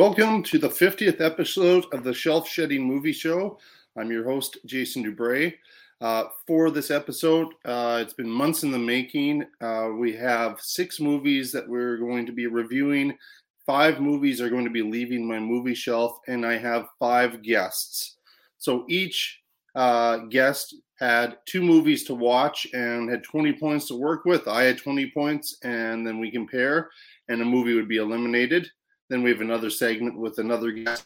Welcome to the 50th episode of the Shelf Shedding Movie Show. I'm your host, Jason Dubray. Uh, for this episode, uh, it's been months in the making. Uh, we have six movies that we're going to be reviewing. Five movies are going to be leaving my movie shelf, and I have five guests. So each uh, guest had two movies to watch and had 20 points to work with. I had 20 points, and then we compare, and a movie would be eliminated. Then we have another segment with another guest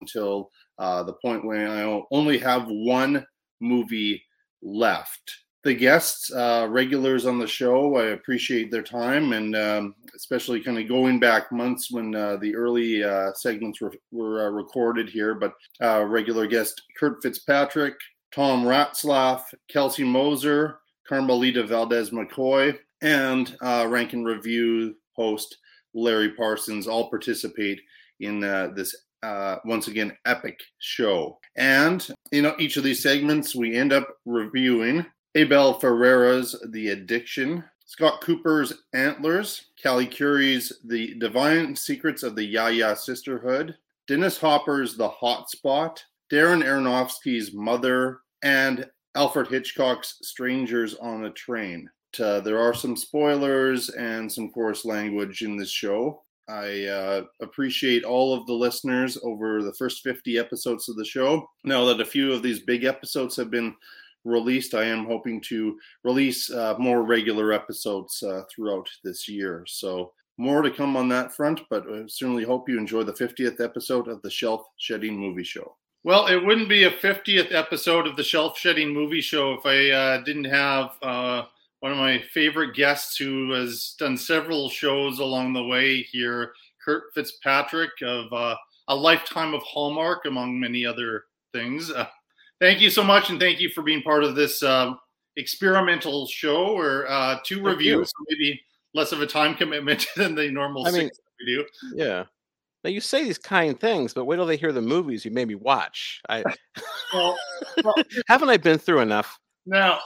until uh, the point where I only have one movie left. The guests, uh, regulars on the show, I appreciate their time and um, especially kind of going back months when uh, the early uh, segments were, were uh, recorded here. But uh, regular guest Kurt Fitzpatrick, Tom Ratzlaff, Kelsi Moser, Carmelita Valdez McKoy, and Rank and Review host Larry Parsons all participate in this uh, once again epic show. And know, each of these segments we end up reviewing Abel Ferrara's The Addiction, Scott Cooper's Antlers, Callie Khouri's The Divine Secrets of the Yaya Sisterhood, Dennis Hopper's The Hotspot, Darren Aronofsky's Mother, and Alfred Hitchcock's Strangers on a Train. Uh, there are some spoilers and some coarse language in this show. I uh, appreciate all of the listeners over the first 50 episodes of the show. Now that a few of these big episodes have been released, I am hoping to release uh, more regular episodes uh, throughout this year. So, more to come on that front, but I certainly hope you enjoy the 50th episode of the Shelf Shedding Movie Show. Well, it wouldn't be a 50th episode of the Shelf Shedding Movie Show if I uh, didn't have uh, one of my favorite guests who has done several shows along the way here, Kurt Fitzpatrick of uh, A Lifetime of Hallmark, among many other things. Uh, thank you so much, and thank you for being part of this uh, experimental show or uh, two thank reviews, so maybe less of a time commitment than the normal I mean, we do. Yeah. Now you say these kind things, but wait till they hear the movies you made me watch. I well, well, haven't I been through enough? Now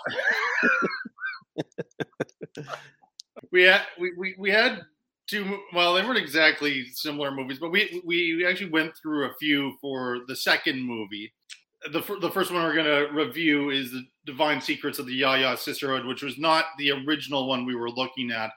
we had we, we, we had two well they weren't exactly similar movies but we we actually went through a few for the second movie. The, the first one we're going to review is the divine secrets of the yaya sisterhood which was not the original one we were looking at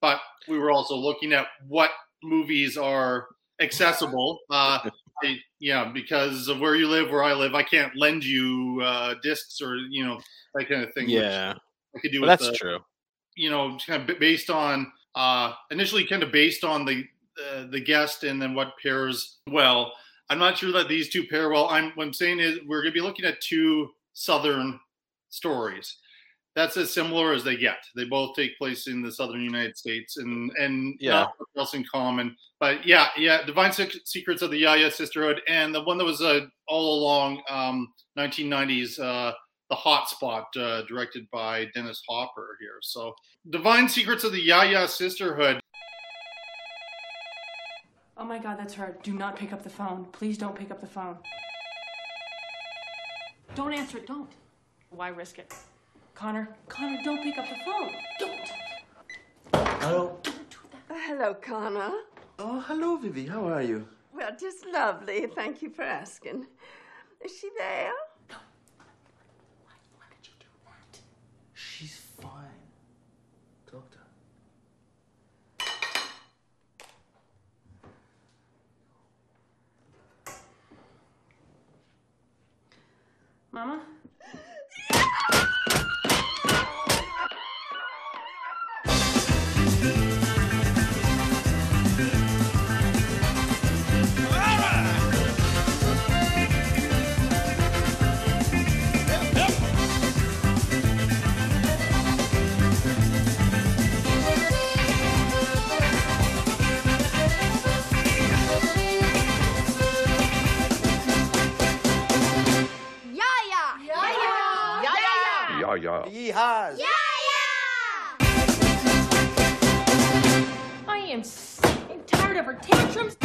but we were also looking at what movies are accessible. Uh I, yeah because of where you live where i live i can't lend you uh discs or you know that kind of thing yeah I could do well, that's the, true. You know, kind of based on uh, initially kind of based on the uh, the guest and then what pairs well. I'm not sure that these two pair well. I'm what I'm saying is we're going to be looking at two southern stories. That's as similar as they get. They both take place in the southern United States and and yeah. not else in common. But yeah, yeah, Divine Secrets of the Yaya Sisterhood and the one that was uh, all along um, 1990s uh, the Hotspot, uh, directed by Dennis Hopper here. So, Divine Secrets of the Yaya Sisterhood. Oh my God, that's her. Do not pick up the phone. Please don't pick up the phone. Don't answer it. Don't. Why risk it? Connor, Connor, don't pick up the phone. Don't. Hello. Don't do that. Uh, hello, Connor. Oh, hello, Vivi. How are you? Well, just lovely. Thank you for asking. Is she there? Ja. Yeehaws. Yeah, yeah. I am tired of her tantrums.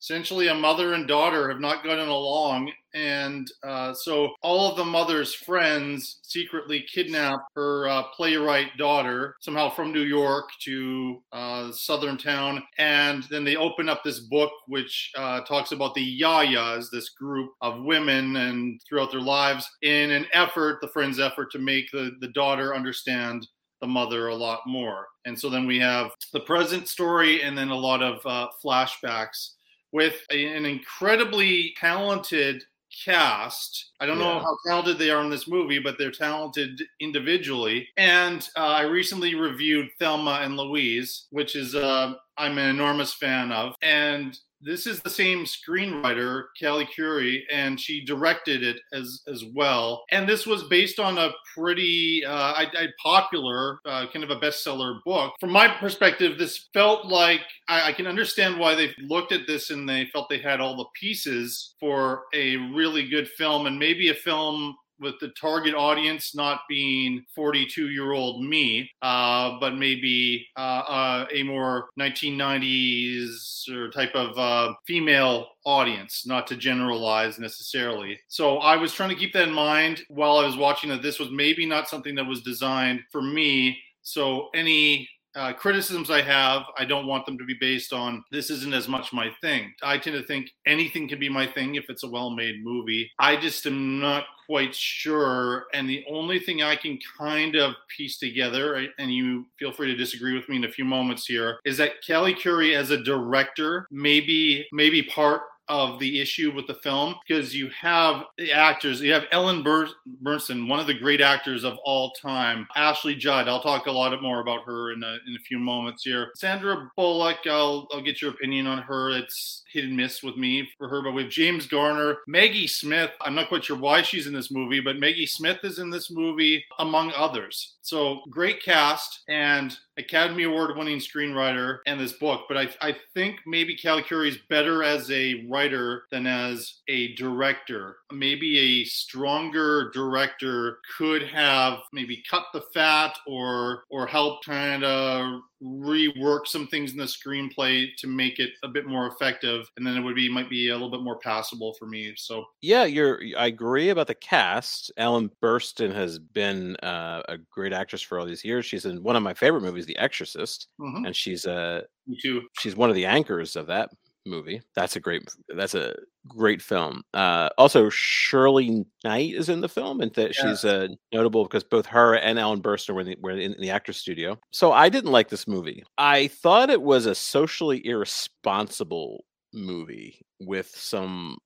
Essentially, a mother and daughter have not gotten along, and uh, so all of the mother's friends secretly kidnap her uh, playwright daughter somehow from New York to uh, southern town, and then they open up this book which uh, talks about the Yayas, this group of women, and throughout their lives, in an effort, the friends' effort to make the the daughter understand the mother a lot more. And so then we have the present story and then a lot of uh, flashbacks with an incredibly talented cast. I don't yeah. know how talented they are in this movie, but they're talented individually. And uh, I recently reviewed Thelma and Louise, which is uh, I'm an enormous fan of. And this is the same screenwriter, Kelly Khouri, and she directed it as as well. And this was based on a pretty uh, I, I popular, uh, kind of a bestseller book. From my perspective, this felt like I, I can understand why they looked at this and they felt they had all the pieces for a really good film, and maybe a film with the target audience not being 42 year old me, uh, but maybe uh, uh, a more 1990s or type of uh, female audience, not to generalize necessarily. So I was trying to keep that in mind while I was watching that this was maybe not something that was designed for me. So any uh, criticisms I have, I don't want them to be based on this isn't as much my thing. I tend to think anything can be my thing if it's a well made movie. I just am not quite sure. And the only thing I can kind of piece together, and you feel free to disagree with me in a few moments here, is that Kelly Khouri as a director maybe maybe part of the issue with the film because you have the actors. You have Ellen Bur- Burstyn, one of the great actors of all time. Ashley Judd. I'll talk a lot more about her in a, in a few moments here. Sandra Bullock. I'll I'll get your opinion on her. It's hit and miss with me for her. But with James Garner, Maggie Smith. I'm not quite sure why she's in this movie, but Maggie Smith is in this movie among others. So great cast and Academy Award winning screenwriter and this book. But I, I think maybe Cal Khouri is better as a writer than as a director. Maybe a stronger director could have maybe cut the fat or or help kind of rework some things in the screenplay to make it a bit more effective and then it would be might be a little bit more passable for me so. Yeah you're i agree about the cast. Ellen burstyn has been uh, a great actress for all these years. She's in one of my favorite movies the exorcist mm-hmm. and she's a uh, me too. she's one of the anchors of that movie. That's a great. That's a great film. Uh, also, Shirley Knight is in the film, and that yeah. she's uh, notable because both her and Ellen Burstyn were, in the, were in the actor studio. So I didn't like this movie. I thought it was a socially irresponsible movie with some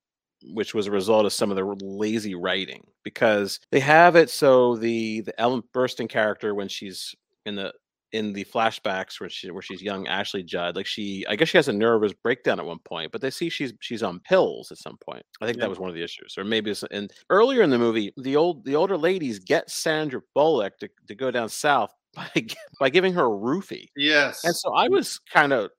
which was a result of some of the lazy writing because they have it so the the Ellen Burstyn character when she's in the in the flashbacks where she where she's young Ashley Judd, like she I guess she has a nervous breakdown at one point, but they see she's she's on pills at some point. I think yeah. that was one of the issues, or maybe it's and earlier in the movie, the old the older ladies get Sandra Bullock to, to go down south by by giving her a roofie. Yes, and so I was kind of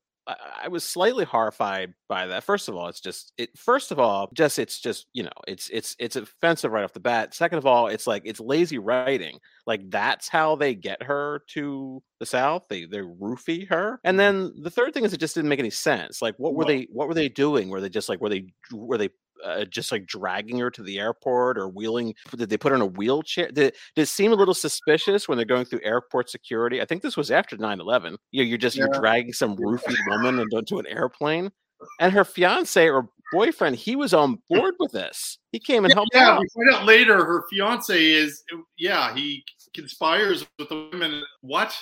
I was slightly horrified by that. First of all, it's just it. First of all, just it's just you know it's it's it's offensive right off the bat. Second of all, it's like it's lazy writing. Like that's how they get her to the south. They they roofie her, and mm-hmm. then the third thing is it just didn't make any sense. Like what were they what were they doing? Were they just like were they were they uh, just like dragging her to the airport or wheeling? Did they put her in a wheelchair? Did, did it seem a little suspicious when they're going through airport security? I think this was after 9 11. You know, you're just yeah. you're dragging some roofie woman into an airplane. And her fiance or boyfriend, he was on board with this. He came and helped yeah, out. we find out later her fiance is, yeah, he conspires with the women. What?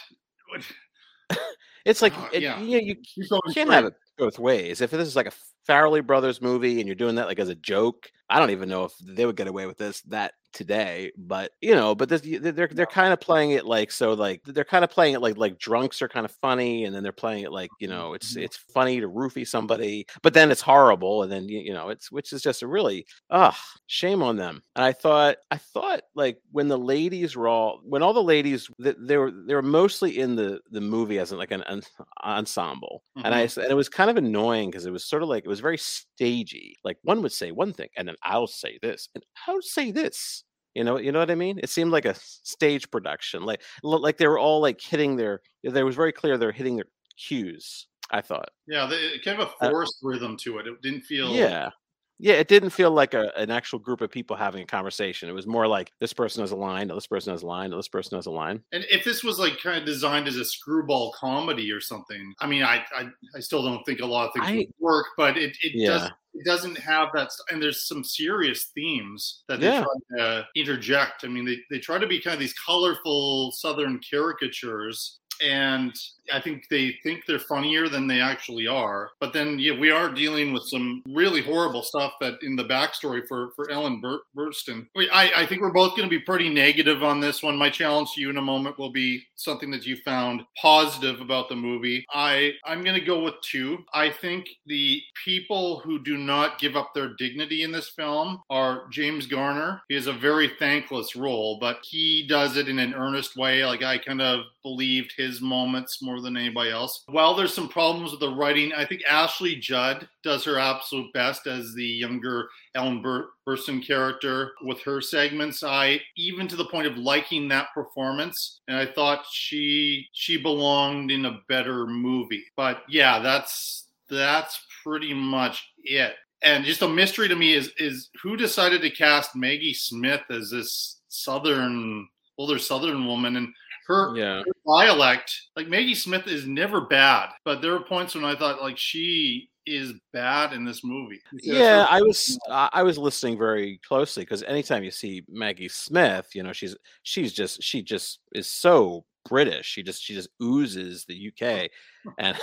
what? it's like, oh, it, yeah. you, you, you can't have it both ways. If this is like a Farrelly Brothers movie and you're doing that like as a joke, I don't even know if they would get away with this that today, but you know, but this, they're they're kind of playing it like so like they're kind of playing it like like drunks are kind of funny, and then they're playing it like you know it's mm-hmm. it's funny to roofie somebody, but then it's horrible, and then you, you know it's which is just a really ah shame on them. And I thought I thought like when the ladies were all when all the ladies they were they were mostly in the the movie as in like an, an ensemble, mm-hmm. and I mm-hmm. and it was kind of annoying because it was sort of like it was very stagey. Like one would say one thing, and then I'll say this, and I'll say this you know, you know what I mean? It seemed like a stage production, like like they were all like hitting their. There was very clear they're hitting their cues. I thought. Yeah, they, kind of a uh forced uh, rhythm to it. It didn't feel. Yeah. Yeah, it didn't feel like a, an actual group of people having a conversation. It was more like this person has a line, this person has a line, this person has a line. And if this was like kind of designed as a screwball comedy or something, I mean, I I, I still don't think a lot of things I, would work, but it it yeah. does it doesn't have that and there's some serious themes that they yeah. try to interject i mean they, they try to be kind of these colorful southern caricatures and I think they think they're funnier than they actually are. But then, yeah, we are dealing with some really horrible stuff that in the backstory for for Ellen Bur- Burstyn. I, I think we're both going to be pretty negative on this one. My challenge to you in a moment will be something that you found positive about the movie. I I'm going to go with two. I think the people who do not give up their dignity in this film are James Garner. He has a very thankless role, but he does it in an earnest way. Like I kind of believed his moments more than anybody else. While there's some problems with the writing, I think Ashley Judd does her absolute best as the younger Ellen Bur- Burstyn character with her segments. I even to the point of liking that performance, and I thought she she belonged in a better movie. But yeah, that's that's pretty much it. And just a mystery to me is is who decided to cast Maggie Smith as this southern older southern woman and her, yeah. her dialect, like Maggie Smith is never bad, but there were points when I thought like she is bad in this movie. Yeah, I was I was listening very closely because anytime you see Maggie Smith, you know she's she's just she just is so British. She just she just oozes the UK, and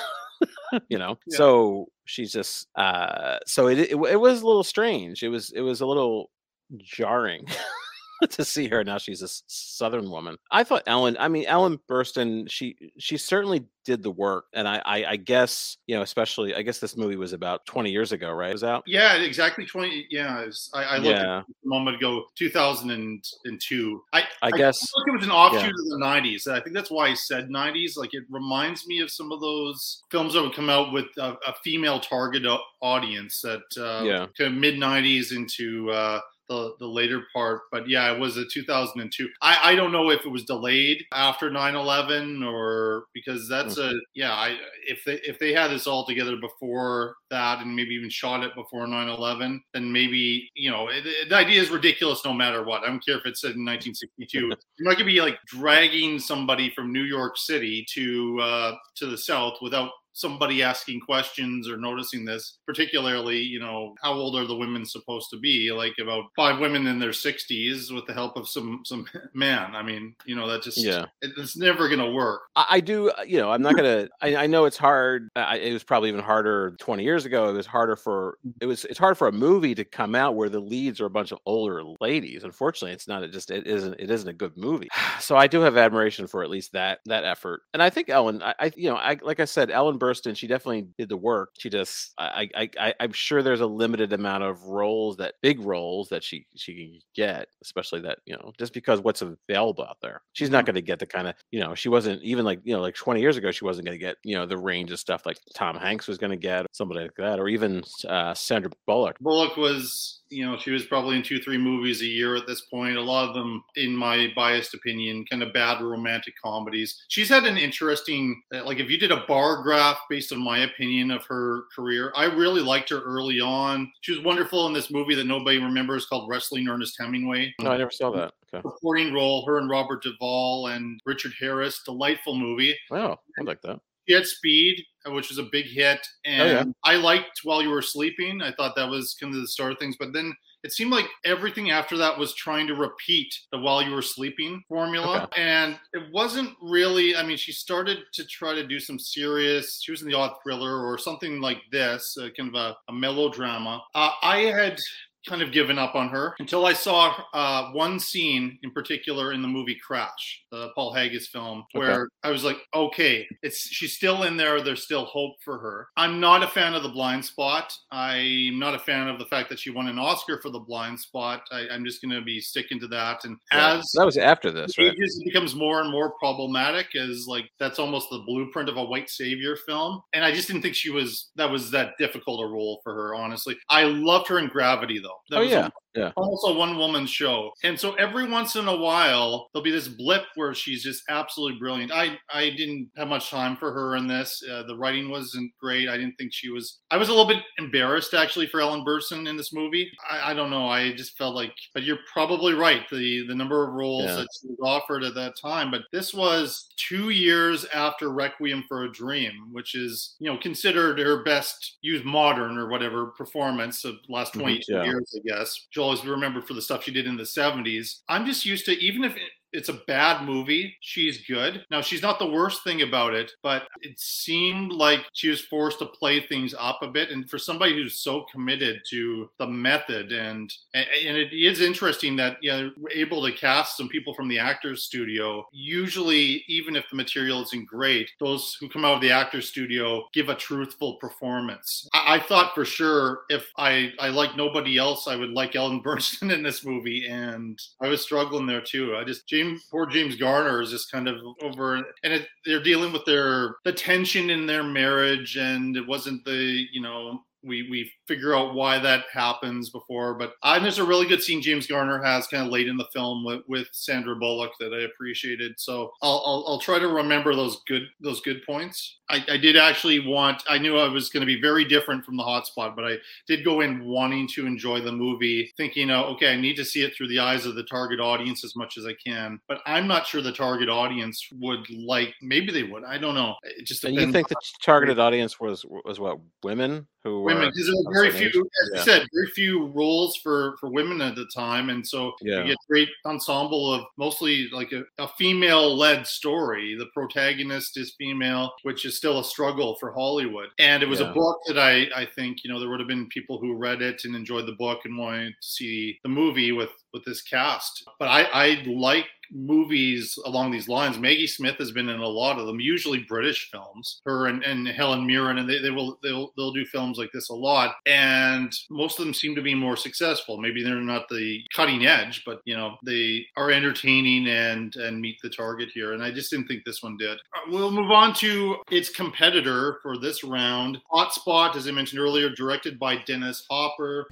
you know yeah. so she's just uh so it, it it was a little strange. It was it was a little jarring. to see her now she's a southern woman. I thought ellen i mean ellen burstyn she she certainly did the work and I, I, I guess you know especially i guess this movie was about 20 years ago right? It was out? Yeah exactly 20 yeah was, i, I looked yeah. a moment ago 2002 i i, guess I it was an offshoot yeah. of the 90s i think that's why i said 90s like it reminds me of some of those films that would come out with a, a female target audience that uh yeah. mid 90s into uh the the later part but yeah it was a 2002 i i don't know if it was delayed after 9-11 or because that's mm-hmm. a yeah i if they if they had this all together before that and maybe even shot it before 9-11 then maybe you know it, the idea is ridiculous no matter what. I don't care if it's said in 1962 you're not to be like dragging somebody from new york city to uh to the south without somebody asking questions or noticing this, particularly, you know, how old are the women supposed to be? Like about five women in their 60s with the help of some some man. I mean, you know, that just yeah, it's never going to work. I, I, do, uh, you know, I'm not going to. I know it's hard. I, it was probably even harder 20 years ago. It was harder for it was it's hard for a movie to come out where the leads are a bunch of older ladies. Unfortunately, it's not. It just it isn't. It isn't a good movie. So I do have admiration for at least that that effort. And I think Ellen, I, I you know, I like I said, Ellen Burstyn, she definitely did the work. She just, I, I, I, I'm sure there's a limited amount of roles that big roles that she she can get, especially that you know, just because what's available out there. She's not mm-hmm. going to get the kind of, you know, she wasn't even like you know, like 20 years ago, she wasn't going to get you know the range of stuff like Tom Hanks was going to get, somebody like that, or even uh, Sandra Bullock. Bullock was you know, she was probably in two, three movies a year at this point. A lot of them, in my biased opinion, kind of bad romantic comedies. She's had an interesting, uh, like, if you did a bar graph based on my opinion of her career, I really liked her early on. She was wonderful in this movie that nobody remembers called Wrestling Ernest Hemingway. No, I never saw that. Okay. Supporting role, her and Robert Duvall and Richard Harris. Delightful movie. Wow, I like that. She had Speed, which was a big hit, and oh, yeah. I liked While You Were Sleeping. I thought that was kind of the start of things, but then it seemed like everything after that was trying to repeat the While You Were Sleeping formula, okay. and it wasn't really. I mean, she started to try to do some serious. She was in the odd thriller or something like this, uh, kind of a, a melodrama. Uh, I had kind of given up on her until I saw uh, one scene in particular in the movie Crash, the Paul Haggis film, where okay. I was like, okay, it's she's still in there. There's still hope for her. I'm not a fan of the blind spot. I'm not a fan of the fact that she won an Oscar for the blind spot. I, am just going to be sticking to that. And yeah, as that was after this, right? It just becomes more and more problematic as like that's almost the blueprint of a white savior film. And I just didn't think she was that was that difficult a role for her. Honestly, I loved her in Gravity though. That oh yeah, yeah. almost a one woman show. And so every once in a while, there'll be this blip where she's just absolutely brilliant. I, I didn't have much time for her in this. Uh, the writing wasn't great. I didn't think she was, I was a little bit embarrassed actually for Ellen Burstyn in this movie. I, I don't know. I just felt like, but you're probably right. The, the number of roles yeah. that she was offered at that time. But this was two years after Requiem for a Dream, which is, you know, considered her best used modern or whatever performance of last mm-hmm. 22 mm-hmm, yeah. years, I guess. She'll always be remembered for the stuff she did in the 70s. I'm just used to, even if it's a bad movie. She's good. Now, she's not the worst thing about it, but it seemed like she was forced to play things up a bit. And for somebody who's so committed to the method, and and it is interesting that you know we're able to cast some people from the actors studio. Usually, even if the material isn't great, those who come out of the actors studio give a truthful performance. I, I thought for sure if I I like nobody else, I would like Ellen Burstyn in this movie, and I was struggling there too. I just James Poor James Garner is just kind of over, and it, they're dealing with their the tension in their marriage, and it wasn't the you know we we figure out why that happens before. But I, there's a really good scene James Garner has kind of late in the film with, with Sandra Bullock that I appreciated. So I'll, I'll, I'll try to remember those good those good points. I, I did actually want. I knew I was going to be very different from the hotspot, but I did go in wanting to enjoy the movie, thinking, oh, okay, I need to see it through the eyes of the target audience as much as I can. But I'm not sure the target audience would like. Maybe they would. I don't know. It just and you think the targeted audience was was what women who women because there were very few, as yeah. you said, very few roles for for women at the time, and so yeah. you get great ensemble of mostly like a, a female led story. The protagonist is female, which is still a struggle for Hollywood. And it was yeah. a book that I I think you know there would have been people who read it and enjoyed the book and wanted to see the movie with with this cast. But I I like movies along these lines. Maggie Smith has been in a lot of them, usually British films. Her and, and Helen Mirren, and they, they will they'll they'll do films like this a lot. And most of them seem to be more successful. Maybe they're not the cutting edge, but you know they are entertaining and and meet the target here. And I just didn't think this one did. Uh, we'll move on to its competitor for this round, Hotspot, as I mentioned earlier, directed by Dennis Hopper.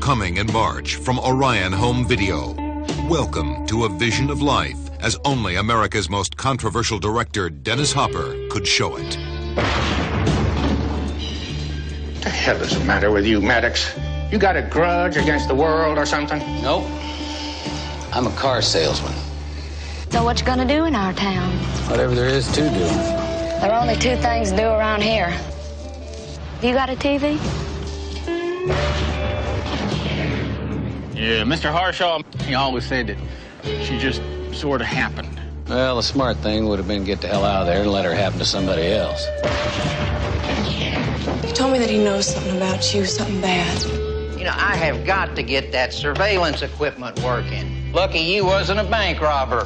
Coming in March from Orion Home Video. Welcome to a vision of life as only America's most controversial director, Dennis Hopper, could show it. What the hell is the matter with you, Maddox? You got a grudge against the world or something? Nope. I'm a car salesman. So what you gonna do in our town? Whatever there is to do. There are only two things to do around here. You got a TV? Yeah, Mr. Harshaw, he always said that she just sort of happened. Well, the smart thing would have been get the hell out of there and let her happen to somebody else. He told me that he knows something about you, something bad. You know, I have got to get that surveillance equipment working. Lucky you wasn't a bank robber.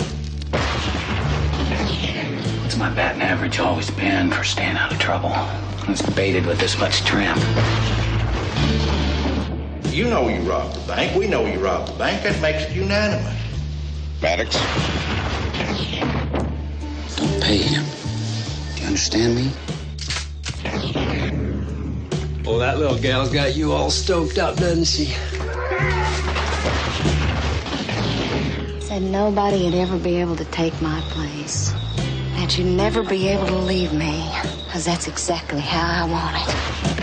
What's my batting average always been for staying out of trouble? It's baited with this much tramp. You know you robbed the bank. We know you robbed the bank. That makes it unanimous. Maddox? Don't pay him. Do you understand me? Well, that little gal's got you all stoked up, doesn't she? Said nobody would ever be able to take my place. That you'd never be able to leave me. Because that's exactly how I want it swear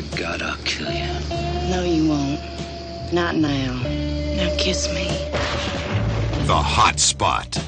to God I'll kill you. No, you won't. Not now. Now kiss me. The Hot Spot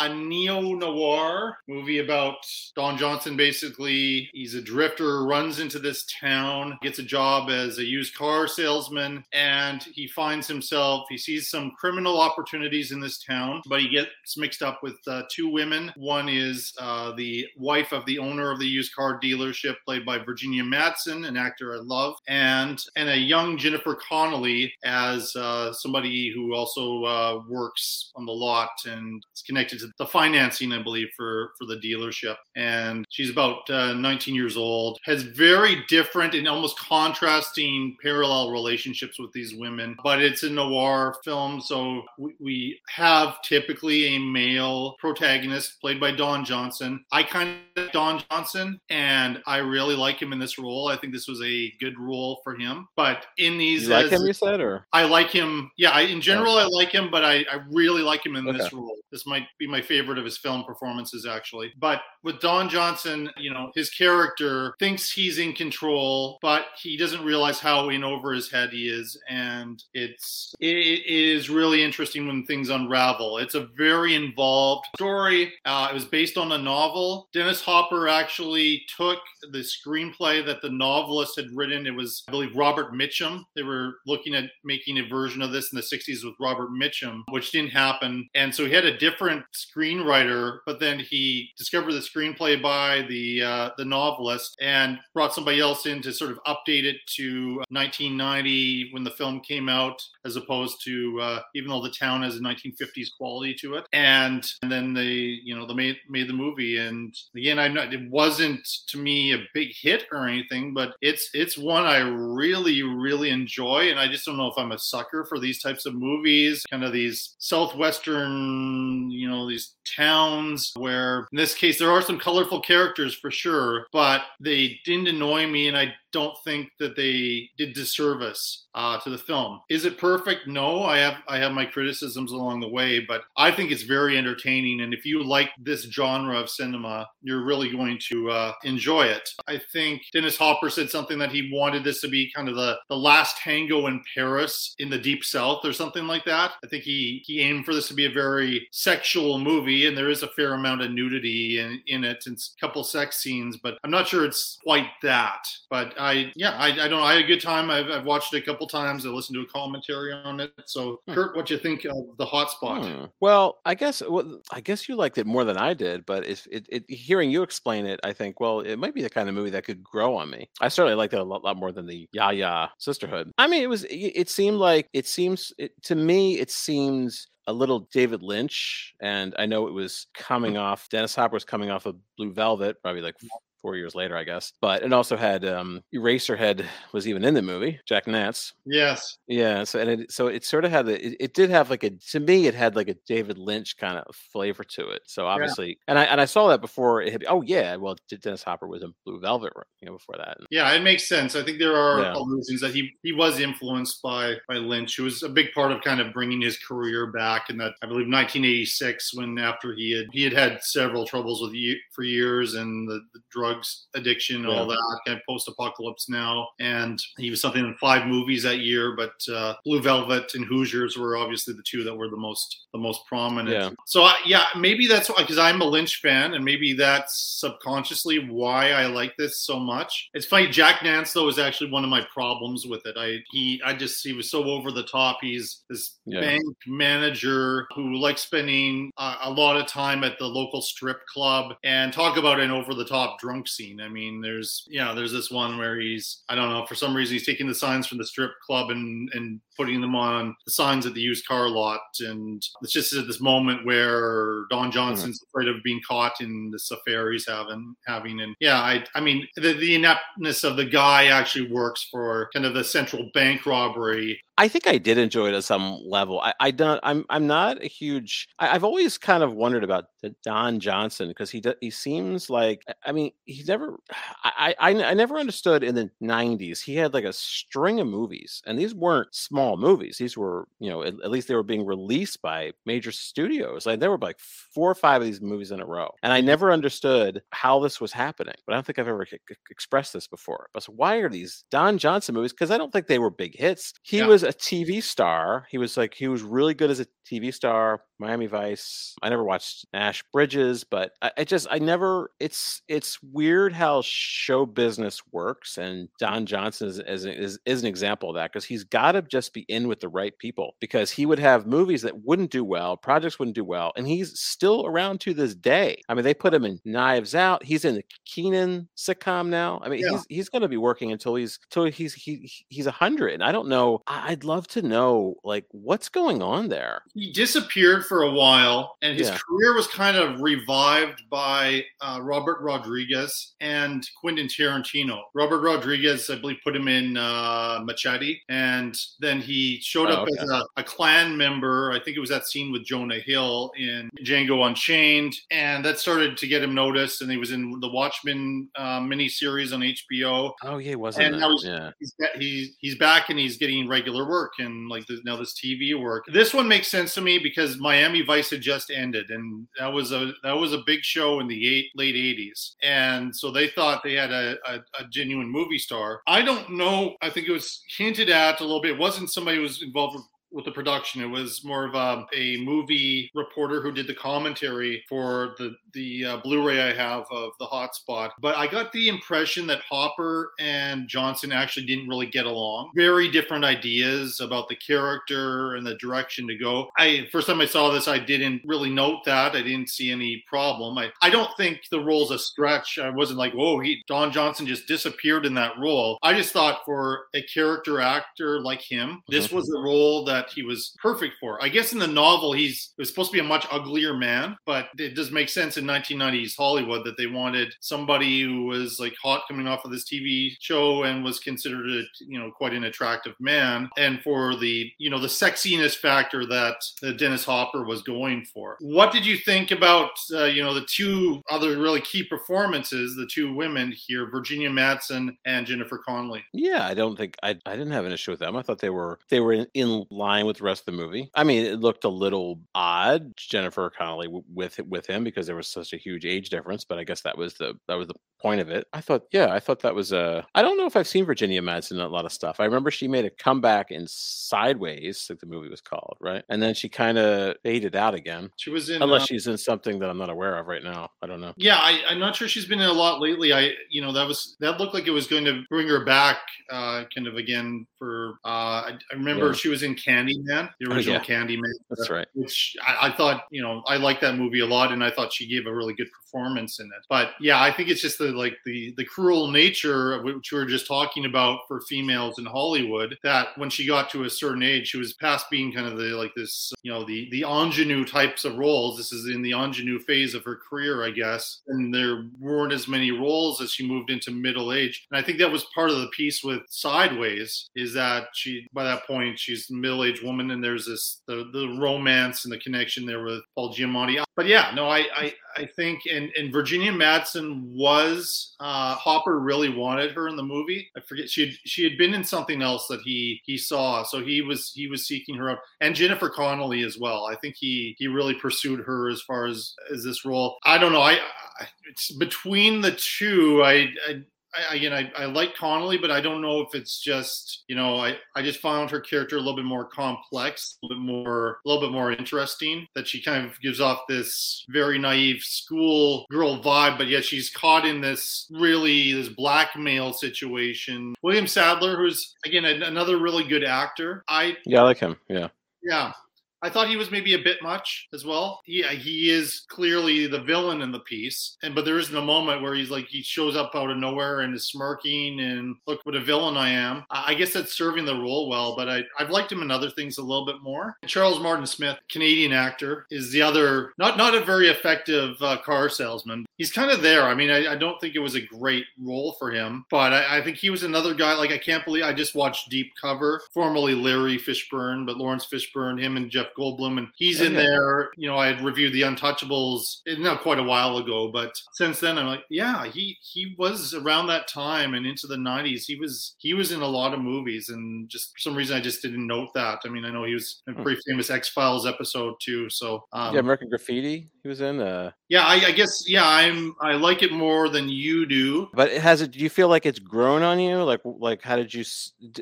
a neo noir movie about Don Johnson. Basically, he's a drifter, runs into this town, gets a job as a used car salesman, and he finds himself, he sees some criminal opportunities in this town, but he gets mixed up with uh, two women. One is uh, the wife of the owner of the used car dealership, played by Virginia Madsen, an actor I love, and and a young Jennifer Connelly as uh, somebody who also uh, works on the lot and is connected to the financing, I believe, for for the dealership. And she's about uh, 19 years old. Has very different and almost contrasting parallel relationships with these women. But it's a noir film, so we, we have typically a male protagonist played by Don Johnson. I kind of like Don Johnson, and I really like him in this role. I think this was a good role for him. But in these, you like as, him, you said, or I like him. Yeah, I, in general, I like him, but I, I really like him in okay. this role. This might be my favorite of his film performances, actually. But with Don Johnson, you know, his character thinks he's in control, but he doesn't realize how in over his head he is, and it's it, it is really interesting when things unravel. It's a very involved story. Uh, it was based on a novel. Dennis Hopper actually took the screenplay that the novelist had written. It was, I believe, Robert Mitchum. They were looking at making a version of this in the 60s with Robert Mitchum, which didn't happen. And so he had a different screenwriter, but then he discovered the screenplay by the uh, the novelist and brought somebody else in to sort of update it to 1990 when the film came out, as opposed to uh, even though the town has a 1950s quality to it. And, and then they, you know, they made made the movie. And again, I'm not. It wasn't to me a big hit or anything, but it's it's one I really really enjoy. And I just don't know if I'm a sucker for these types of movies, kind of these southwestern, you know, these towns where in this case there are some colorful characters for sure, but they didn't annoy me, and I don't think that they did disservice uh, to the film. Is it perfect? No, I have I have my criticisms along the way, but I think it's very entertaining. And if you like this genre of cinema, you're really going to uh, enjoy it. I think Dennis Hopper said something that he wanted this to be kind of the the last tango in Paris in the deep south or something like that. I think he he aimed for this to be a very sexual movie, and there is a fair amount of nudity in, in it and a couple sex scenes, but I'm not sure it's quite that. But I yeah, I, I don't know. I had a good time. I've, I've watched it a couple times. I listened to a commentary on it. So, hmm. Kurt, what do you think of the hotspot? Hmm. Well, I guess well, I guess you liked it more than I did, but if it, it, hearing you explain it, I think well, it might be the kind of movie that could grow on me. I certainly liked it a lot, lot more than the Yaya Sisterhood. I mean, it was. It, it seemed like it seems it, to me. It seems a little David Lynch, and I know it was coming off. Dennis Hopper was coming off of Blue Velvet, probably like four years later, I guess. But it also had um, Eraserhead was even in the movie. Jack Nance. Yes. Yeah. So and it so it sort of had the it, it, did have like a to me it had like a David Lynch kind of flavor to it. So obviously, yeah. and I and I saw that before. It had, oh yeah, well Dennis Hopper was in Blue Velvet, you know, before that. Yeah, it makes sense. I think there are yeah. allusions that he he was influenced by by Lynch, who was a big part of kind of bringing his career back in that I believe 1986 when after he had he had had several troubles with for years and the, the drug drugs addiction, yeah. all that kind of post apocalypse now. And he was something in five movies that year, but uh, Blue Velvet and Hoosiers were obviously the two that were the most the most prominent. Yeah. So uh, yeah, maybe that's why because I'm a Lynch fan, and maybe that's subconsciously why I like this so much. It's funny. Jack Nance though is actually one of my problems with it. I he I just he was so over the top. He's this yeah. bank manager who likes spending uh, a lot of time at the local strip club and talk about an over the top drunk drunk scene. I mean, there's yeah, there's this one where he's I don't know for some reason he's taking the signs from the strip club and and putting them on the signs at the used car lot, and it's just at this moment where Don Johnson's mm-hmm. afraid of being caught in this affair he's having having, and yeah, I I mean the the ineptness of the guy actually works for kind of the central bank robbery I think I did enjoy it at some level. I, I don't. I'm. I'm not a huge. I, have always kind of wondered about Don Johnson because he he seems like. I mean, he never. I, I I never understood in the '90s. He had like a string of movies, and these weren't small movies. These were, you know, at, at least they were being released by major studios. Like there were like four or five of these movies in a row, and I mm-hmm. never understood how this was happening. But I don't think I've ever expressed this before. But so why are these Don Johnson movies? Because I don't think they were big hits. He yeah. was a TV star. He was like he was really good as a TV star. Miami Vice. I never watched Nash Bridges, but I, I just I never. It's it's weird how show business works, and Don Johnson is is, is, is an example of that because he's got to just be in with the right people because he would have movies that wouldn't do well, projects wouldn't do well, and he's still around to this day. I mean, they put him in Knives Out. He's in the Kenan sitcom now. I mean, yeah. he's he's going to be working until he's until he's he he's a hundred. And I don't know. I I'd love to know like what's going on there. He disappeared for a while, and his yeah. career was kind of revived by uh, Robert Rodriguez and Quentin Tarantino. Robert Rodriguez, I believe, put him in uh, Machete, and then he showed oh, up okay. as a, a Klan member. I think it was that scene with Jonah Hill in Django Unchained, and that started to get him noticed. And he was in the Watchmen uh, miniseries on HBO. Oh yeah, he wasn't and now he's, yeah. he's, he's he's back and he's getting regular work and like the, now this TV work. This one makes sense to me because Miami Vice had just ended, and that was a that was a big show in the eight, late '80s, and so they thought they had a, a, a genuine movie star. I don't know. I think it was hinted at a little bit. It wasn't somebody who was involved with with the production. It was more of a, a movie reporter who did the commentary for the the uh, Blu-ray I have of the Hotspot. But I got the impression that Hopper and Johnson actually didn't really get along. Very different ideas about the character and the direction to go. I first time I saw this, I didn't really note that. I didn't see any problem. I, I don't think the role's a stretch. I wasn't like, whoa, he Don Johnson just disappeared in that role. I just thought for a character actor like him, this mm-hmm. was a role that that he was perfect for. I guess in the novel, he's was supposed to be a much uglier man, but it does make sense in 1990s Hollywood that they wanted somebody who was like hot coming off of this TV show and was considered a you know quite an attractive man, and for the you know the sexiness factor that, that Dennis Hopper was going for. What did you think about uh, you know the two other really key performances, the two women here, Virginia Madsen and Jennifer Connelly? Yeah, I don't think I I didn't have an issue with them. I thought they were they were in, in line with the rest of the movie. I mean, it looked a little odd, Jennifer Connelly with with him because there was such a huge age difference. But I guess that was the that was the point of it. I thought, yeah, I thought that was a. Uh, don't know if I've seen Virginia Madsen in a lot of stuff. I remember she made a comeback in Sideways, like the movie was called, right? And then she kind of faded out again. She was in, unless uh, she's in something that I'm not aware of right now. I don't know. Yeah, I, am not sure she's been in a lot lately. I, you know, that was that looked like it was going to bring her back, uh, kind of again for. Uh, I, I remember yeah. she was in Candyman, the original oh, yeah. Candyman. That's right. Which I, I thought, you know, I liked that movie a lot, and I thought she gave a really good performance in it. But yeah, I think it's just the like the the cruel nature of which we were just talking about for females in Hollywood. That when she got to a certain age, she was past being kind of the like this, you know, the the ingenue types of roles. This is in the ingenue phase of her career, I guess. And there weren't as many roles as she moved into middle age. And I think that was part of the piece with Sideways is that she by that point she's middle aged woman and there's this the the romance and the connection there with Paul Giamatti. But yeah, no, I I, I think and and Virginia Madsen was uh, Hopper really wanted her in the movie. I forget she had she had been in something else that he he saw, so he was he was seeking her out, and Jennifer Connelly as well. I think he he really pursued her as far as as this role. I don't know. I, I it's between the two. I, I I, again, I, I like Connelly, but I don't know if it's just you know I, I just found her character a little bit more complex, a little bit more a little bit more interesting. That she kind of gives off this very naive school girl vibe, but yet she's caught in this really this blackmail situation. William Sadler, who's again another really good actor. I yeah, I like him. Yeah. Yeah, I thought he was maybe a bit much as well. Yeah, he is clearly the villain in the piece, and but there isn't a moment where he's like he shows up out of nowhere and is smirking and look what a villain I am. I guess that's serving the role well, but I I've liked him in other things a little bit more. Charles Martin Smith, Canadian actor, is the other not not a very effective uh, car salesman. He's kind of there. I mean, I, I, don't think it was a great role for him, but I, I think he was another guy. Like I can't believe I just watched Deep Cover, formerly Larry Fishburne, but Lawrence Fishburne, him and Jeff Goldblum, and he's in there. You know, I had reviewed The Untouchables eh, not quite a while ago, but since then I'm like, yeah, he he was around that time and into the '90s. He was he was in a lot of movies, and just for some reason I just didn't note that. I mean, I know he was in a hmm. pretty famous X Files episode too. So um, yeah, American Graffiti. He was in. Uh... Yeah, I, I guess. Yeah, I'm. I like it more than you do. But it has it. Do you feel like it's grown on you? Like, like how did you?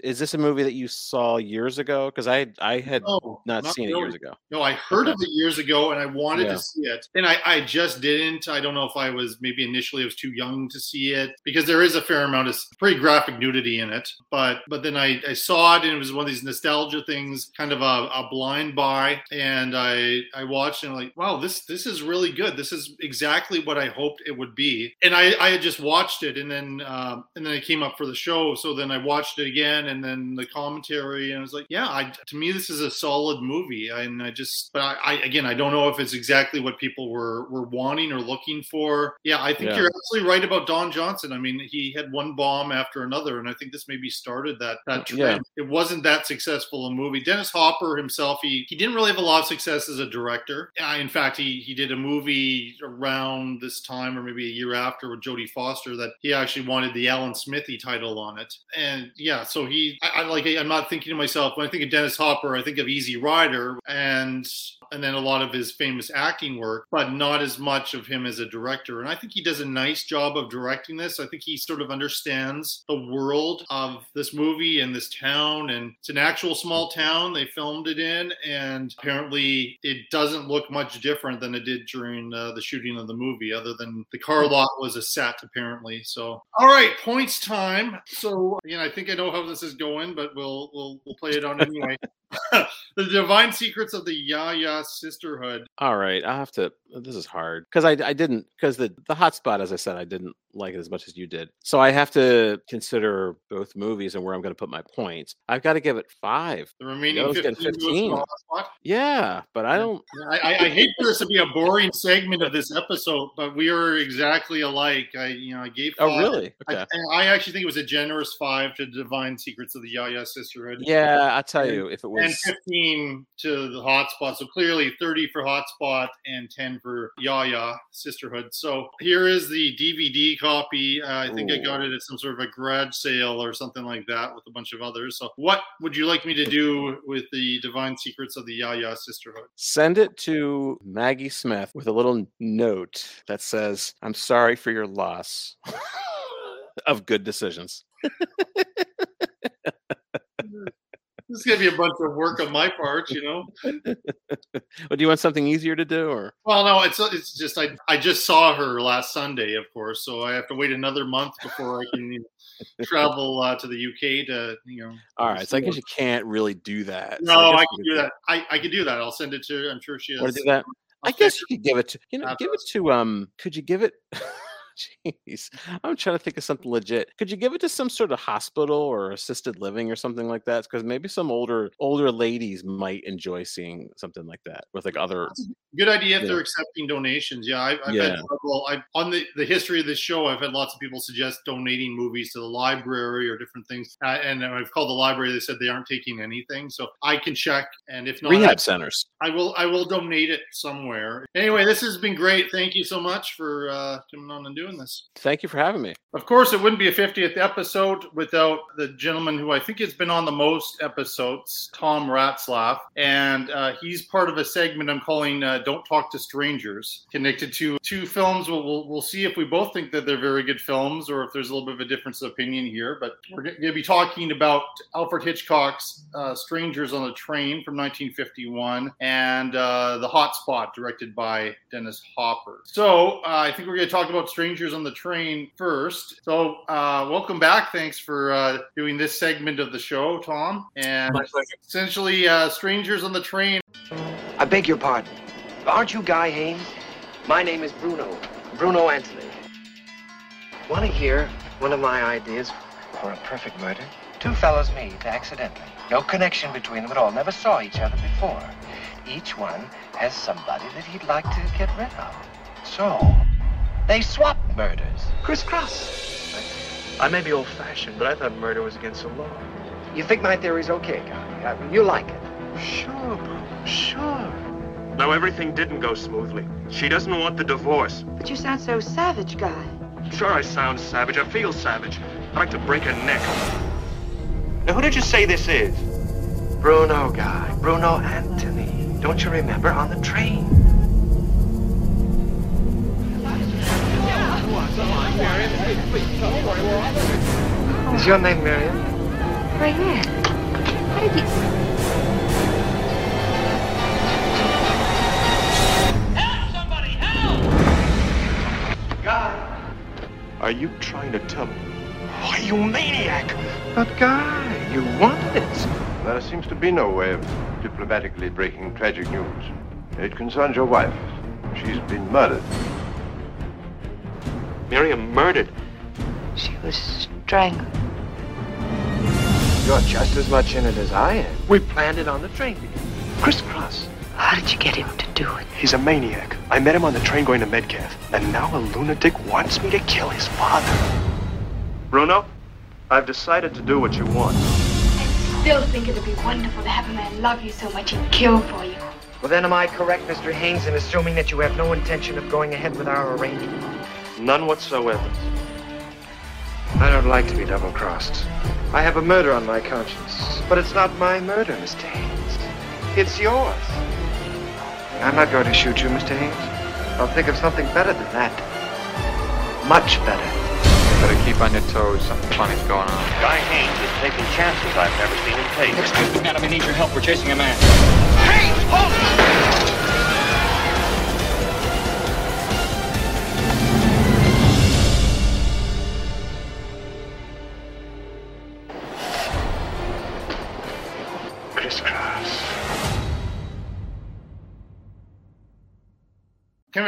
Is this a movie that you saw years ago? Because I, I had no, not, not, seen really. it years ago. No, I heard okay. of it years ago, and I wanted yeah. to see it, and I, I just didn't. I don't know if I was maybe initially I was too young to see it because there is a fair amount of pretty graphic nudity in it. But but then I, I saw it, and it was one of these nostalgia things, kind of a, a blind buy, and I I watched and I'm like, wow, this this is really good. This is exactly what I hoped it would be. And I, I had just watched it, and then um, and then it came up for the show. So then I watched it again, and then the commentary, and I was like, yeah, I, to me this is a solid movie. And I just, but I, I again, I don't know if it's exactly what people were were wanting or looking for. Yeah, I think yeah. you're absolutely right about Don Johnson. I mean, he had one bomb after another, and I think this maybe started that that trend. Yeah. It wasn't that successful a movie. Dennis Hopper himself, he he didn't really have a lot of success as a director. Uh, in fact, he he did a movie around this time or maybe a year after with Jodie Foster that he actually wanted the Alan Smithee title on it. And yeah, so he I, I like I'm not thinking to myself when I think of Dennis Hopper, I think of Easy Rider and and then a lot of his famous acting work, but not as much of him as a director. And I think he does a nice job of directing this. I think he sort of understands the world of this movie and this town. And it's an actual small town they filmed it in. And apparently it doesn't look much different than it did during uh, the shooting of the movie, other than the car lot was a set, apparently. So, all right, points time. So, you know, I think I know how this is going, but we'll, we'll, we'll play it on anyway. the divine secrets of the Ya-Ya sisterhood. All right, I have to. This is hard because I I didn't because the the hotspot, as I said, I didn't like it as much as you did. So I have to consider both movies and where I'm going to put my points. I've got to give it five. The remaining 15. 15. Yeah, but I don't. I, I, I, hate for this to be a boring segment of this episode, but we are exactly alike. I you know I gave. Oh, five. Oh really? Okay. I, I, actually think it was a generous five to Divine Secrets of the Ya-Ya Sisterhood. Yeah, I tell you, if it was and 15 to the Hotspot, so clearly 30 for Hotspot and 10 for Ya-Ya Sisterhood. So here is the DVD copy. Uh, I think Ooh. I got it at some sort of a garage sale or something like that with a bunch of others. So, what would you like me to do with the Divine Secrets of the Ya-Ya Sisterhood? Send it to Maggie Smith with a little note that says, I'm sorry for your loss of good decisions. is gonna be a bunch of work on my part, you know. well, do you want something easier to do, or? Well, no, it's it's just I I just saw her last Sunday, of course, so I have to wait another month before I can you know, travel uh, to the UK to you know. All right, so I guess you can't really do that. No, so I, I can do that. that. I I can do that. I'll send it to. I'm sure she has. Want to do that? I guess you could give it to you know give it to um. Could you give it? Jeez, I'm trying to think of something legit. Could you give it to some sort of hospital or assisted living or something like that? Because maybe some older older ladies might enjoy seeing something like that with like other. Good idea if yeah. they're accepting donations. Yeah, I've, I've yeah. had trouble. I've, on the, the history of this show, I've had lots of people suggest donating movies to the library or different things. Uh, and I've called the library. They said they aren't taking anything, so I can check. And if not, rehab I, centers. I will. I will donate it somewhere. Anyway, this has been great. Thank you so much for uh, coming on and doing doing this. Thank you for having me. Of course, it wouldn't be a 50th episode without the gentleman who I think has been on the most episodes, Tom Ratzlaff. And uh, he's part of a segment I'm calling uh, Don't Talk to Strangers, connected to two films. We'll, we'll, we'll, see if we both think that they're very good films or if there's a little bit of a difference of opinion here. But we're going to be talking about Alfred Hitchcock's uh, Strangers on the Train from 1951 and uh, The Hot Spot, directed by Dennis Hopper. So uh, I think we're going to talk about Strangers on the Train first. So, uh, welcome back. Thanks for uh, doing this segment of the show, Tom. And essentially, uh, Strangers on the Train. I beg your pardon. Aren't you Guy Haines? My name is Bruno. Bruno Anthony. Want to hear one of my ideas for a perfect murder? Two fellows meet accidentally. No connection between them at all. Never saw each other before. Each one has somebody that he'd like to get rid of. So, they swap murders. Crisscross. I may be old-fashioned, but I thought murder was against the law. You think my theory's okay, Guy? You like it? Sure, bro. Sure. Now, everything didn't go smoothly. She doesn't want the divorce. But you sound so savage, Guy. Sure, I sound savage. I feel savage. I'd like to break her neck. Now, who did you say this is? Bruno, Guy. Bruno Anthony. Don't you remember on the train? Is your name Miriam? Right here. How did you... Help somebody, help! Guy. Are you trying to tell me? Why, you maniac! But, Guy, you wanted it. There seems to be no way of diplomatically breaking tragic news. It concerns your wife. She's been murdered. Miriam murdered? She was strangled. You're just as much in it as I am. We planned it on the train together. Crisscross. How did you get him to do it? He's a maniac. I met him on the train going to Metcalf, and now a lunatic wants me to kill his father. Bruno, I've decided to do what you want. I still think it'd be wonderful to have a man love you so much and kill for you. Well, then am I correct, Mr. Haines, in assuming that you have no intention of going ahead with our arrangement? None whatsoever. I don't like to be double-crossed. I have a murder on my conscience, but it's not my murder, Mr. Haines. It's yours. I'm not going to shoot you, Mr. Haines. I'll think of something better than that. Much better. Better keep on your toes. Something funny's going on. Guy Haines is taking chances I've never seen him take. Excuse me, madam. I need your help. We're chasing a man.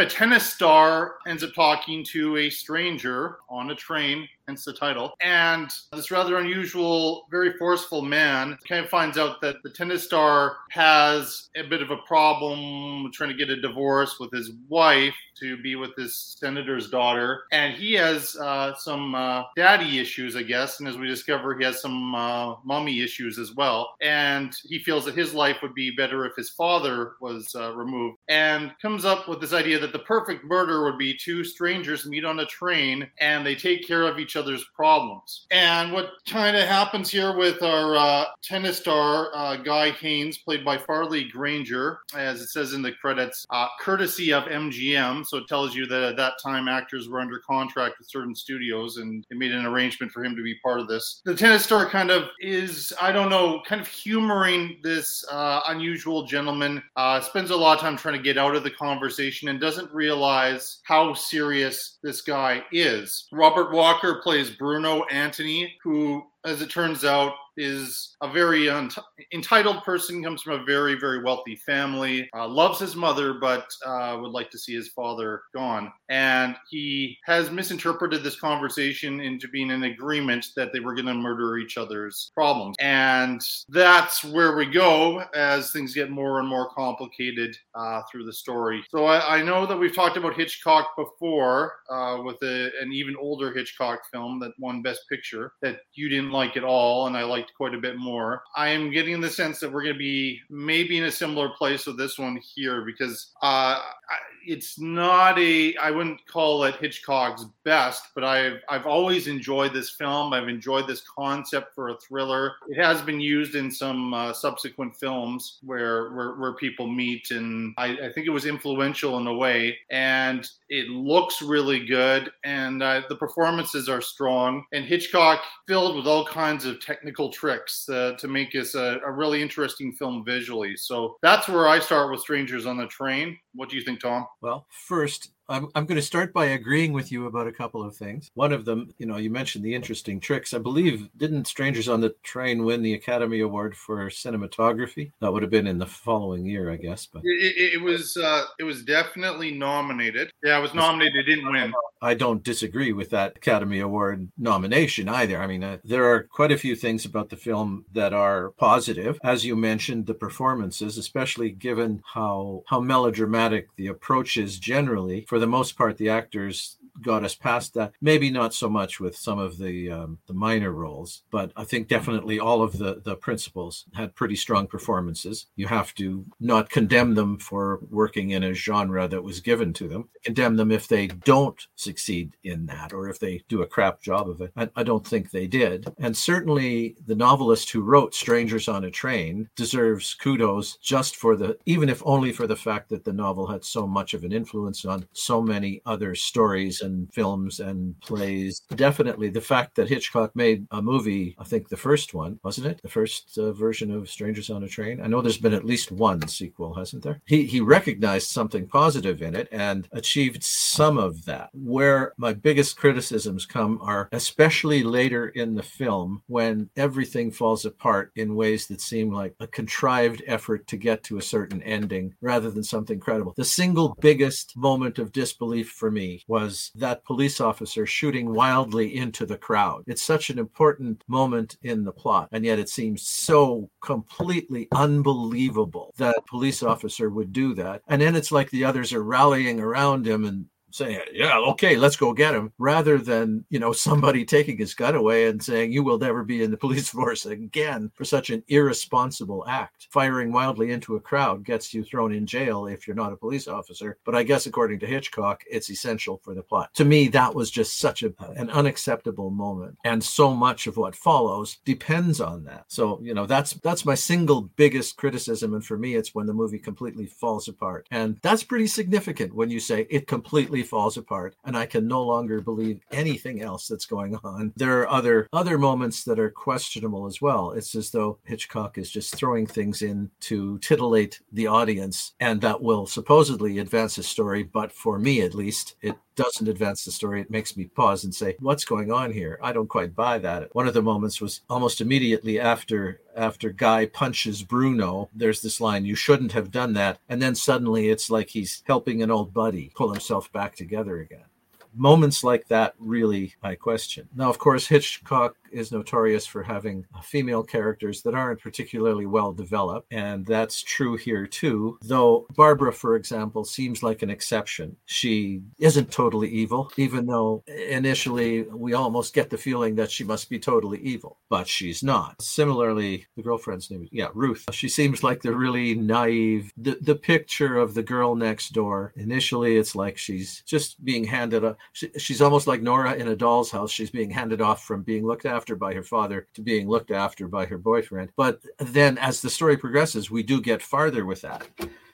A tennis star ends up talking to a stranger on a train hence the title. And this rather unusual, very forceful man kind of finds out that the tennis star has a bit of a problem trying to get a divorce with his wife to be with his senator's daughter. And he has uh, some uh, daddy issues, I guess. And as we discover, he has some uh, mommy issues as well. And he feels that his life would be better if his father was uh, removed. And comes up with this idea that the perfect murder would be two strangers meet on a train and they take care of each other's problems. And what kind of happens here with our uh, tennis star, uh, Guy Haines, played by Farley Granger, as it says in the credits, uh, courtesy of MGM. So it tells you that at that time actors were under contract with certain studios and they made an arrangement for him to be part of this. The tennis star kind of is, I don't know, kind of humoring this uh, unusual gentleman, uh, spends a lot of time trying to get out of the conversation and doesn't realize how serious this guy is. Robert Walker plays Bruno Antony, who, as it turns out, is a very entitled person, comes from a very, very wealthy family, uh, loves his mother, but uh, would like to see his father gone. And he has misinterpreted this conversation into being an agreement that they were going to murder each other's problems. And that's where we go as things get more and more complicated uh, through the story. So I, I, know that we've talked about Hitchcock before uh, with a, an even older Hitchcock film that won Best Picture that you didn't like at all, and I liked quite a bit more. I am getting the sense that we're going to be maybe in a similar place with this one here because uh, it's not a I wouldn't call it Hitchcock's best, but I've I've always enjoyed this film. I've enjoyed this concept for a thriller. It has been used in some uh, subsequent films where, where, where people meet, and I, I, think it was influential in a way. And it looks really good, and uh, the performances are strong. And Hitchcock filled with all kinds of technical tricks uh, to make this a, a really interesting film visually. So that's where I start with Strangers on the Train. What do you think, Tom? Well, first, I'm, I'm going to start by agreeing with you about a couple of things. One of them, you know, you mentioned the interesting tricks. I believe, didn't Strangers on the Train win the Academy Award for cinematography? That would have been in the following year, I guess. But it, it was uh, it was definitely nominated. Yeah, it was nominated. It didn't win. I don't disagree with that Academy Award nomination either. I mean, uh, there are quite a few things about the film that are positive, as you mentioned, the performances, especially given how how melodramatic the approach is generally. For the most part, the actors got us past that. Maybe not so much with some of the um, the minor roles, but I think definitely all of the the principals had pretty strong performances. You have to not condemn them for working in a genre that was given to them. Condemn them if they don't succeed in that, or if they do a crap job of it. I, I don't think they did. And certainly, the novelist who wrote *Strangers on a Train* deserves kudos just for the, even if only for the fact that the novel had so much of an influence on so many other stories and films and plays. Definitely the fact that Hitchcock made a movie, I think the first one, wasn't it? The first uh, version of Strangers on a Train. I know there's been at least one sequel, hasn't there? He, he recognized something positive in it and achieved some of that. Where my biggest criticisms come are especially later in the film when everything falls apart in ways that seem like a contrived effort to get to a certain ending rather than something credible. The single biggest moment of disbelief for me was that police officer shooting wildly into the crowd. It's such an important moment in the plot, and yet it seems so completely unbelievable that police officer would do that. And then it's like the others are rallying around him and saying, "Yeah, okay, let's go get him," rather than you know somebody taking his gun away and saying, "You will never be in the police force again" for such an irresponsible act. Firing wildly into a crowd gets you thrown in jail if you're not a police officer. But I guess according to Hitchcock, it's essential for the plot. To me, that was just such a, an unacceptable moment, and so much of what follows depends on that. So you know that's that's my single biggest criticism, and for me, it's when the movie completely falls apart, and that's pretty significant when you say it completely falls apart and I can no longer believe anything else that's going on. There are other other moments that are questionable as well. It's as though Hitchcock is just throwing things in to titillate the audience and that will supposedly advance the story, but for me at least, it doesn't advance the story. It makes me pause and say, "What's going on here?" I don't quite buy that. One of the moments was almost immediately after after Guy punches Bruno. There's this line, "You shouldn't have done that," and then suddenly it's like he's helping an old buddy pull himself back together again moments like that really I question. Now, of course, Hitchcock is notorious for having uh, female characters that aren't particularly well developed, and that's true here too. Though Barbara, for example, seems like an exception. She isn't totally evil, even though initially we almost get the feeling that she must be totally evil, but she's not. Similarly, the girlfriend's name, yeah, Ruth. She seems like the really naive, the, the picture of the girl next door. Initially, it's like she's just being handed a, she, she's almost like Nora in a doll's house. She's being handed off from being looked after by her father to being looked after by her boyfriend. But then as the story progresses, we do get farther with that.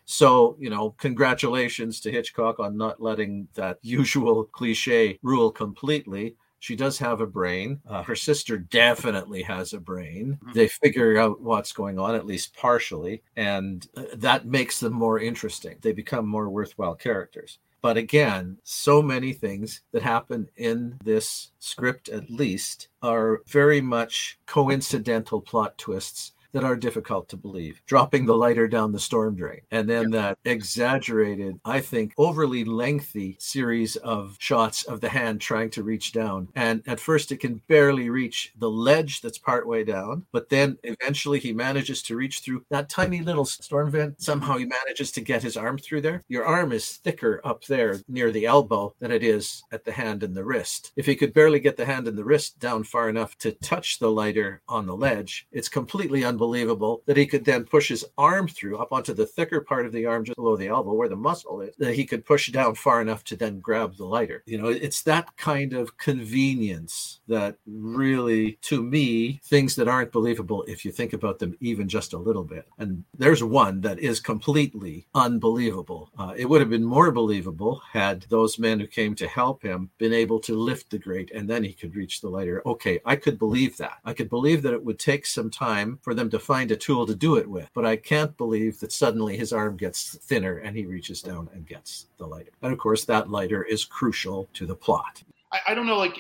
So, you know, congratulations to Hitchcock on not letting that usual cliche rule completely. She does have a brain. Uh, her sister definitely has a brain. Mm-hmm. They figure out what's going on, at least partially, and uh, that makes them more interesting. They become more worthwhile characters. But again, so many things that happen in this script, at least, are very much coincidental plot twists that are difficult to believe. Dropping the lighter down the storm drain. And then that exaggerated, I think, overly lengthy series of shots of the hand trying to reach down. And at first, it can barely reach the ledge that's partway down. But then eventually, he manages to reach through that tiny little storm vent. Somehow, he manages to get his arm through there. Your arm is thicker up there near the elbow than it is at the hand and the wrist. If he could barely get the hand and the wrist down far enough to touch the lighter on the ledge, it's completely unbelievable unbelievable that he could then push his arm through up onto the thicker part of the arm just below the elbow where the muscle is, that he could push down far enough to then grab the lighter. You know, it's that kind of convenience that really, to me, things that aren't believable if you think about them even just a little bit. And there's one that is completely unbelievable. Uh, it would have been more believable had those men who came to help him been able to lift the grate and then he could reach the lighter. Okay, I could believe that. I could believe that it would take some time for them to find a tool to do it with. But I can't believe that suddenly his arm gets thinner and he reaches down and gets the lighter. And of course, that lighter is crucial to the plot. I, I don't know, like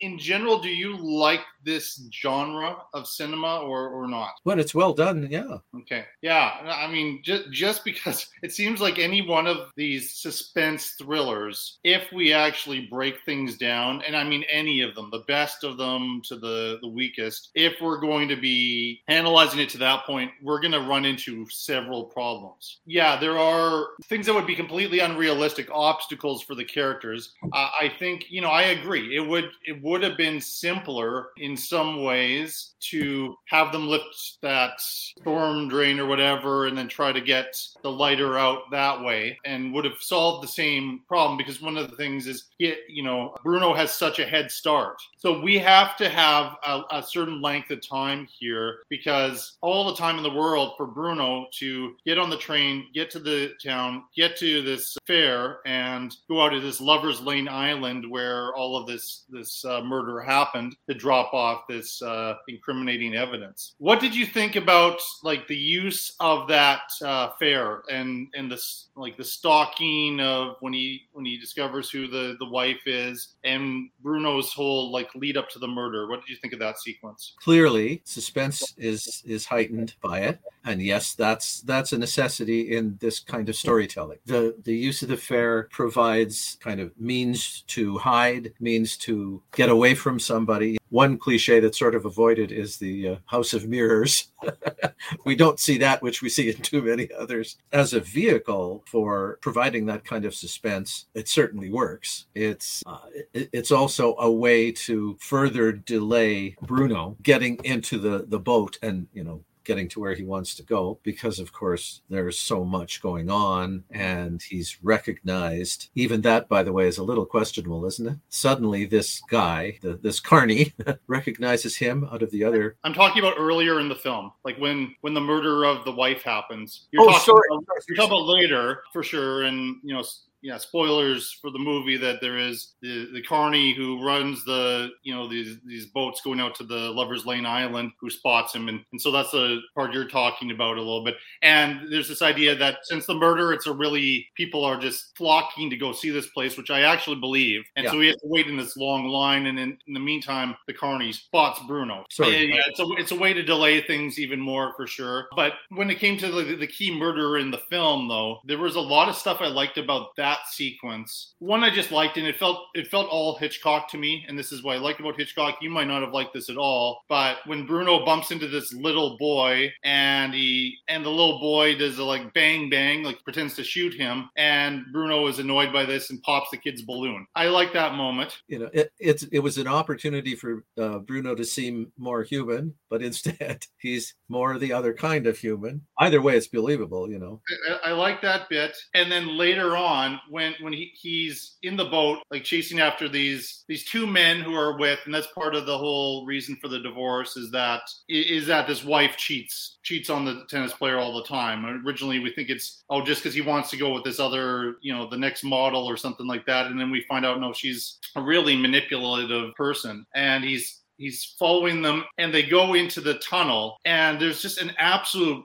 in general, do you like this genre of cinema or or not? Well, it's well done, yeah. Okay, yeah. I mean, just just because it seems like any one of these suspense thrillers, if we actually break things down, and I mean any of them, the best of them to the the weakest, if we're going to be analyzing it to that point, we're going to run into several problems. Yeah, there are things that would be completely unrealistic, obstacles for the characters. Uh, I think you know, I agree. It would it would have been simpler in some ways to have them lift that storm drain or whatever and then try to get the lighter out that way and would have solved the same problem because one of the things is it, you know bruno has such a head start. So we have to have a, a certain length of time here because all the time in the world for bruno to get on the train get to the town get to this fair and go out to this lovers lane island where all of this this uh, murder happened to drop off this uh, incriminating evidence what did you think about like the use of that uh, fair and and the like the stalking of when he when he discovers who the the wife is and Bruno's whole like lead up to the murder. What did you think of that sequence? Clearly, suspense is is heightened by it, and yes, that's that's a necessity in this kind of storytelling. the The use of the fair provides kind of means to hide, means to get away from somebody. One cliche that's sort of avoided is the uh, House of Mirrors. we don't see that, which we see in too many others. As a vehicle for providing that kind of suspense, it certainly works. It's uh, it, it's also a way to further delay Bruno getting into the the boat and you know getting to where he wants to go because of course there's so much going on and he's recognized. Even that by the way is a little questionable isn't it? Suddenly this guy the, this carney recognizes him out of the other i'm talking about earlier in the film like when when the murder of the wife happens. You're oh, talking sorry. About, you're talking about later for sure and you know yeah, spoilers for the movie that there is the, the carney who runs the you know these these boats going out to the Lovers Lane Island who spots him, and, and so that's the part you're talking about a little bit. And there's this idea that since the murder, it's a really people are just flocking to go see this place, which I actually believe, and yeah. so we have to wait in this long line, and in, in the meantime, the carney spots Bruno. Sorry, yeah, it's a it's a way to delay things even more for sure. But when it came to the, the key murder in the film, though, there was a lot of stuff I liked about that that sequence. One I just liked, and it felt it felt all Hitchcock to me, and this is what I like about Hitchcock. You might not have liked this at all, but when Bruno bumps into this little boy, and he and the little boy does a like bang bang, like pretends to shoot him, and Bruno is annoyed by this and pops the kid's balloon. I like that moment. You know, it it's it was an opportunity for uh, Bruno to seem more human, but instead he's more the other kind of human. Either way, it's believable. You know, I, I like that bit, and then later on when when he, he's in the boat like chasing after these these two men who are with and that's part of the whole reason for the divorce is that is that this wife cheats cheats on the tennis player all the time. Originally we think it's oh just because he wants to go with this other you know the next model or something like that and then we find out no she's a really manipulative person and he's he's following them and they go into the tunnel and there's just an absolutely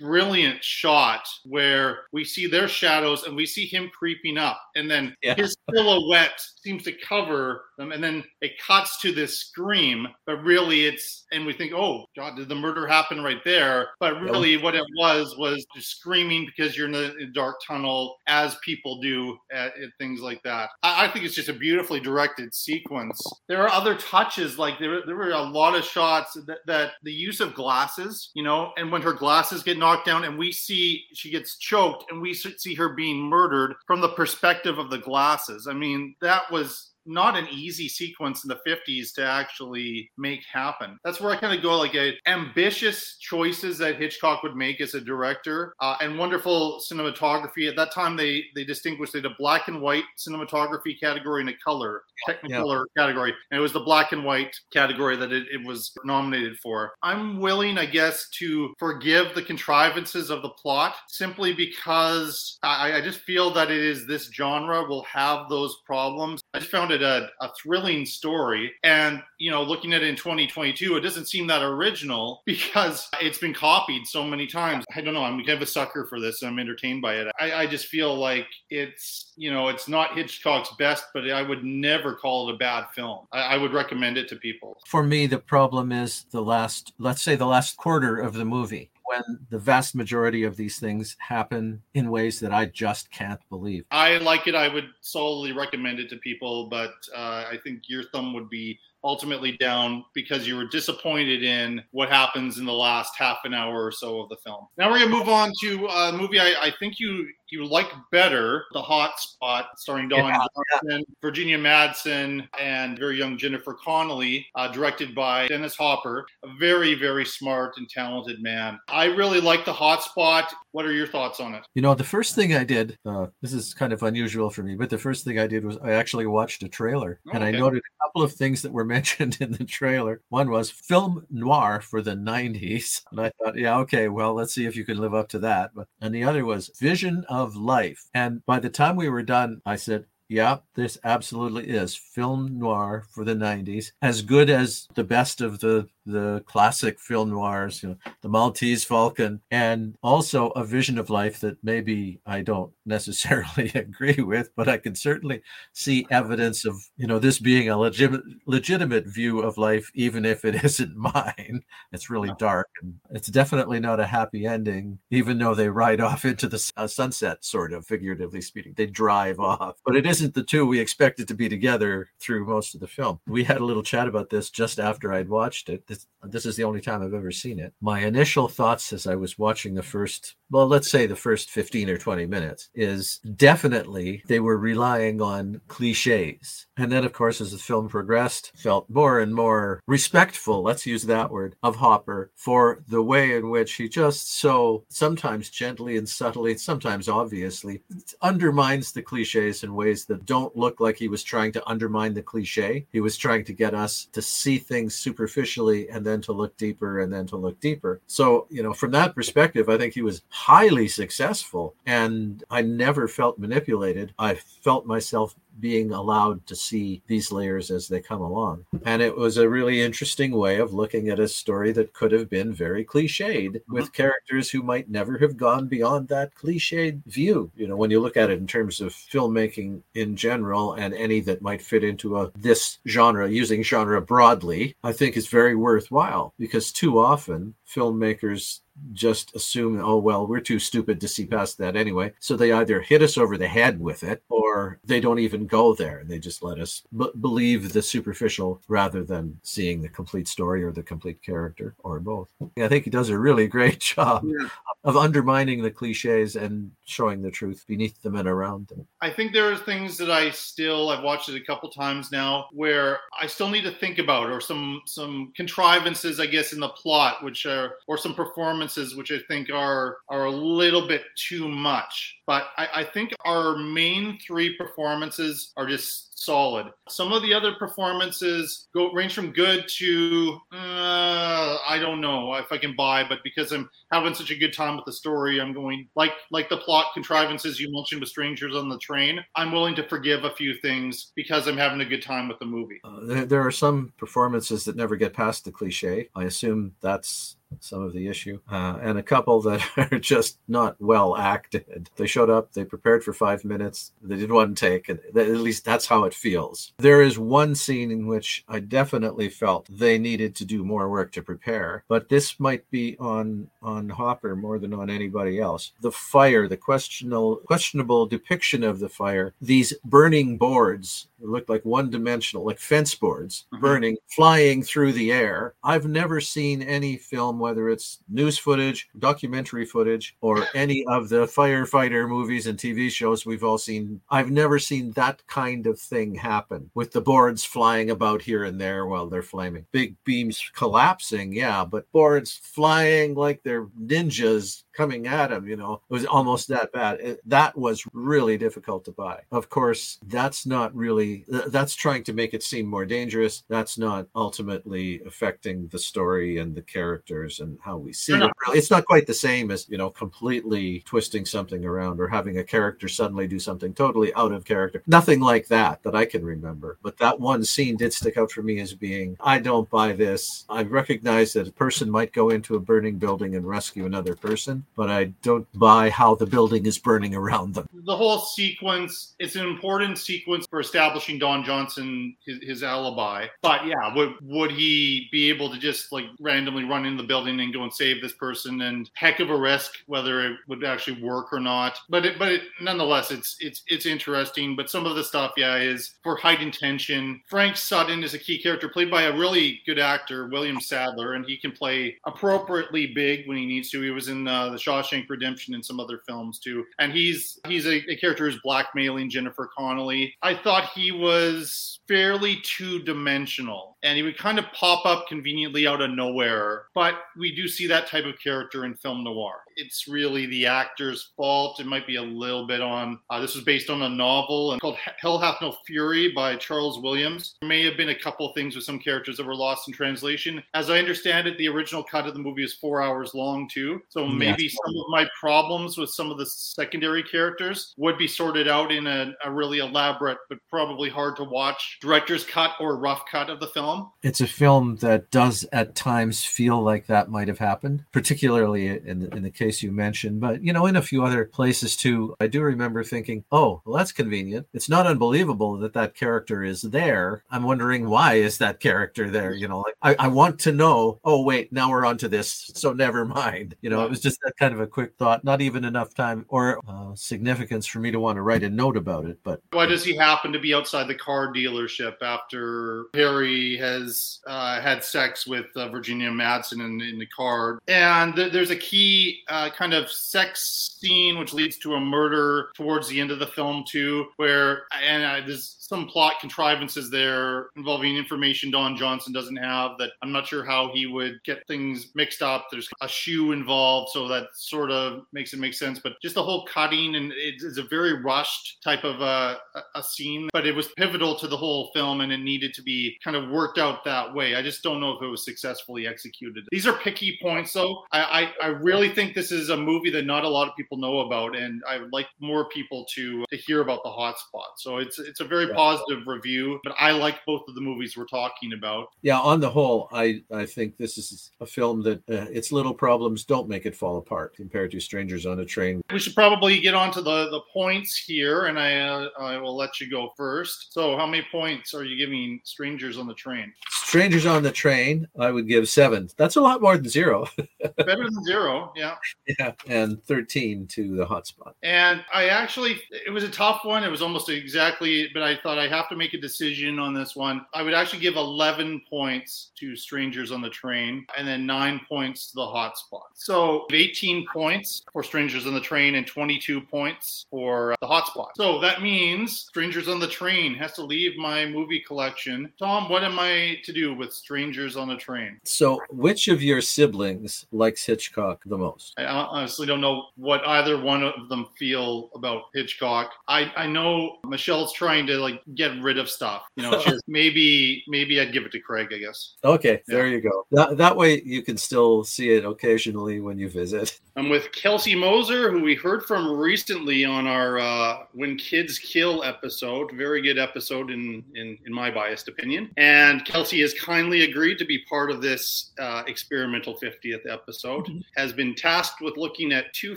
brilliant shot where we see their shadows and we see him creeping up. And then yeah. his silhouette seems to cover them. And then it cuts to this scream but really it's and we think oh god did the murder happen right there? But really what it was was just screaming because you're in the dark tunnel as people do at, at things like that. I, I, think it's just a beautifully directed sequence. There are other touches like there, there were a lot of shots that, that the use of glasses you know and when her glasses get knocked down and we see she gets choked and we see her being murdered from the perspective of the glasses. I mean, that was not an easy sequence in the 50s to actually make happen. That's where I kind of go like a ambitious choices that Hitchcock would make as a director uh, and wonderful cinematography. At that time, they they distinguished they had a black and white cinematography category and a color technicolor yeah. category, and it was the black and white category that it, it was nominated for. I'm willing, I guess, to forgive the contrivances of the plot simply because I, I just feel that it is this genre will have those problems. I just found it a, a thrilling story. And, you know, looking at it in 2022, it doesn't seem that original because it's been copied so many times. I don't know. I'm kind of a sucker for this. I'm entertained by it. I, I just feel like it's, you know, it's not Hitchcock's best, but I would never call it a bad film. I, I would recommend it to people. For me, the problem is the last, let's say the last quarter of the movie when the vast majority of these things happen in ways that I just can't believe. I like it. I would solely recommend it to people, but uh, I think your thumb would be ultimately down because you were disappointed in what happens in the last half an hour or so of the film. Now we're gonna move on to a movie I, I think you you like better The Hot Spot, starring Don yeah, Johnson, yeah. Virginia Madsen, and very young Jennifer Connelly, uh, directed by Dennis Hopper. A very, very smart and talented man. I really like The Hot Spot. What are your thoughts on it? You know, the first thing I did, uh, this is kind of unusual for me, but the first thing I did was I actually watched a trailer oh, and okay. I noted a couple of things that were mentioned in the trailer. One was film noir for the 90s. And I thought, yeah, okay, well, let's see if you can live up to that. But, and the other was vision of life. And by the time we were done, I said, yeah, this absolutely is film noir for the 90s, as good as the best of the the classic film noirs, you know, the Maltese Falcon, and also a vision of life that maybe I don't necessarily agree with, but I can certainly see evidence of, you know, this being a legitimate legitimate view of life, even if it isn't mine. It's really dark and it's definitely not a happy ending, even though they ride off into the uh, sunset, sort of figuratively speaking. They drive off, but it isn't the two we expected to be together through most of the film. We had a little chat about this just after I'd watched it this, is the only time I've ever seen it. My initial thoughts as I was watching the first, well, let's say the first 15 or 20 minutes, is definitely they were relying on cliches. And then, of course, as the film progressed, felt more and more respectful, let's use that word, of Hopper for the way in which he just so sometimes gently and subtly, sometimes obviously, undermines the cliches in ways that don't look like he was trying to undermine the cliche. He was trying to get us to see things superficially and then to look deeper and then to look deeper. So, you know, from that perspective, I think he was highly successful and I never felt manipulated. I felt myself being allowed to see these layers as they come along. And it was a really interesting way of looking at a story that could have been very cliched mm-hmm. with characters who might never have gone beyond that cliched view. You know, when you look at it in terms of filmmaking in general and any that might fit into a this genre, using genre broadly, I think is very worthwhile because too often filmmakers just assume, oh, well, we're too stupid to see past that anyway. So they either hit us over the head with it or they don't even go there. They just let us b- believe the superficial rather than seeing the complete story or the complete character or both. I think he does a really great job yeah. of undermining the cliches and showing the truth beneath them and around them. I think there are things that I still, I've watched it a couple times now where I still need to think about or some, some contrivances, I guess, in the plot, which are, or some performances, which I think are are a little bit too much. But I, I think our main three performances are just solid. Some of the other performances go range from good to uh, I don't know if I can buy, but because I'm having such a good time with the story, I'm going like like the plot contrivances you mentioned with Strangers on the Train. I'm willing to forgive a few things because I'm having a good time with the movie. Uh, there, are some performances that never get past the cliche. I assume that's some of the issue, uh, and a couple that are just not well acted. They showed up, they prepared for five minutes, they did one take, and at least that's how it feels. There is one scene in which I definitely felt they needed to do more work to prepare, but this might be on on Hopper more than on anybody else. The fire, the questionable questionable depiction of the fire, these burning boards looked like one dimensional, like fence boards mm-hmm. burning, flying through the air. I've never seen any film, whether it's news footage, documentary footage, or any of the firefighter movies and TV shows we've all seen. I've never seen that kind of thing happen with the boards flying about here and there while they're flaming. Big beams collapsing, yeah, but boards flying like they're ninjas coming at him, you know, it was almost that bad. It, that was really difficult to buy. Of course, that's not really, that's trying to make it seem more dangerous. That's not ultimately affecting the story and the characters and how we see it. It's not quite the same as, you know, completely twisting something around or having a character suddenly do something totally out of character. Nothing like that that I can remember. But that one scene did stick out for me as being, I don't buy this. I recognize that a person might go into a burning building and rescue another person but I don't buy how the building is burning around them. the whole sequence, it's an important sequence for establishing Don Johnson his, his, alibi. But yeah, would would he be able to just like randomly run in the building and go and save this person? And heck of a risk whether it would actually work or not. But it, but it, nonetheless, it's it's it's interesting. But some of the stuff, yeah, is for heightened tension. Frank Sutton is a key character played by a really good actor, William Sadler, and he can play appropriately big when he needs to. He was in uh, the Shawshank Redemption and some other films too, and he's he's a, a character who's blackmailing Jennifer Connelly. I thought he was fairly two dimensional and he would kind of pop up conveniently out of nowhere. But we do see that type of character in film noir. It's really the actor's fault. It might be a little bit on. Uh, this was based on a novel called Hell Hath No Fury by Charles Williams. There may have been a couple things with some characters that were lost in translation. As I understand it, the original cut of the movie is four hours long too. So maybe yes. some of my problems with some of the secondary characters would be sorted out in a, a really elaborate but probably hard to watch director's cut or rough cut of the film. It's a film that does at times feel like that might have happened, particularly in the, in the case you mentioned, but you know, in a few other places too. I do remember thinking, "Oh, well, that's convenient. It's not unbelievable that that character is there. I'm wondering why is that character there? You know, like I, I want to know. Oh, wait, now we're on to this, so never mind. You know, it was just that kind of a quick thought, not even enough time or uh, significance for me to want to write a note about it. But why does he happen to be outside the car dealership after Harry has uh, had sex with uh, Virginia Madsen in, in, the car? And th- there's a key uh, kind of sex scene which leads to a murder towards the end of the film too, where and uh, there's some plot contrivances there involving information Don Johnson doesn't have that I'm not sure how he would get things mixed up. There's a shoe involved, so that sort of makes it make sense. But just the whole cutting and it's a very rushed type of a, a scene, but it was pivotal to the whole film and it needed to be kind of worked out that way. I just don't know if it was successfully executed. These are picky points, though. I, I, I really think this is a movie that not a lot of people know about, and I would like more people to to hear about the hotspot. So it's it's a very positive review, but I like both of the movies we're talking about. Yeah, on the whole, I I think this is a film that uh, its little problems don't make it fall apart compared to Strangers on a Train. We should probably get on to the the points here, and I uh, I will let you go first. So, how many points are you giving Strangers on the Train? Strangers on the Train, I would give seven. That's a lot more than zero. Better than zero, yeah. Yeah, and thirteen to the hotspot. And I actually, it was a tough one. It was almost exactly, but I thought I have to make a decision on this one. I would actually give 11 points to Strangers on the Train and then nine points to the hotspot. So 18 points for Strangers on the Train and 22 points for the hotspot. So that means Strangers on the Train has to leave my movie collection. Tom, what am I to do with Strangers on the Train? So, which of your siblings likes Hitchcock the most? I honestly don't know what either one of them feel about Hitchcock. I, I know Michelle's trying to like get rid of stuff. You know, maybe maybe I'd give it to Craig. I guess. Okay, yeah. there you go. That that way you can still see it occasionally when you visit. I'm with Kelsi Moser, who we heard from recently on our uh, "When Kids Kill" episode. Very good episode in in in my biased opinion. And Kelsi has kindly agreed to be part of this uh, experimental 50th episode. Mm-hmm. Has been tasked with looking at two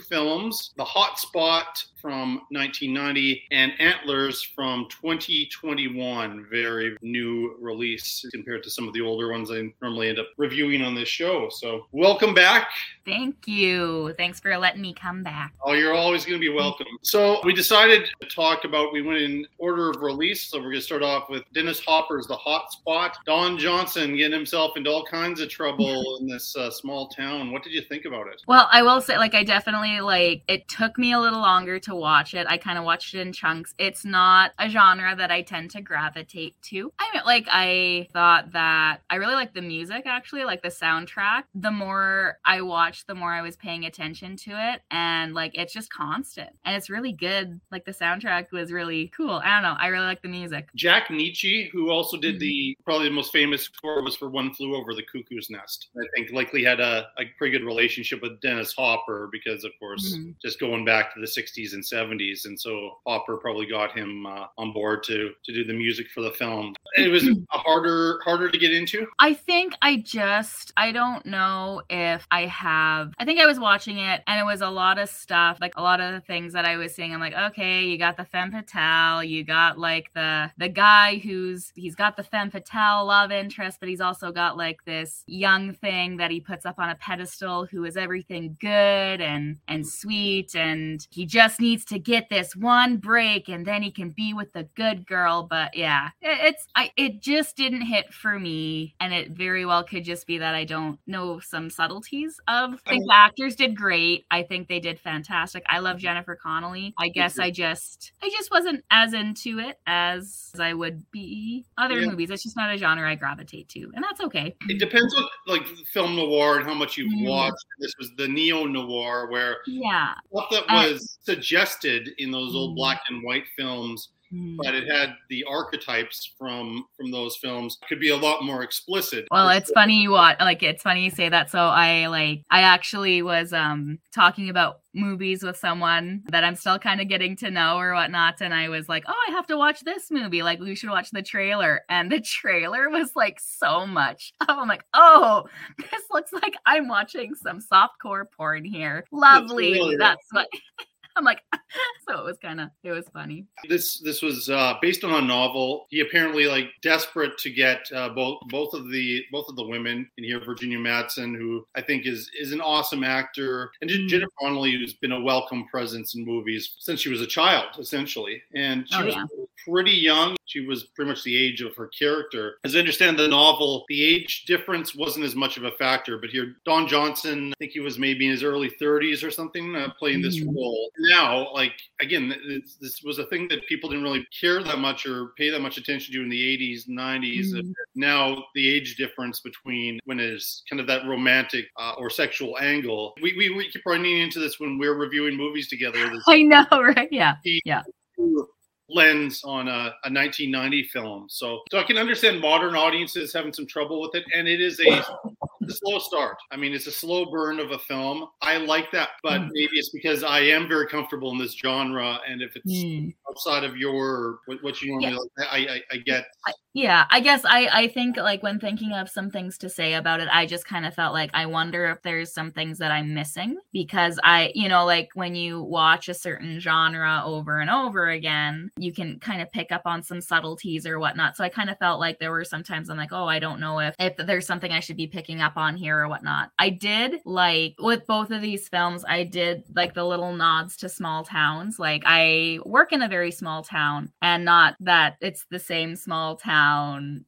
films: The Hot Spot from 1990 and Antlers from 2021. Very new release compared to some of the older ones I normally end up reviewing on this show. So, welcome back. Thank you. Thanks for letting me come back. Oh, you're always going to be welcome. So, we decided to talk about, we went in order of release. So, we're going to start off with Dennis Hopper's The Hot Spot. Don Johnson getting himself into all kinds of trouble in this uh, small town. What did you think about it? Well, I will say, like, I definitely, like, it took me a little longer to watch it. I kind of watched it in chunks. It's not a genre that I tend to gravitate to. I mean, like, I thought that I really like the music, actually, like the soundtrack. The more I watched, the more I was paying attention to it. And like it's just constant. And it's really good. Like the soundtrack was really cool. I don't know. I really like the music. Jack Nitzsche, who also did mm-hmm. the probably the most famous score was for One Flew Over the Cuckoo's Nest. I think likely had a, a pretty good relationship with Dennis Hopper because of course mm-hmm. just going back to the 60s and 70s, and so Hopper probably got him uh, on board to to do the music for the film. It was harder harder to get into. I think I just I don't know if I have. I think I was watching it and it was a lot of stuff, like a lot of the things that I was seeing. I'm like, okay, you got the femme fatale, you got like the the guy who's he's got the femme fatale love interest, but he's also got like this young thing that he puts up on a pedestal who is everything good and and sweet and he just needs to get this one break and then he can be with the good girl but yeah it, it's i it just didn't hit for me. And it very well could just be that i don't know some subtleties of I think the actors did great. I think they did fantastic. I love jennifer connelly. I guess i just i just wasn't as into it as i would be other yeah. movies. It's just not a genre i gravitate to and that's okay. It depends on like film noir and how much you've mm. watched. This was the neo noir where yeah. stuff that was uh, suggested in those old mm. black and white films mm. but it had the archetypes from from those films could be a lot more explicit. Well it's funny you watch like it's funny you say that. So i like i actually was um talking about movies with someone that i'm still kind of getting to know or whatnot and i was like oh i have to watch this movie. Like we should watch the trailer. And the trailer was like so much i'm like oh this looks like i'm watching some soft core porn here. Lovely. really that's what I'm like, so it was kind of it was funny. This this was uh, based on a novel. He apparently like desperate to get uh, both both of the both of the women in here. Virginia Madsen, who I think is is an awesome actor, and mm. Jennifer Connelly, who's been a welcome presence in movies since she was a child, essentially, and she oh, was yeah pretty young. She was pretty much the age of her character. As I understand the novel, the age difference wasn't as much of a factor, but here, Don Johnson, I think he was maybe in his early 30s or something, uh, playing this mm. role. Now, like, again, this, this, was a thing that people didn't really care that much or pay that much attention to in the 80s, 90s. Mm. Now, the age difference between when it's kind of that romantic uh, or sexual angle, we, we, we keep running into this when we're reviewing movies together. I know, right? Yeah. yeah lens on a, a 1990 film. So, so I can understand modern audiences having some trouble with it, and it is a, a slow start. I mean, it's a slow burn of a film. I like that, but mm. maybe it's because I am very comfortable in this genre, and if it's mm. outside of your what, what you normally yeah. like, I, I, I get. I, yeah, I guess I I think like when thinking of some things to say about it, I just kind of felt like I wonder if there's some things that I'm missing because I, you know, like when you watch a certain genre over and over again, you can kind of pick up on some subtleties or whatnot. So I kind of felt like there were sometimes I'm like, oh, I don't know if if there's something I should be picking up on here or whatnot. I did like with both of these films, I did like the little nods to small towns. Like I work in a very small town, and not that it's the same small town.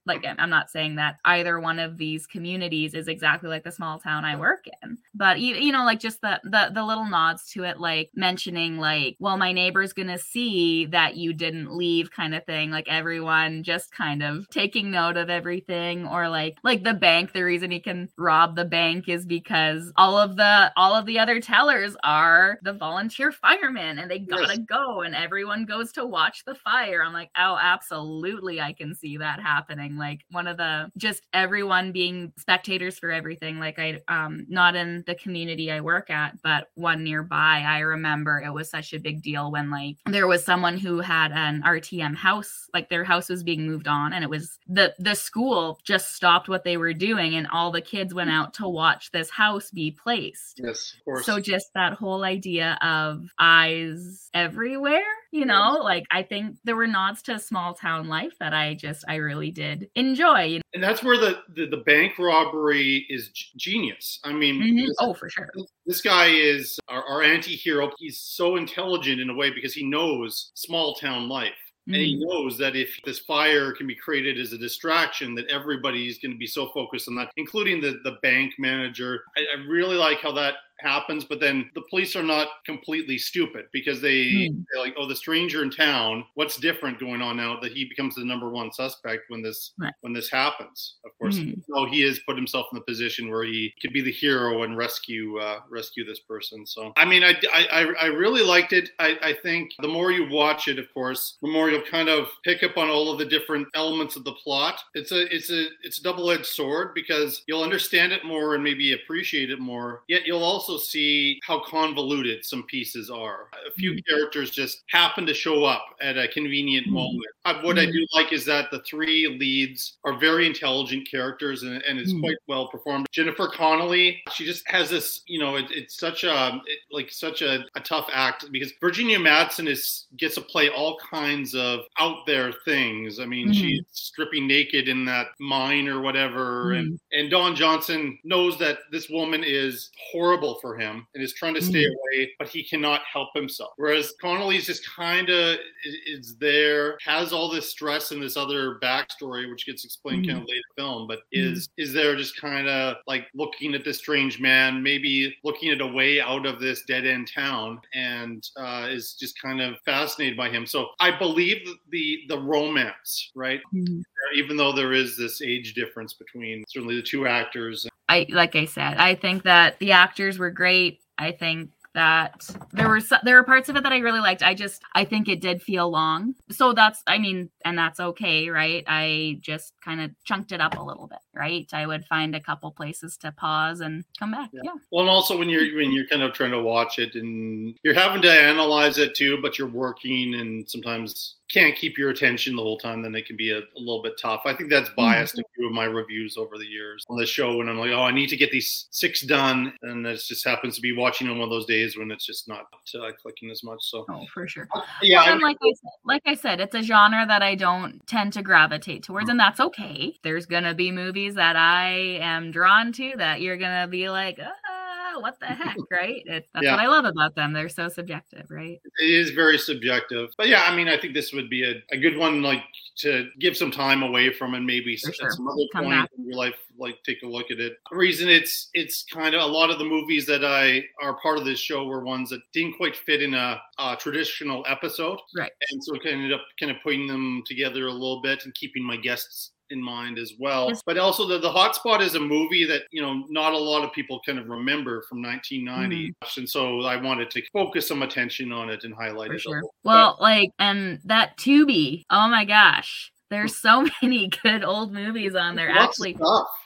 Like I'm not saying that either one of these communities is exactly like the small town I work in, but you, you know, like just the the the little nods to it, like mentioning like, well, my neighbor's gonna see that you didn't leave kind of thing like everyone just kind of taking note of everything or like like the bank the reason he can rob the bank is because all of the all of the other tellers are the volunteer firemen and they gotta yes. go and everyone goes to watch the fire. I'm like oh absolutely i can see that happening. Like one of the just everyone being spectators for everything. Like i um not in the community i work at but one nearby i remember it was such a big deal when like there was someone who had an RTM house, like their house was being moved on, and it was the the school just stopped what they were doing, and all the kids went out to watch this house be placed. Yes, of course. So just that whole idea of eyes everywhere, you know, like I think there were nods to small town life that I just I really did enjoy. And that's where the the, the bank robbery is g- genius. I mean, mm-hmm. this, oh for sure. This guy is our, our anti-hero. He's so intelligent in a way because he knows small town life. And he mm. knows that if this fire can be created as a distraction, that everybody's going to be so focused on that, including the, the bank manager. I, I really like how that happens, but then the police are not completely stupid because they mm. they're like, oh, the stranger in town. What's different going on now that he becomes the number one suspect when this right. when this happens? Of course, mm. so he has put himself in the position where he could be the hero and rescue uh, rescue this person. So I mean, I I, I really liked it. I, I think the more you watch it, of course, the more you'll kind of pick up on all of the different elements of the plot. It's a it's a it's a double edged sword because you'll understand it more and maybe appreciate it more. Yet you'll also also see how convoluted some pieces are. A few mm-hmm. characters just happen to show up at a convenient mm-hmm. moment. Uh, what mm-hmm. I do like is that the three leads are very intelligent characters and, and it's mm-hmm. quite well performed. Jennifer Connelly, she just has this, you know, it, it's such a it, like such a, a, tough act because Virginia Madsen is gets to play all kinds of out there things. I mean, she's mm-hmm. stripping naked in that mine or whatever, and mm-hmm. and Don Johnson knows that this woman is horrible for him and is trying to stay mm-hmm. away, but he cannot help himself. Whereas Connelly's just kind of is there, has all this stress and this other backstory, which gets explained mm-hmm. kind of later in the film, but mm-hmm. is is there just kind of like looking at this strange man, maybe looking at a way out of this dead end town, and uh, is just kind of fascinated by him. So I believe the the romance, right? Mm-hmm. Even though there is this age difference between certainly the two actors. I like I said, I think that the actors were great. I think that there were there were parts of it that I really liked. I just I think it did feel long. So that's I mean, and that's okay, right? I just kind of chunked it up a little bit, right? I would find a couple places to pause and come back. Yeah. yeah. Well, and also when you're when you're kind of trying to watch it and you're having to analyze it too, but you're working and sometimes can't keep your attention the whole time, then it can be a, a little bit tough. I think that's mm-hmm. biased mm-hmm. a few of my reviews over the years on the show when I'm like, oh, I need to get these six done, and it just happens to be watching on one of those days when it's just not uh, clicking as much. So, oh, for sure. Uh, yeah, like I said, like I said, it's a genre that I don't tend to gravitate towards, and that's okay. There's gonna be movies that I am drawn to that you're gonna be like, ah, what the heck, right? That's yeah. what I love about them. They're so subjective, right? It is very subjective. But yeah, I mean, I think this would be a, a good one, like to give some time away from and maybe sure. some other Come point back. in your life, like take a look at it. The reason it's it's kind of a lot of the movies that I are part of this show were ones that didn't quite fit in a, a traditional episode, right? And so I ended up kind of putting them together a little bit and keeping my guests in mind as well. But also the, the Hotspot is a movie that, you know, not a lot of people kind of remember from 1990. Mm-hmm. And so I wanted to focus some attention on it and highlight For it. Sure. Well, like, and that Tubi, oh my gosh. There's so many good old movies on there. Lots Actually,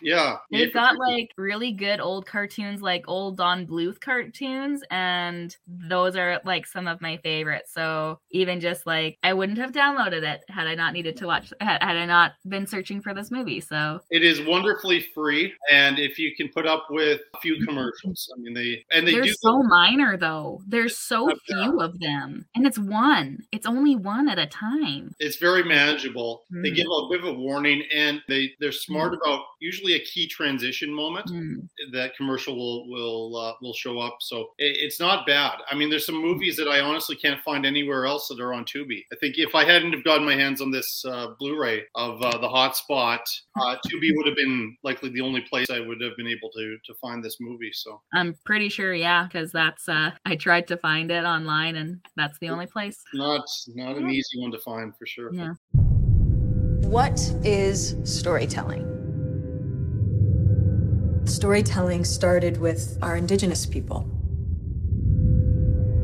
yeah, they've got like really good old cartoons, like old Don Bluth cartoons, and those are like some of my favorites. So even just like I wouldn't have downloaded it had I not needed to watch, had, had I not been searching for this movie. So it is wonderfully free, and if you can put up with a few mm-hmm. commercials, I mean they and they they're do so minor though. There's so few of them, and it's one. It's only one at a time. It's very manageable Mm. They give a bit of a warning, and they they're smart mm. about usually a key transition moment mm. that commercial will will uh, will show up. So it, it's not bad. I mean, there's some movies that I honestly can't find anywhere else that are on Tubi. I think if I hadn't have gotten my hands on this uh, Blu-ray of uh, the Hotspot, uh, Tubi would have been likely the only place I would have been able to to find this movie. So I'm pretty sure, yeah, because that's uh, I tried to find it online, and that's the only place. Not not an easy one to find for sure. Yeah. What is storytelling? Storytelling started with our indigenous people.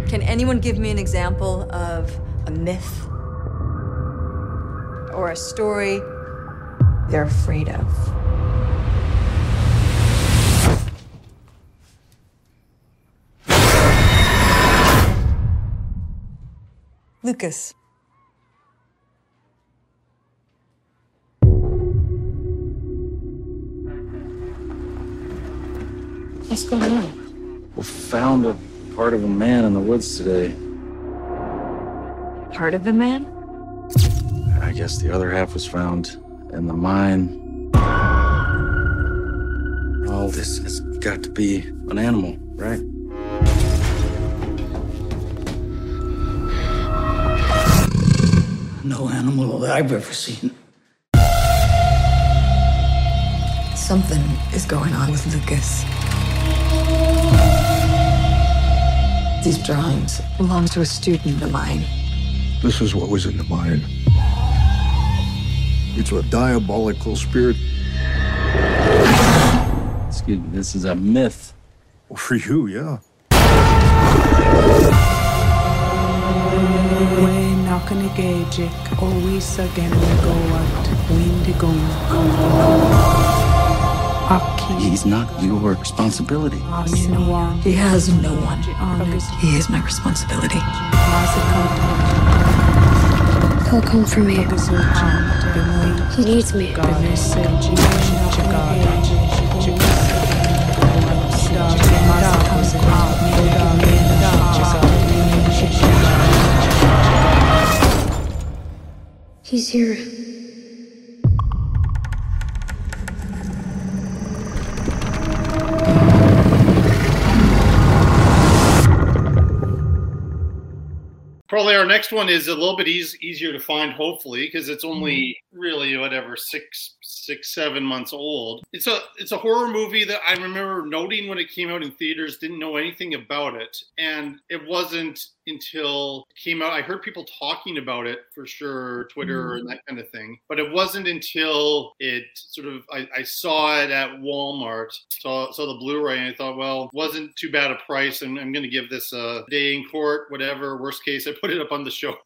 Can anyone give me an example of a myth or a story they're afraid of? Lucas. What's going on? We found a part of a man in the woods today. Part of the man? I guess the other half was found in the mine. All this has got to be an animal, right? No animal that I've ever seen. Something is going on with Lucas. These drawings belong to a student of mine. This is what was in the mine. It's a diabolical spirit. Excuse me, this is a myth. Well, for you, yeah. When nakanigejik always again go out windigo aki He's not your responsibility. He has no one. He is my responsibility. He'll come for me. He needs me. He's here. Probably our next one is a little bit eas- easier to find, hopefully, because it's mm-hmm. only really whatever six six seven months old. It's a it's a horror movie that i remember noting when it came out in theaters didn't know anything about it and it wasn't until it came out i heard people talking about it for sure twitter mm-hmm. and that kind of thing but it wasn't until it sort of i, I saw it at walmart saw, saw the blu-ray and i thought well wasn't too bad a price and i'm going to give this a day in court whatever worst case i put it up on the show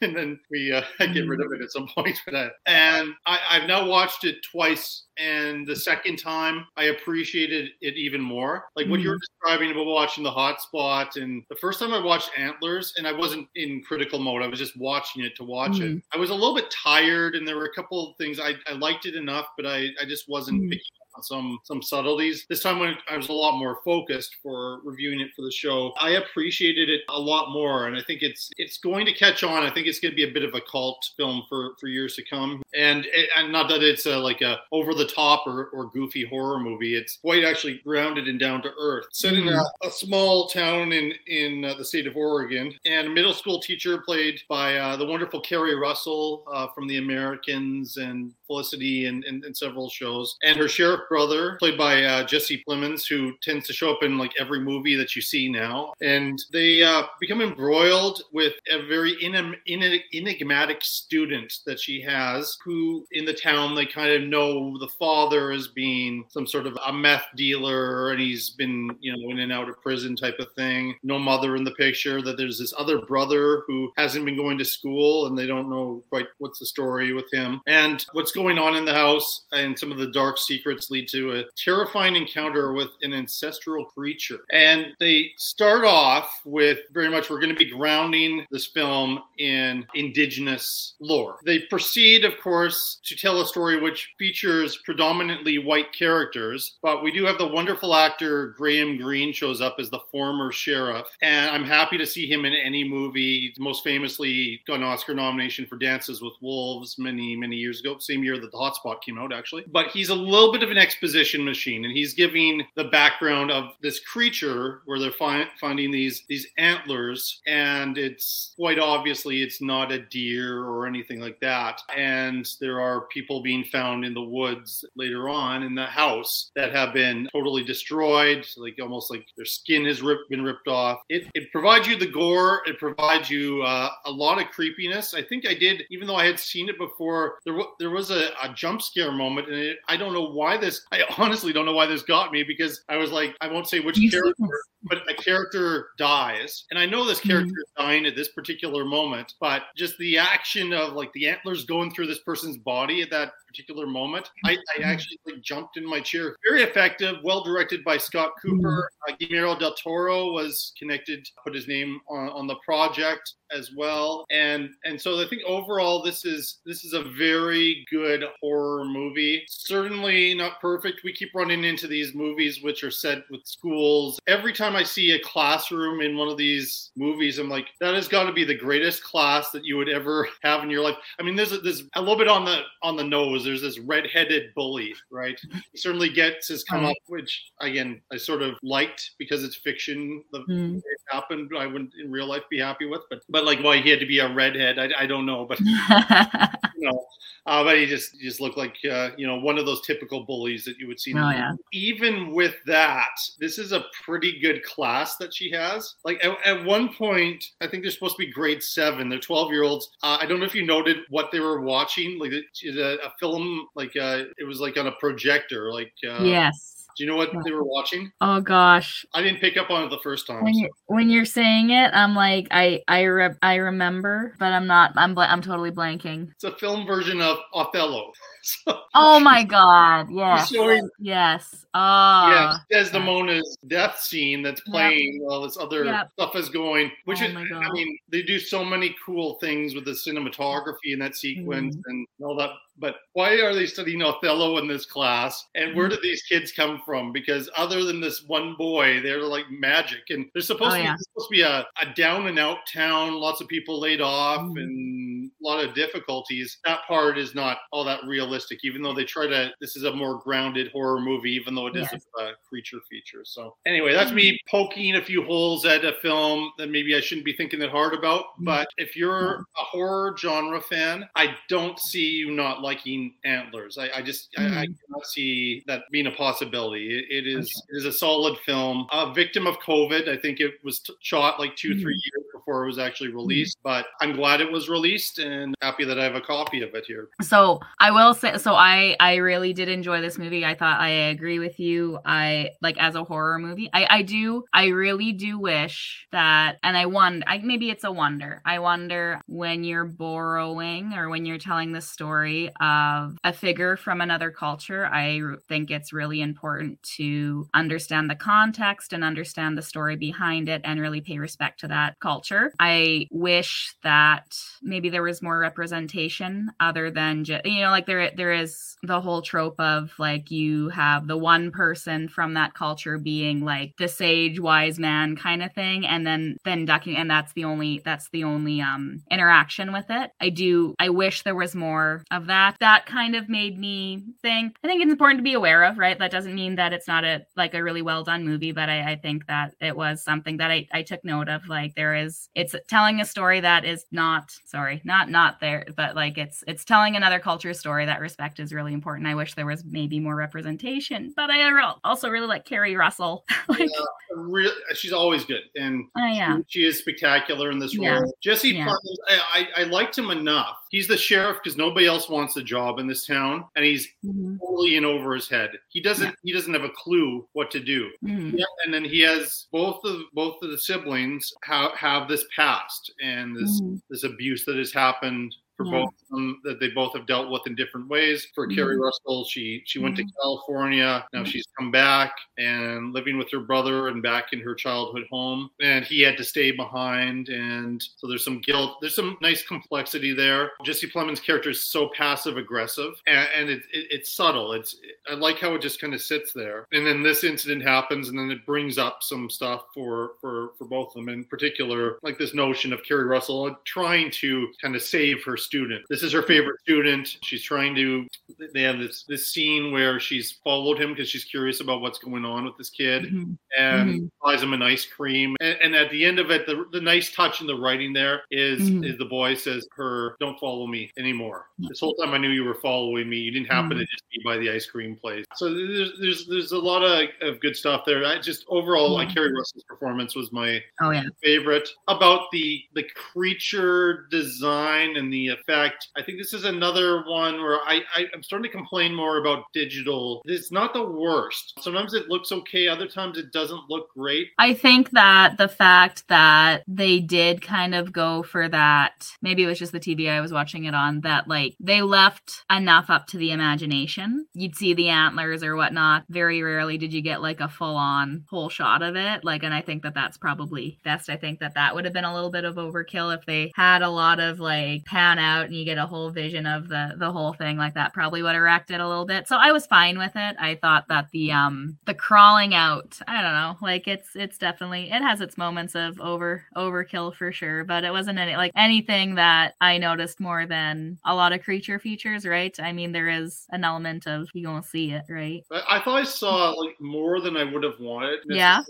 and then we uh, get rid of it at some point. And I, I've now watched it twice, and the second time I appreciated it even more. Like what mm-hmm. you're describing about watching the hotspot, and the first time I watched Antlers, and I wasn't in critical mode. I was just watching it to watch mm-hmm. it. I was a little bit tired, and there were a couple of things I, I liked it enough, but I, I just wasn't mm-hmm. picking some some subtleties. This time when I was a lot more focused for reviewing it for the show, I appreciated it a lot more, and I think it's it's going to catch on. I think it's going to be a bit of a cult film for for years to come, and it, and not that it's a, like a over the top or, or goofy horror movie. It's quite actually grounded and down to earth. Set in a, mm-hmm. a small town in in uh, the state of Oregon, and a middle school teacher played by uh, the wonderful Keri Russell uh, from The Americans and Felicity and, and, and, several shows. And her sheriff brother, played by uh, Jesse Plemons, who tends to show up in like every movie that you see now. And they uh, become embroiled with a very enigmatic student that she has, who in the town they kind of know the father as being some sort of a meth dealer, and he's been you know in and out of prison type of thing. No mother in the picture. That there's this other brother who hasn't been going to school, and they don't know quite what's the story with him. And what's going on in the house and some of the dark secrets lead to a terrifying encounter with an ancestral creature. And they start off with very much we're going to be grounding this film in indigenous lore. They proceed, of course, to tell a story which features predominantly white characters, but we do have the wonderful actor Graham Greene shows up as the former sheriff. And I'm happy to see him in any movie. Most famously got an Oscar nomination for Dances with Wolves many, many years ago, same year that the hotspot came out, actually. But he's a little bit of an exposition machine, and he's giving the background of this creature where they're fi- finding these these antlers, and it's quite obviously it's not a deer or anything like that. And there are people being found in the woods later on in the house that have been totally destroyed, like almost like their skin has ripped, been ripped off. It, it provides you the gore. It provides you uh, a lot of creepiness. I think I did, even though I had seen it before. There, w- there was a a, jump scare moment, and it, I don't know why this. I honestly don't know why this got me because I was like, I won't say which character, but a character dies, and I know this character mm-hmm. is dying at this particular moment, but just the action of like the antlers going through this person's body at that particular moment, I, I mm-hmm. actually like jumped in my chair. Very effective, well directed by Scott Cooper. Mm-hmm. Uh, Guillermo del Toro was connected, put his name on, on the project as well, and and so I think overall this is this is a very good horror movie. Certainly not perfect. We keep running into these movies which are set with schools. Every time I see a classroom in one of these movies, I'm like, that has got to be the greatest class that you would ever have in your life. I mean, there's a, there's a little bit on the on the nose there's this red-headed bully, right? He certainly gets his come up, which again I sort of liked because it's fiction. The mm. it happened, I wouldn't in real life be happy with, but but like why he had to be a redhead, I, I don't know, but you know, uh, but he just he just looked like uh, you know one of those typical bullies that you would see. Oh, yeah. Even with that, this is a pretty good class that she has. Like at, at one point, I think they're supposed to be grade seven. They're twelve year olds. Uh, I don't know if you noted what they were watching. Like a, a film, like uh, it was like on a projector. Like uh, yes do you know what they were watching? Oh gosh, I didn't pick up on it the first time. When, so. you're, when you're saying it, I'm like, I I re- I remember, but I'm not. I'm bl- I'm totally blanking. It's a film version of Othello. so, oh my god! Yes, showing, yes. Oh, yeah. Desdemona's death scene that's playing yep. while this other yep. stuff is going, which oh is, I mean, they do so many cool things with the cinematography in that sequence mm. and all that but why are they studying Othello in this class? And where mm. did these kids come from? Because other than this one boy, they're like magic. And they're supposed, oh, to, be, supposed to be a, a, down and out town, lots of people laid off mm. and a lot of difficulties. That part is not all that realistic, even though they try to, this is a more grounded horror movie, even though it is yes. a, creature feature. So anyway, that's me mm. poking a few holes at a film that maybe I shouldn't be thinking that hard about. But if you're a horror genre fan, I don't see you not liking Antlers. I, I just mm-hmm. I, I, mm. cannot see that being a possibility. it, it is okay. it is a solid film. A victim of COVID. I think it was t- shot like 2 mm-hmm. three years before it was actually mm-hmm. released. Mm-hmm. But I'm glad it was released and happy that I have a copy of it here. So I will say, so I I really did enjoy this movie. I thought I agree with you. I like as a horror movie. I I do. I really do wish that, and I wonder. I maybe it's a wonder. I wonder when you're borrowing or when you're telling the story of a figure from another culture. I think it's really important to understand the context and understand the story behind it and really pay respect to that culture. I wish that maybe there was more representation other than just, you know, like there there is the whole trope of like you have the one person from that culture being like the sage wise man kind of thing and then then ducking and that's the only that's the only um interaction with it. I do I wish there was more of that that that kind of made me think i think it's important to be aware of right that doesn't mean that it's not a like a really well done movie but i, I think that it was something that I, I took note of like there is it's telling a story that is not sorry not not there but like it's it's telling another culture story that respect is really important i wish there was maybe more representation but i also really like Keri Russell like yeah, really, she's always good and uh, yeah. she, she, is spectacular in this role yeah. jesse yeah. Plemons, I, I, I liked him enough he's the sheriff because nobody else wants a job in this town, and he's mm-hmm. totally in over his head. He doesn't yeah. he doesn't have a clue what to do. Mm-hmm. Yeah, and then he has both of both of the siblings have have this past and this mm-hmm. this abuse that has happened for yeah. both of them that they both have dealt with in different ways. For mm-hmm. Keri Russell, she she went mm-hmm. to California. Now she's come back and living with her brother and back in her childhood home. And he had to stay behind, and so there's some guilt. There's some nice complexity there. Jesse Plemons' character is so passive aggressive, and, and it, it, it's subtle. It's I like how it just kind of sits there. And then this incident happens, and then it brings up some stuff for for for both of them. In particular, like this notion of Keri Russell trying to kind of save her student. This is her favorite student. She's trying to. They have this this scene where she's followed him because she's curious about what's going on with this kid, mm-hmm. and mm-hmm. buys him an ice cream. And, and, at the end of it, the, the nice touch in the writing there is mm-hmm. is the boy says her, "Don't follow me anymore." This whole time I knew you were following me. You didn't happen to mm-hmm. just be by the ice cream place. So there's there's there's a lot of, of good stuff there. I just overall, like Keri Russell's performance was my oh yeah favorite. About the the creature design and the effect. I think this is another one where I, I am starting to complain more about digital. It's not the worst. Sometimes it looks okay. Other times it doesn't look great. I think that the fact that they did kind of go for that, maybe it was just the TV I was watching it on, that like they left enough up to the imagination. You'd see the antlers or whatnot. Very rarely did you get like a full on whole shot of it. Like, and I think that that's probably best. I think that that would have been a little bit of overkill if they had a lot of like pan out and you get a whole vision of the the whole thing like that probably would have wrecked it a little bit. So i was fine with it. I thought that the um the crawling out i don't know like it's it's definitely it has its moments of over overkill for sure but it wasn't any like anything that i noticed more than a lot of creature features right? I mean there is an element of you gonna see it right? I, I thought i saw like more than i would have wanted yeah.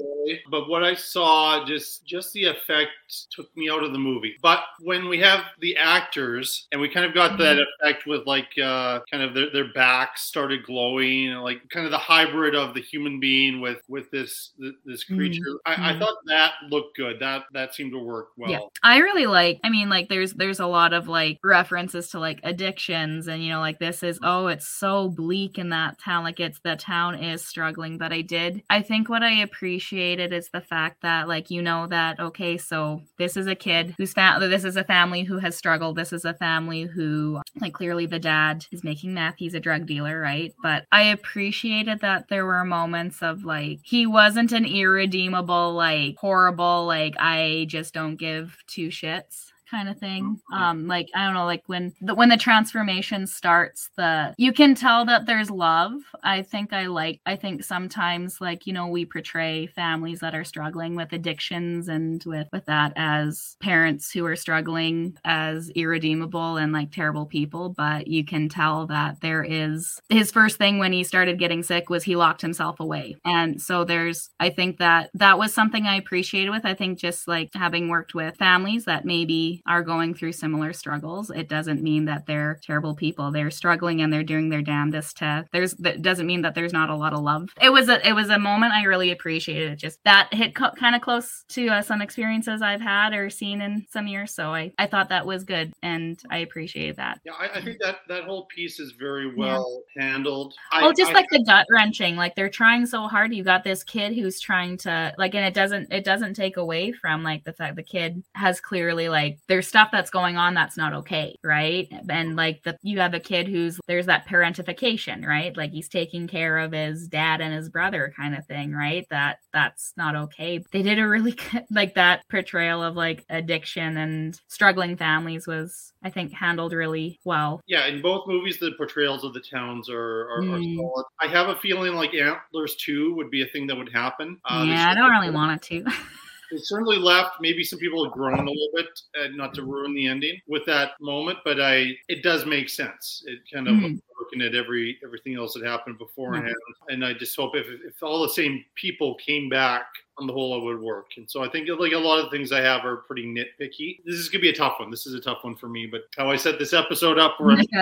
but what i saw just just the effect took me out of the movie. But when we have the actors and we kind of got that mm-hmm. effect with like uh, kind of their, their backs started glowing, like kind of the hybrid of the human being with with this this creature. Mm-hmm. I, I, mm-hmm. thought that looked good. That that seemed to work well. Yeah, I really like. I mean, like there's there's a lot of like references to like addictions, and you know, like this is oh, it's so bleak in that town. Like it's the town is struggling. But I did. I think what I appreciated is the fact that like you know that okay, so this is a kid who's found this is a family who has struggled. This is a a family who, like, clearly the dad is making meth. He's a drug dealer, right? But I appreciated that there were moments of like, he wasn't an irredeemable, like, horrible, like, I just don't give two shits kind of thing. Um, like I don't know, like when the when the transformation starts, the you can tell that there's love. I think I like. I think sometimes, like you know, we portray families that are struggling with addictions and with with that as parents who are struggling as irredeemable and like terrible people. But you can tell that there is his first thing when he started getting sick was he locked himself away, and so there's. I think that that was something I appreciated with. I think just like having worked with families that maybe are going through similar struggles. It doesn't mean that they're terrible people. They're struggling and they're doing their damnedest to. There's that doesn't mean that there's not a lot of love. It was a it was a moment I really appreciated. It just that hit co- kind of close to uh, some experiences I've had or seen in some years. So I I thought that was good and I appreciated that. Yeah, I, I think that that whole piece is very well yeah. handled. Oh, I, just I, like the gut wrenching. Like they're trying so hard. You got this kid who's trying to like, and it doesn't it doesn't take away from like the fact the kid has clearly like there's stuff that's going on that's not okay, right? And like the you have a kid who's there's that parentification, right? Like he's taking care of his dad and his brother kind of thing, right? That that's not okay. They did a really good like that portrayal of like addiction and struggling families was I think handled really well. Yeah, in both movies, the portrayals of the towns are, are, mm. are solid. I have a feeling like Antlers 2 would be a thing that would happen. Uh, yeah, I don't really want it to. it certainly left. Maybe some people have grown a little bit, uh, not to ruin the ending with that moment, but I it does make sense. It kind of mm. looking at every everything else that happened beforehand, mm. and I just hope if if all the same people came back on the whole, it would work. And so I think like a lot of things I have are pretty nitpicky. This is gonna be a tough one. This is a tough one for me. But how I set this episode up, we're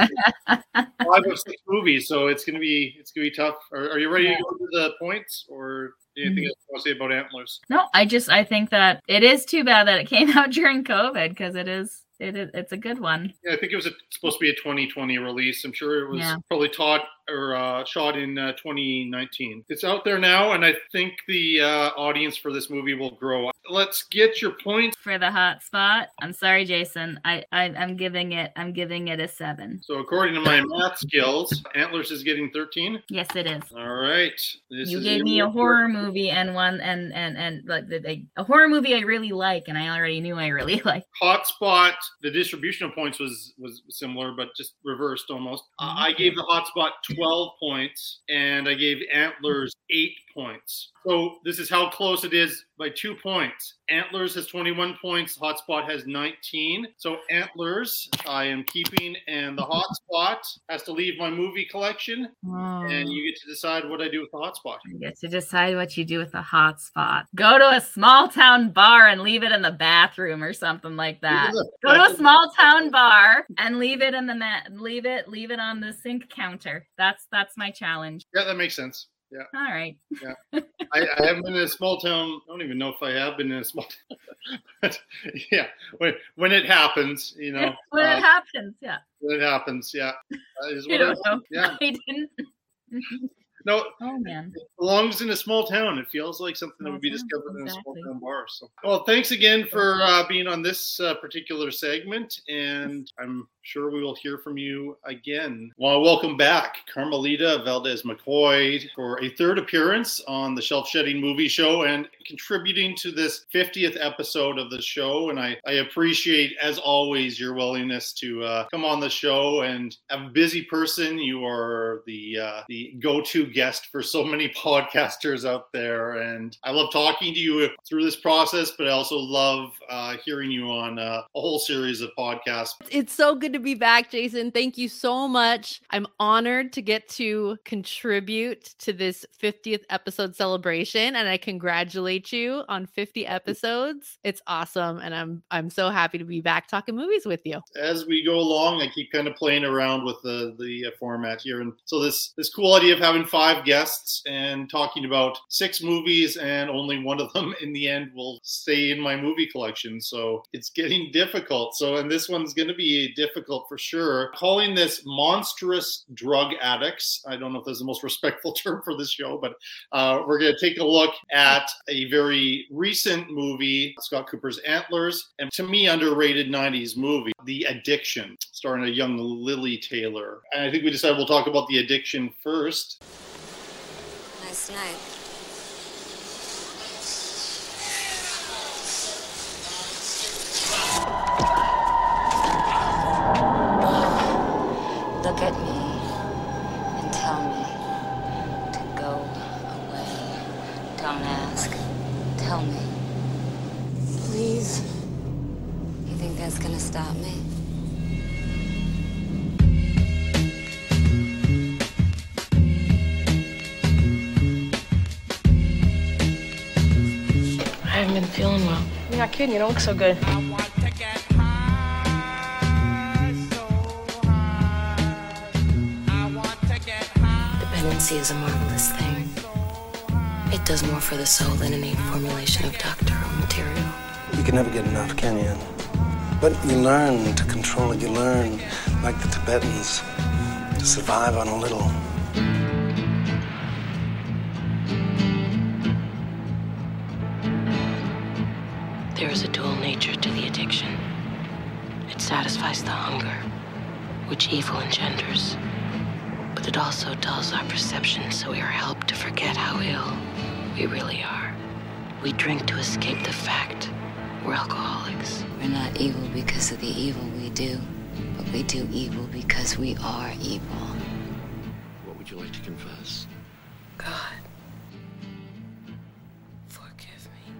five of six movies, so it's gonna be it's gonna be tough. Are, are you ready yeah. to go to the points or? Anything else you want mm. to say about antlers? No, I just I think that it is too bad that it came out during COVID because it is it is it's a good one. Yeah, I think it was a, supposed to be a 2020 release. I'm sure it was yeah. probably taught or uh, shot in uh, 2019. It's out there now, and I think the uh, audience for this movie will grow. Let's get your points for the hot spot. I'm sorry, Jason. I, I am giving it. I'm giving it a seven. So according to my math skills, Antlers is getting 13. Yes, it is. All right. This you gave me a horror movie and one and and and like a, a horror movie I really like, and I already knew I really like. Hot spot. The distribution of points was was similar, but just reversed almost. Mm-hmm. I gave the hot spot 12 points, and I gave Antlers eight points. So this is how close it is by two points. Antlers has 21 points. Hotspot has 19. So Antlers, I am keeping, and the Hotspot has to leave my movie collection. Oh. And you get to decide what I do with the Hotspot. You get to decide what you do with the Hotspot. Go to a small town bar and leave it in the bathroom or something like that. Go to a small town bar and leave it in the mat. Leave it. Leave it on the sink counter. That's that's my challenge. Yeah, that makes sense. Yeah. All right. yeah. I, I, haven't been in a small town. I don't even know if I have been in a small town. but yeah, when when it happens, you know. when uh, it happens, yeah. When it happens, yeah. you don't know. Yeah. I didn't. No, oh man, it belongs in a small town. It feels like something that would be discovered exactly. in a small town bar. So, well, thanks again for uh, being on this uh, particular segment, and I'm sure we will hear from you again. Well, welcome back, Carmelita Valdez McKoy, for a third appearance on the Shelf Shedding Movie Show and contributing to this 50th episode of the show. And I, I appreciate, as always, your willingness to uh, come on the show. And a busy person, you are the uh, the go-to guest for so many podcasters out there. And I love talking to you through this process, but I also love uh, hearing you on uh, a whole series of podcasts. It's so good to to be back, Jason. Thank you so much. I'm honored to get to contribute to this 50th episode celebration and I congratulate you on 50 episodes. It's awesome and I'm I'm so happy to be back talking movies with you. As we go along, I keep kind of playing around with the the uh, format here and so this this cool idea of having five guests and talking about six movies and only one of them in the end will stay in my movie collection. So it's getting difficult. So and this one's going to be a difficult difficult for sure. Calling this monstrous drug addicts. I don't know if that's the most respectful term for this show, but uh, we're going to take a look at a very recent movie, Scott Cooper's Antlers, and to me, underrated 90s movie, The Addiction, starring a young Lili Taylor. And I think we decided we'll talk about The Addiction first. Nice night. Look at me and tell me to go away. Don't ask. Tell me. Please. You think that's gonna stop me? I haven't been feeling well. You're not kidding. You don't look so good. Dependency is a marvelous thing. It does more for the soul than any formulation of doctor or material. You can never get enough, can you? But you learn to control it. You learn, like the Tibetans, to survive on a little. There is a dual nature to the addiction. It satisfies the hunger, which evil engenders. But it also dulls our perception so we are helped to forget how ill we really are. We drink to escape the fact we're alcoholics. We're not evil because of the evil we do, but we do evil because we are evil. What would you like to confess? God. Forgive me.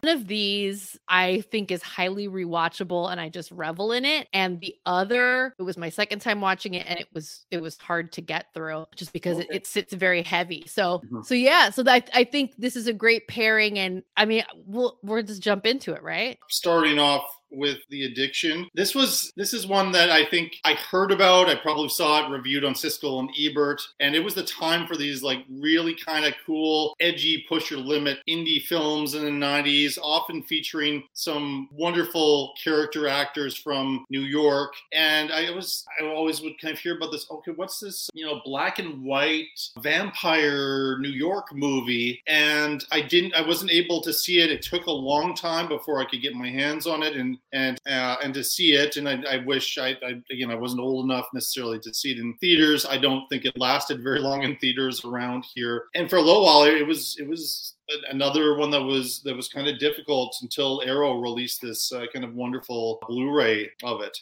One of these I think is highly rewatchable and I just revel in it. And the other, it was my second time watching it and it was it was hard to get through just because okay. it, it, sits very heavy. So mm-hmm. so yeah, so that I think this is a great pairing and I mean we'll we'll just jump into it, right? Starting off with the addiction. This was this is one that I think I heard about. I probably saw it reviewed on Siskel and Ebert, and it was the time for these like really kind of cool, edgy, push your limit indie films in the '90s, often featuring some wonderful character actors from New York. And I was I always would kind of hear about this. Okay, what's this? You know, black and white vampire New York movie, and I didn't. I wasn't able to see it. It took a long time before I could get my hands on it, and and uh, and to see it. And I, I wish I, I, again I wasn't old enough necessarily to see it in theaters. I don't think it lasted very long in theaters around here. And for a little while, it was it was another one that was that was kind of difficult until Arrow released this uh, kind of wonderful Blu-ray of it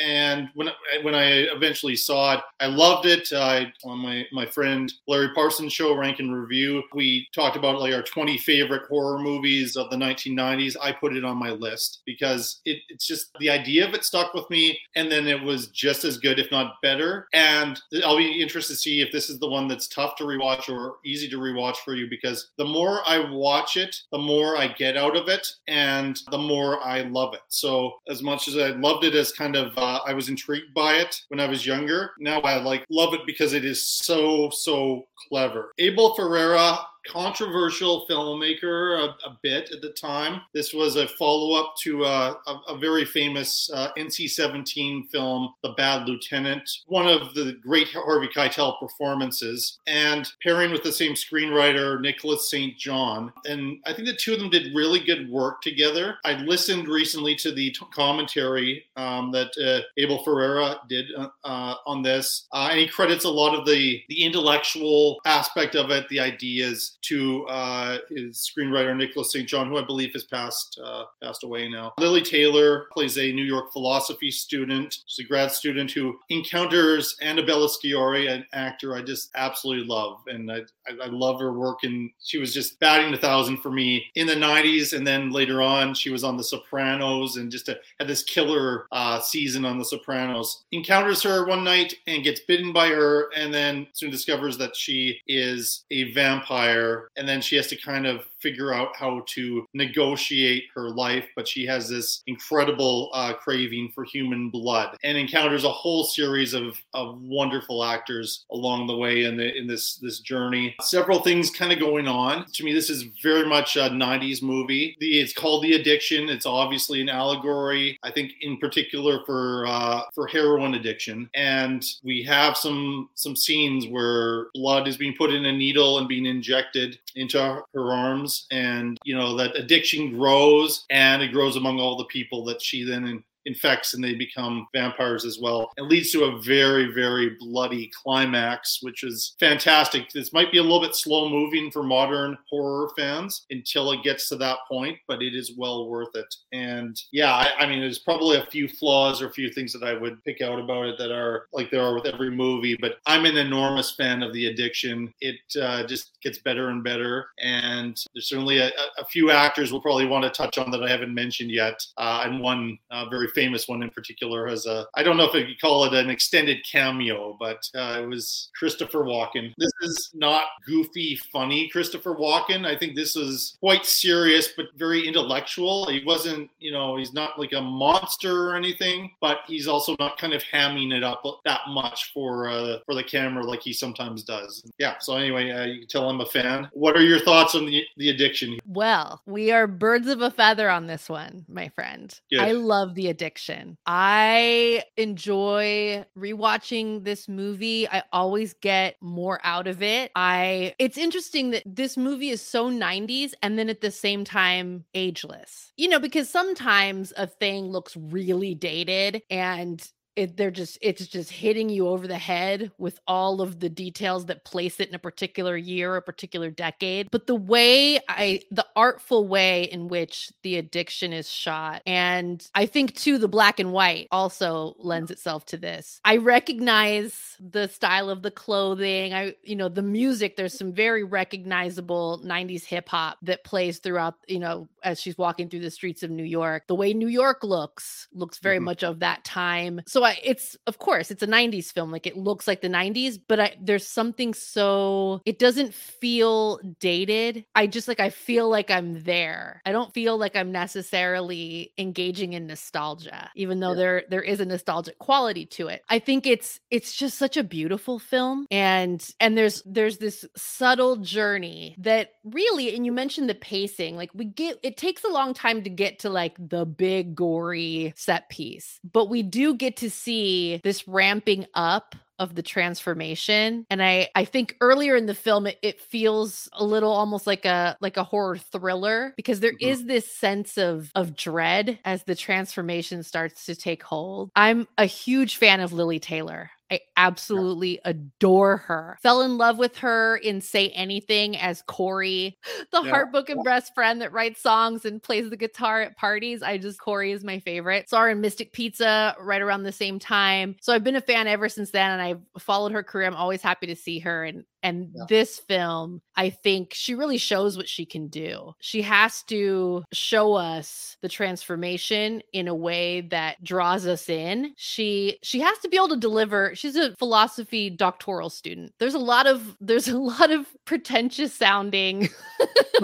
and when when I eventually saw it, I loved it. I on my my friend Larry Parsons show, Rank and Review, we talked about like our 20 favorite horror movies of the 1990s. I put it on my list because it, it's just the idea of it stuck with me, and then it was just as good, if not better. And I'll be interested to see if this is the one that's tough to rewatch or easy to rewatch for you because the more I watch it, the more I get out of it, and the more I love it. So as much as I loved it as kind of uh, I was intrigued by it when I was younger. Now I like love it because it is so so clever. Abel Ferrara controversial filmmaker a, a, bit at the time. This was a follow up to uh, a, a, very famous uh, NC 17 film, The Bad Lieutenant, one of the great Harvey Keitel performances, and pairing with the same screenwriter, Nicholas St. John. And I think the two of them did really good work together. I listened recently to the t- commentary um, that uh, Abel Ferrara did uh, uh, on this, and he credits a lot of the, the intellectual aspect of it, the ideas to uh, his screenwriter Nicholas St. John, who I believe has passed uh, passed away now. Lili Taylor plays a New York philosophy student. She's a grad student who encounters Annabella Sciorra, an actor I just absolutely love, and I, I, I love her work. And she was just batting a thousand for me in the '90s, and then later on she was on The Sopranos, and just a, had this killer uh, season on The Sopranos. Encounters her one night and gets bitten by her, and then soon discovers that she is a vampire and then she has to kind of figure out how to negotiate her life, but she has this incredible uh, craving for human blood and encounters a whole series of, of wonderful actors along the way in the in this this journey. Several things kind of going on. To me, this is very much a 90s movie. The, it's called The Addiction. It's obviously an allegory, I think, in particular for uh, for heroin addiction. And we have some some scenes where blood is being put in a needle and being injected into her arms, and you know that addiction grows, and it grows among all the people that she then infects and they become vampires as well. It leads to a very, very bloody climax, which is fantastic. This might be a little bit slow moving for modern horror fans until it gets to that point, but it is well worth it. And yeah, I, I mean, there's probably a few flaws or a few things that I would pick out about it that are like there are with every movie, but I'm an enormous fan of The Addiction. It uh, just gets better and better. And there's certainly a, a, few actors we'll probably want to touch on that I haven't mentioned yet. Uh, and one uh, very famous one in particular has a I don't know if you call it an extended cameo, but uh, it was Christopher Walken. This is not goofy, funny Christopher Walken. I think this is quite serious, but very intellectual. He wasn't, you know, he's not like a monster or anything, but he's also not kind of hamming it up that much for uh, for the camera like he sometimes does. Yeah. So anyway, uh, you can tell I'm a fan. What are your thoughts on the the addiction? Well, we are birds of a feather on this one, my friend. Good. I love the addiction addiction. I enjoy rewatching this movie. I always get more out of it. I it's interesting that this movie is so 90s and then at the same time ageless. You know, because sometimes a thing looks really dated and it they're just it's just hitting you over the head with all of the details that place it in a particular year a particular decade. But the way i the artful way in which the addiction is shot and i think too the black and white also lends itself to this. I recognize the style of the clothing. I you know the music there's some very recognizable 90s hip hop that plays throughout you know as she's walking through the streets of new york. The way new york looks looks very mm-hmm. much of that time. So I, it's of course it's a 90s film like it looks like the 90s but I, there's something so it doesn't feel dated. I just like i feel like i'm there. I don't feel like i'm necessarily engaging in nostalgia even though yeah. there there is a nostalgic quality to it. I think it's it's just such a beautiful film and and there's there's this subtle journey that really and you mentioned the pacing like we get it takes a long time to get to like the big gory set piece but we do get to see this ramping up of the transformation. And i i think earlier in the film it, it feels a little almost like a like a horror thriller because there mm-hmm. is this sense of of dread as the transformation starts to take hold. I'm a huge fan of lili taylor I absolutely yeah. adore her. Fell in love with her in Say Anything as Corey, the yeah. heartbroken best friend that writes songs and plays the guitar at parties. I just, Corey is my favorite. Saw her in Mystic Pizza right around the same time. So I've been a fan ever since then and I've followed her career. I'm always happy to see her. And and yeah. this film, I think she really shows what she can do. She has to show us the transformation in a way that draws us in. She she has to be able to deliver. She's a philosophy doctoral student. There's a lot of there's a lot of pretentious sounding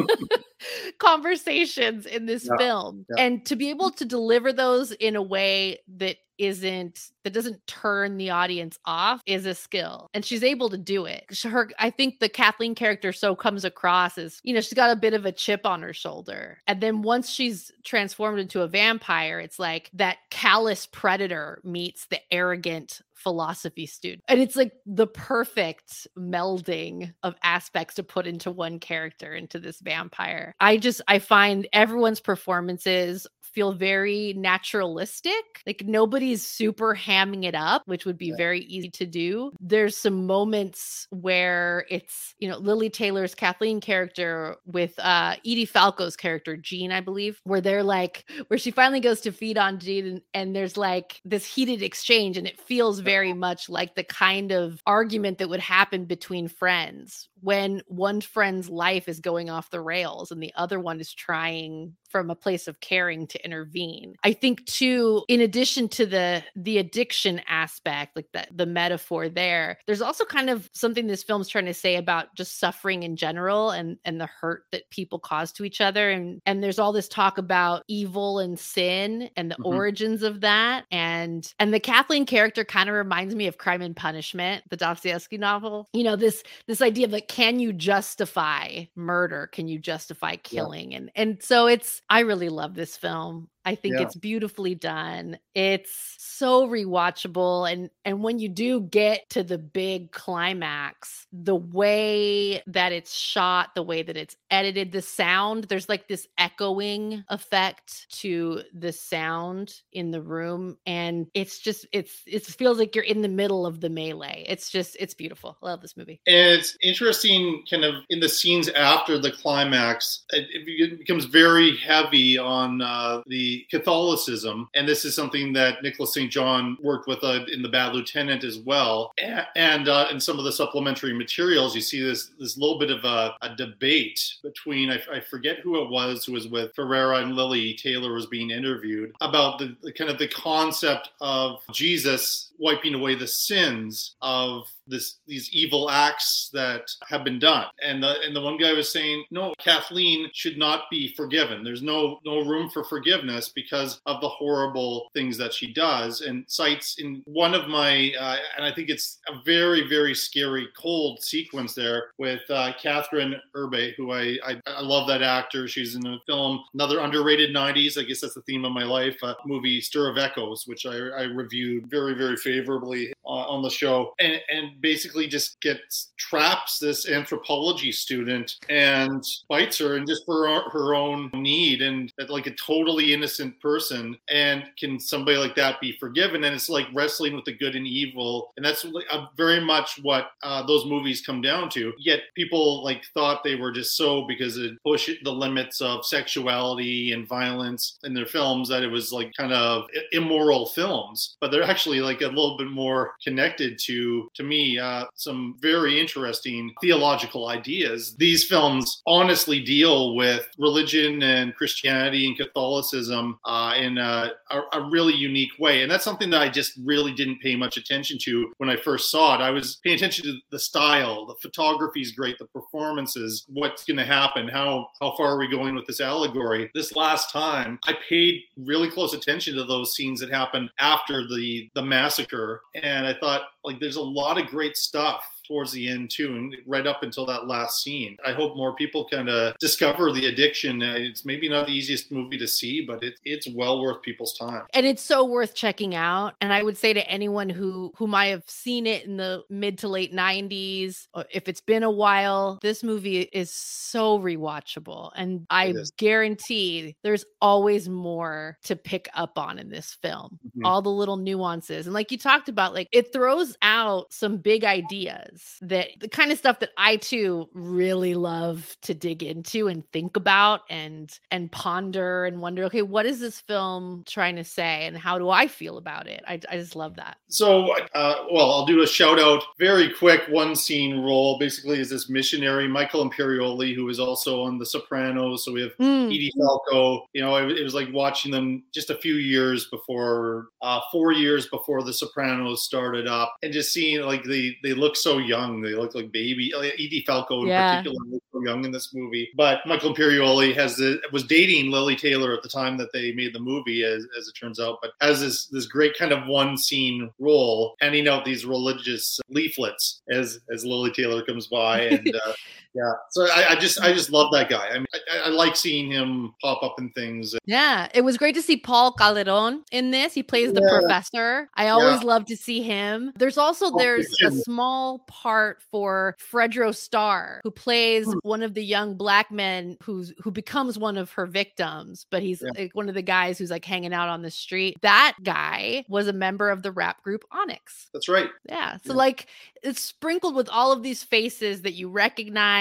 conversations in this yeah. film. Yeah. And to be able to deliver those in a way that isn't that doesn't turn the audience off is a skill and she's able to do it. Her i think the kathleen character so comes across as you know she's got a bit of a chip on her shoulder. And then once she's transformed into a vampire it's like that callous predator meets the arrogant philosophy student. And it's like the perfect melding of aspects to put into one character, into this vampire. I just, I find everyone's performances feel very naturalistic. Like nobody's super hamming it up, which would be yeah. very easy to do. There's some moments where it's, you know, Lili Taylor's Kathleen character with uh Edie Falco's character, Jean, I believe, where they're like, where she finally goes to feed on Jean and, and there's like this heated exchange and it feels very much like the kind of argument that would happen between friends when one friend's life is going off the rails and the other one is trying from a place of caring to intervene. I think too, in addition to the the addiction aspect, like the the metaphor there, there's also kind of something this film's trying to say about just suffering in general and and the hurt that people cause to each other. And and there's all this talk about evil and sin and the mm-hmm. origins of that. And and the Kathleen character kind of reminds me of Crime and Punishment, the Dostoevsky novel. You know, this this idea of like, can you justify murder? Can you justify killing? Yeah. And and so it's I really love this film. I think yeah. it's beautifully done. It's so rewatchable and and when you do get to the big climax, the way that it's shot, the way that it's edited, the sound, there's like this echoing effect to the sound in the room and it's just it's it feels like you're in the middle of the melee. It's just it's beautiful. I love this movie. And it's interesting kind of in the scenes after the climax, it, it becomes very heavy on uh, the Catholicism, and this is something that Nicholas St. John worked with uh, in the Bad Lieutenant as well. And, and uh, in some of the supplementary materials, you see this this little bit of a, a debate between I, I, forget who it was who was with Ferrara and Lili Taylor was being interviewed about the, the kind of the concept of Jesus wiping away the sins of this these evil acts that have been done. And the and the one guy was saying, no, Kathleen should not be forgiven. There's no no room for forgiveness because of the horrible things that she does. And cites in one of my uh, and I think it's a very very scary cold sequence there with uh, Kathryn Erbe, who I, I, I love that actor. She's in a film another underrated 90s. I guess that's the theme of my life. Uh, movie Stir of Echoes, which I, I reviewed very very favorably uh, on the show, and and basically just gets traps this anthropology student and bites her and just for her own need and like a totally innocent person. And can somebody like that be forgiven? And it's like wrestling with the good and evil. And that's uh, very much what uh, those movies come down to. Yet people like thought they were just so because it pushed the limits of sexuality and violence in their films that it was like kind of immoral films. But they're actually like a little bit more connected to to me uh, some very interesting theological ideas. These films honestly deal with religion and Christianity and Catholicism uh, in a, a, a, really unique way. And that's something that I just really didn't pay much attention to when I first saw it. I was paying attention to the style, the photography is great, the performances, what's going to happen, how, how far are we going with this allegory. This last time, I paid really close attention to those scenes that happened after the, the massacre. And I thought, like, there's a lot of great stuff towards the end too, and right up until that last scene. I hope more people kind of discover the addiction. Uh, it's maybe not the easiest movie to see, but it, it's well worth people's time. And it's so worth checking out. And I would say to anyone who who might have seen it in the mid to late 90s, if it's been a while, this movie is so rewatchable. And I guarantee there's always more to pick up on in this film. Mm-hmm. All the little nuances. And like you talked about, like it throws out some big ideas that the kind of stuff that I too really love to dig into and think about and and ponder and wonder, okay, what is this film trying to say and how do I feel about it? I, I just love that. So, uh, well, I'll do a shout out very quick one scene role. Basically, is this missionary Michael Imperioli who is also on The Sopranos. So we have mm. Edie Falco. You know, it, it, was like watching them just a few years before, uh, four years before The Sopranos started up, and just seeing like they they look so young. They look like baby. Edie Falco in yeah. particular looks so young in this movie. But Michael Imperioli has the, was dating Lili Taylor at the time that they made the movie, as, as it turns out. But has this this great kind of one scene role, handing out these religious leaflets as as Lili Taylor comes by and. Uh, yeah. So I, I, just i just love that guy. I mean I, I, like seeing him pop up in things. Yeah. It was great to see paul calderon in this. He plays the yeah. professor. I always yeah. love to see him. There's also oh, there's a small part for fredro starr who plays hmm. one of the young black men who's who becomes one of her victims but he's yeah. like one of the guys who's like hanging out on the street. That guy was a member of the rap group onyx. That's right. Yeah. So like it's sprinkled with all of these faces that you recognize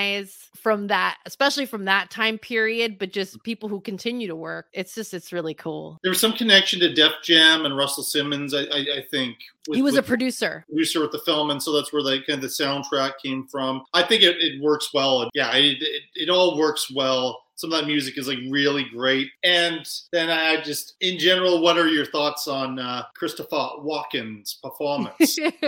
from that especially from that time period but just people who continue to work it's just it's really cool. There was some connection to def jam and russell simmons i, I, I think with, he was a producer. producer with the film and so that's where the kind of the soundtrack came from. I think it, it works well yeah it, it, it all works well some of that music is like really great. And then I just, in general, what are your thoughts on uh, Christopher Walken's performance?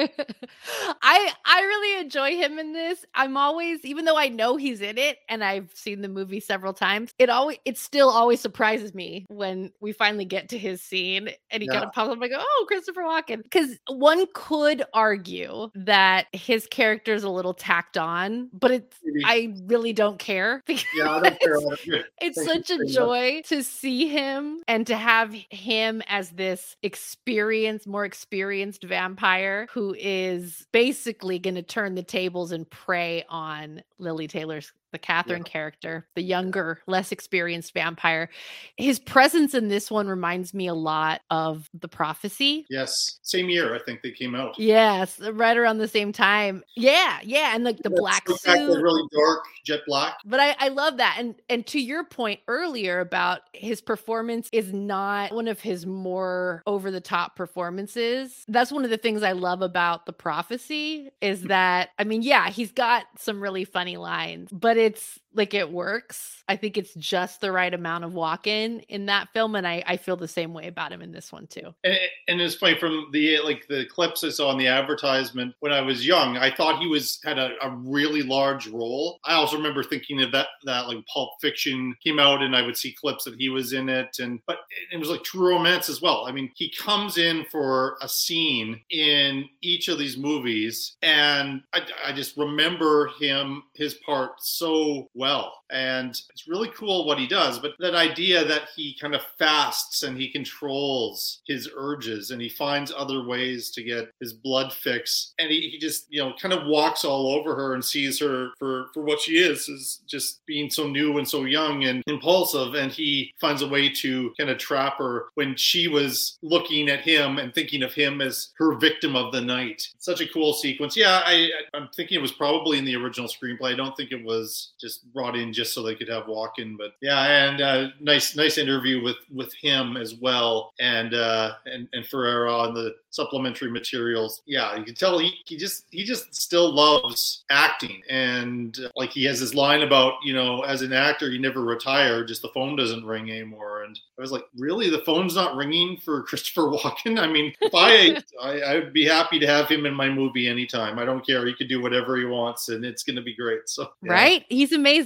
I I really enjoy him in this. I'm always, even though I know he's in it and I've seen the movie several times, it always it still always surprises me when we finally get to his scene and he yeah. kind of pops up. I go, oh, Christopher Walken, because one could argue that his character is a little tacked on, but it's I really don't care. Yeah, I don't care. it's such a joy to see him and to have him as this experienced, more experienced vampire who is basically going to turn the tables and prey on Lili Taylor's the Catherine yeah. character, the younger, less experienced vampire. His presence in this one reminds me a lot of The Prophecy. Yes, same year I think they came out. Yes, uh, right around the same time. Yeah, yeah, and like the, the black suit, really dark, jet black. But I, I love that, and and to your point earlier about his performance is not one of his more over the top performances. That's one of the things I love about The Prophecy is mm-hmm. that I mean, yeah, he's got some really funny lines, but it's like it works. I think it's just the right amount of Walken in that film, and I, I feel the same way about him in this one too. And, and it's funny from the like the clips I saw in the advertisement when I was young. I thought he was had a, a really large role. I also remember thinking of that that like Pulp Fiction came out, and I would see clips that he was in it, and but it was like True Romance as well. I mean, he comes in for a scene in each of these movies, and I, I just remember him his part so well. And it's really cool what he does. But that idea that he kind of fasts and he controls his urges and he finds other ways to get his blood fix. And he, he just, you know, kind of walks all over her and sees her for, for what she is, is just being so new and so young and impulsive. And he finds a way to kind of trap her when she was looking at him and thinking of him as her victim of the night. Such a cool sequence. Yeah, I, I'm thinking it was probably in the original screenplay. I don't think it was just brought in just so they could have Walken. But yeah, and uh, nice nice interview with with him as well, and uh, and and Ferrara on the supplementary materials. Yeah, you can tell he, he just he just still loves acting, and uh, like he has this line about you know as an actor you never retire, just the phone doesn't ring anymore. And I was like, really, the phone's not ringing for Christopher Walken? I mean, if I, I I'd be happy to have him in my movie anytime. I don't care. He could do whatever he wants, and it's going to be great. So yeah. right, he's amazing.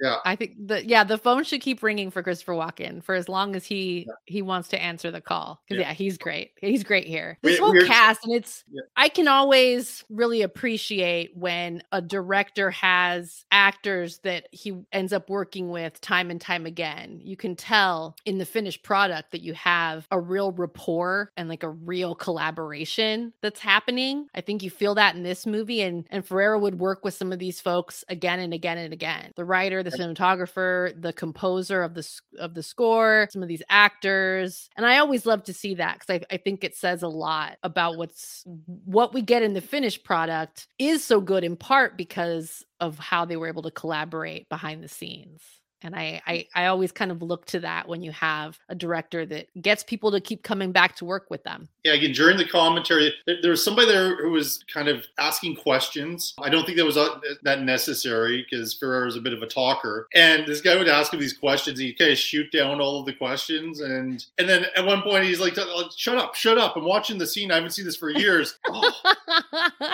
Yeah, I think the yeah the phone should keep ringing for Christopher Walken for as long as he yeah. he wants to answer the call. Because yeah. yeah. he's great. He's great here. This whole cast, and it's I can always really appreciate when a director has actors that he ends up working with time and time again. You can tell in the finished product that you have a real rapport and like a real collaboration that's happening. I think you feel that in this movie, and and Ferrara would work with some of these folks again and again and again. The writer, the cinematographer, the composer of the of the score, some of these actors, and I always love to see that because I, I think it says a lot about what's what we get in the finished product is so good in part because of how they were able to collaborate behind the scenes and I, I i always kind of look to that when you have a director that gets people to keep coming back to work with them. Yeah again during the commentary there, there was somebody there who was kind of asking questions. I don't think that was uh, that necessary because ferrara is a bit of a talker. And this guy would ask him these questions. He kind of shoot down all of the questions. And and then at one point he's like shut up shut up. I'm watching the scene. I haven't seen this for years. Oh,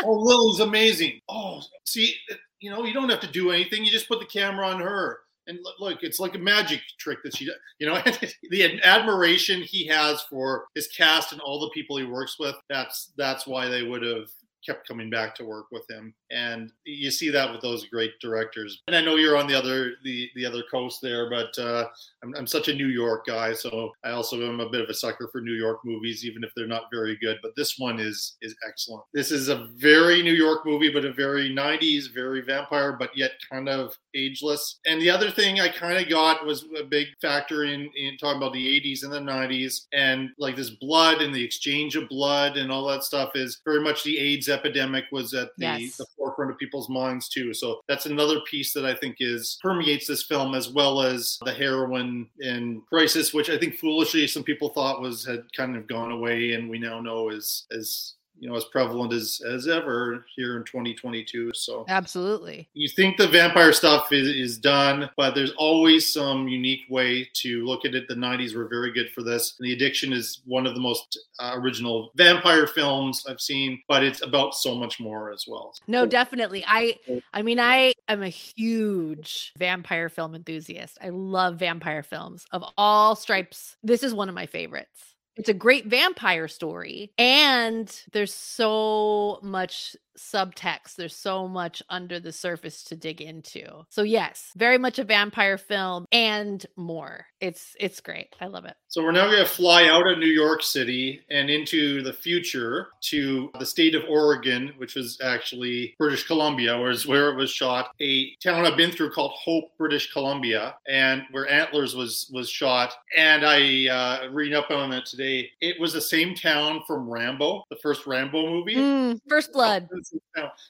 oh lili's amazing. Oh see you know you don't have to do anything. You just put the camera on her and look, it's like a magic trick that she. You know, the admiration he has for his cast and all the people he works with. That's that's why they would have kept coming back to work with him. And you see that with those great directors. And i know you're on the other the the other coast there but uh, I'm, I'm such a new york guy so i also am a bit of a sucker for new york movies even if they're not very good. But this one is is excellent. This is a very new york movie but a very 90s very vampire but yet kind of ageless. And the other thing i kind of got was a big factor in in talking about the 80s and the 90s and like this blood and the exchange of blood and all that stuff is very much the aids epidemic was at the, yes. the forefront of people's minds too. So that's another piece that I think is permeates this film as well as the heroin and crisis, which I think foolishly some people thought was had kind of gone away, and we now know is is you know as prevalent as as ever here in 2022. So absolutely, you think the vampire stuff is, is done, but there's always some unique way to look at it. The 90s were very good for this. The Addiction is one of the most uh, original vampire films I've seen, but it's about so much more as well. No, definitely. I I mean, I am a huge vampire film enthusiast. I love vampire films of all stripes. This is one of my favorites. It's a great vampire story, and there's so much subtext. There's so much under the surface to dig into. So yes, very much a vampire film and more. It's it's great. I love it. So we're now going to fly out of New York City and into the future to the state of Oregon, which was actually British Columbia, where it was shot. A town I've been through called Hope, British Columbia, and where Antlers was was shot. And I uh, reading up on it today. It was the same town from Rambo, the first Rambo movie. Mm, first Blood.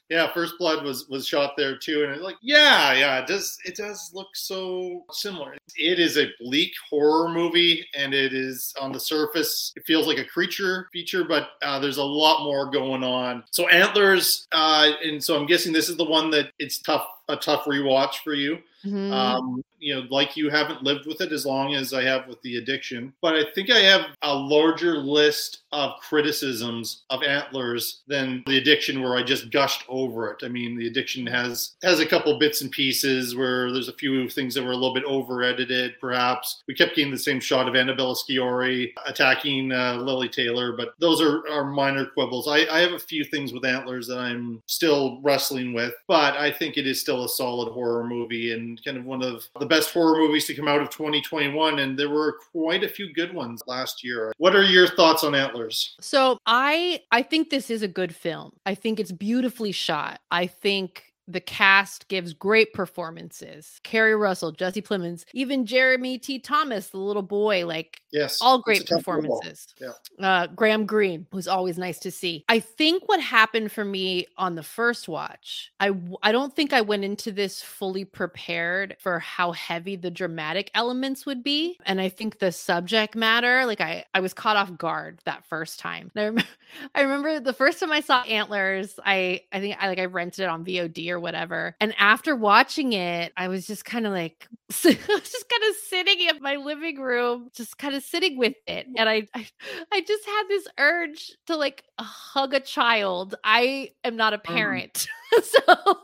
Yeah, First Blood was was shot there too, and it's like, yeah, yeah, it does it does look so similar. It is a bleak horror movie, and it is on the surface, it feels like a creature feature, but uh, there's a lot more going on. So Antlers, uh, and so I'm guessing this is the one that it's tough a tough rewatch for you. Mm-hmm. Um, you know, like you haven't lived with it as long as I have with the addiction. But I think I have a larger list of criticisms of Antlers than the addiction where I just gushed over it. I mean, the addiction has has a couple bits and pieces where there's a few things that were a little bit over edited, perhaps. We kept getting the same shot of Annabella Sciorra attacking uh, Lili Taylor, but those are, are minor quibbles. I, I have a few things with Antlers that I'm still wrestling with, but I think it is still a solid horror movie and kind of one of the best horror movies to come out of 2021, and there were quite a few good ones last year. What are your thoughts on Antlers? So I I think this is a good film. I think it's beautifully shot. I think the cast gives great performances. Keri Russell, Jesse Plemons, even Jeremy T. Thomas, the little boy, like yes, all great performances. Yeah. Uh, Graham Greene was always nice to see. I think what happened for me on the first watch, I I don't think I went into this fully prepared for how heavy the dramatic elements would be, and I think the subject matter, like I I was caught off guard that first time. And I remember I remember the first time I saw Antlers, I I think I like I rented it on VOD or whatever. And after watching it, I was just kind of like, just kind of sitting in my living room, just kind of sitting with it. And I, I, I just had this urge to like hug a child. I am not a mm. parent. Mm. so,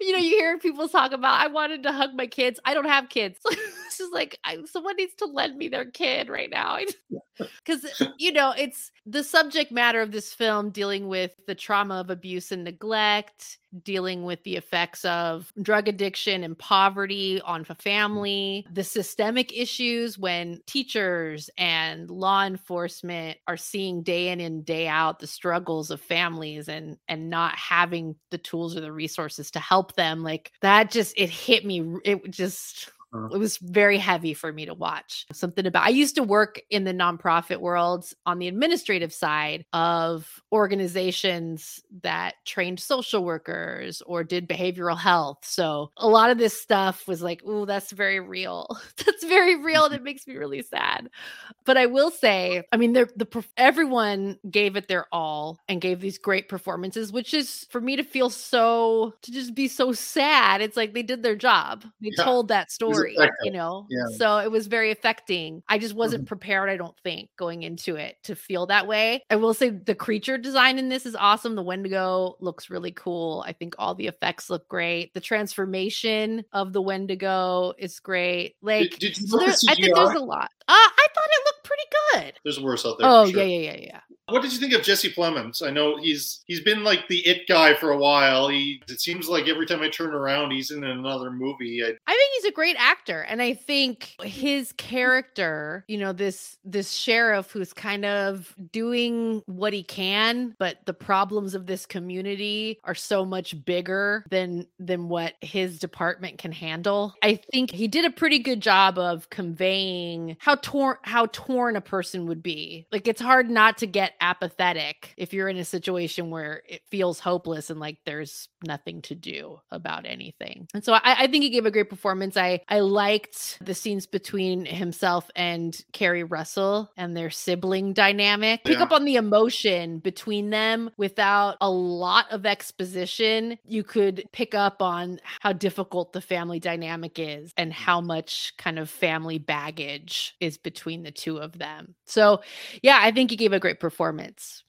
you know, you hear people talk about, I wanted to hug my kids. I don't have kids. it's just like, I, someone needs to lend me their kid right now. Because, you know, it's the subject matter of this film dealing with the trauma of abuse and neglect dealing with the effects of drug addiction and poverty on a mm. family, the systemic issues when teachers and law enforcement are seeing day in and day out the struggles of families and and not having the tools or the resources to help them like that just it hit me it just. Uh-huh. it was very heavy for me to watch. Something about I used to work in the nonprofit world on the administrative side of organizations that trained social workers or did behavioral health. So a lot of this stuff was like, oh, that's very real. that's very real and mm-hmm. it makes me really sad. But I will say, I mean, the everyone gave it their all and gave these great performances, which is for me to feel so to just be so sad. It's like they did their job. They yeah. told that story story, you know? Yeah. So it was very affecting. I just wasn't mm-hmm. prepared, I don't think, going into it to feel that way. I will say the creature design in this is awesome. The Wendigo looks really cool. I think all the effects look great. The transformation of the Wendigo is great. Like, did, did there, I think there's a lot. Uh, I thought it looked pretty good. There's worse out there. Oh, sure. yeah, yeah, yeah, yeah. What did you think of Jesse Plemons? I know he's he's been like the it guy for a while. He it seems like every time I turn around, he's in another movie. I, I think he's a great actor, and I think his character, you know, this this sheriff who's kind of doing what he can, but the problems of this community are so much bigger than than what his department can handle. I think he did a pretty good job of conveying how torn how torn a person would be. Like it's hard not to get apathetic if you're in a situation where it feels hopeless and like there's nothing to do about anything. And so I, I think he gave a great performance. I I liked the scenes between himself and Keri Russell and their sibling dynamic. Pick yeah. up on the emotion between them without a lot of exposition. You could pick up on how difficult the family dynamic is and how much kind of family baggage is between the two of them. So, yeah, I think he gave a great performance.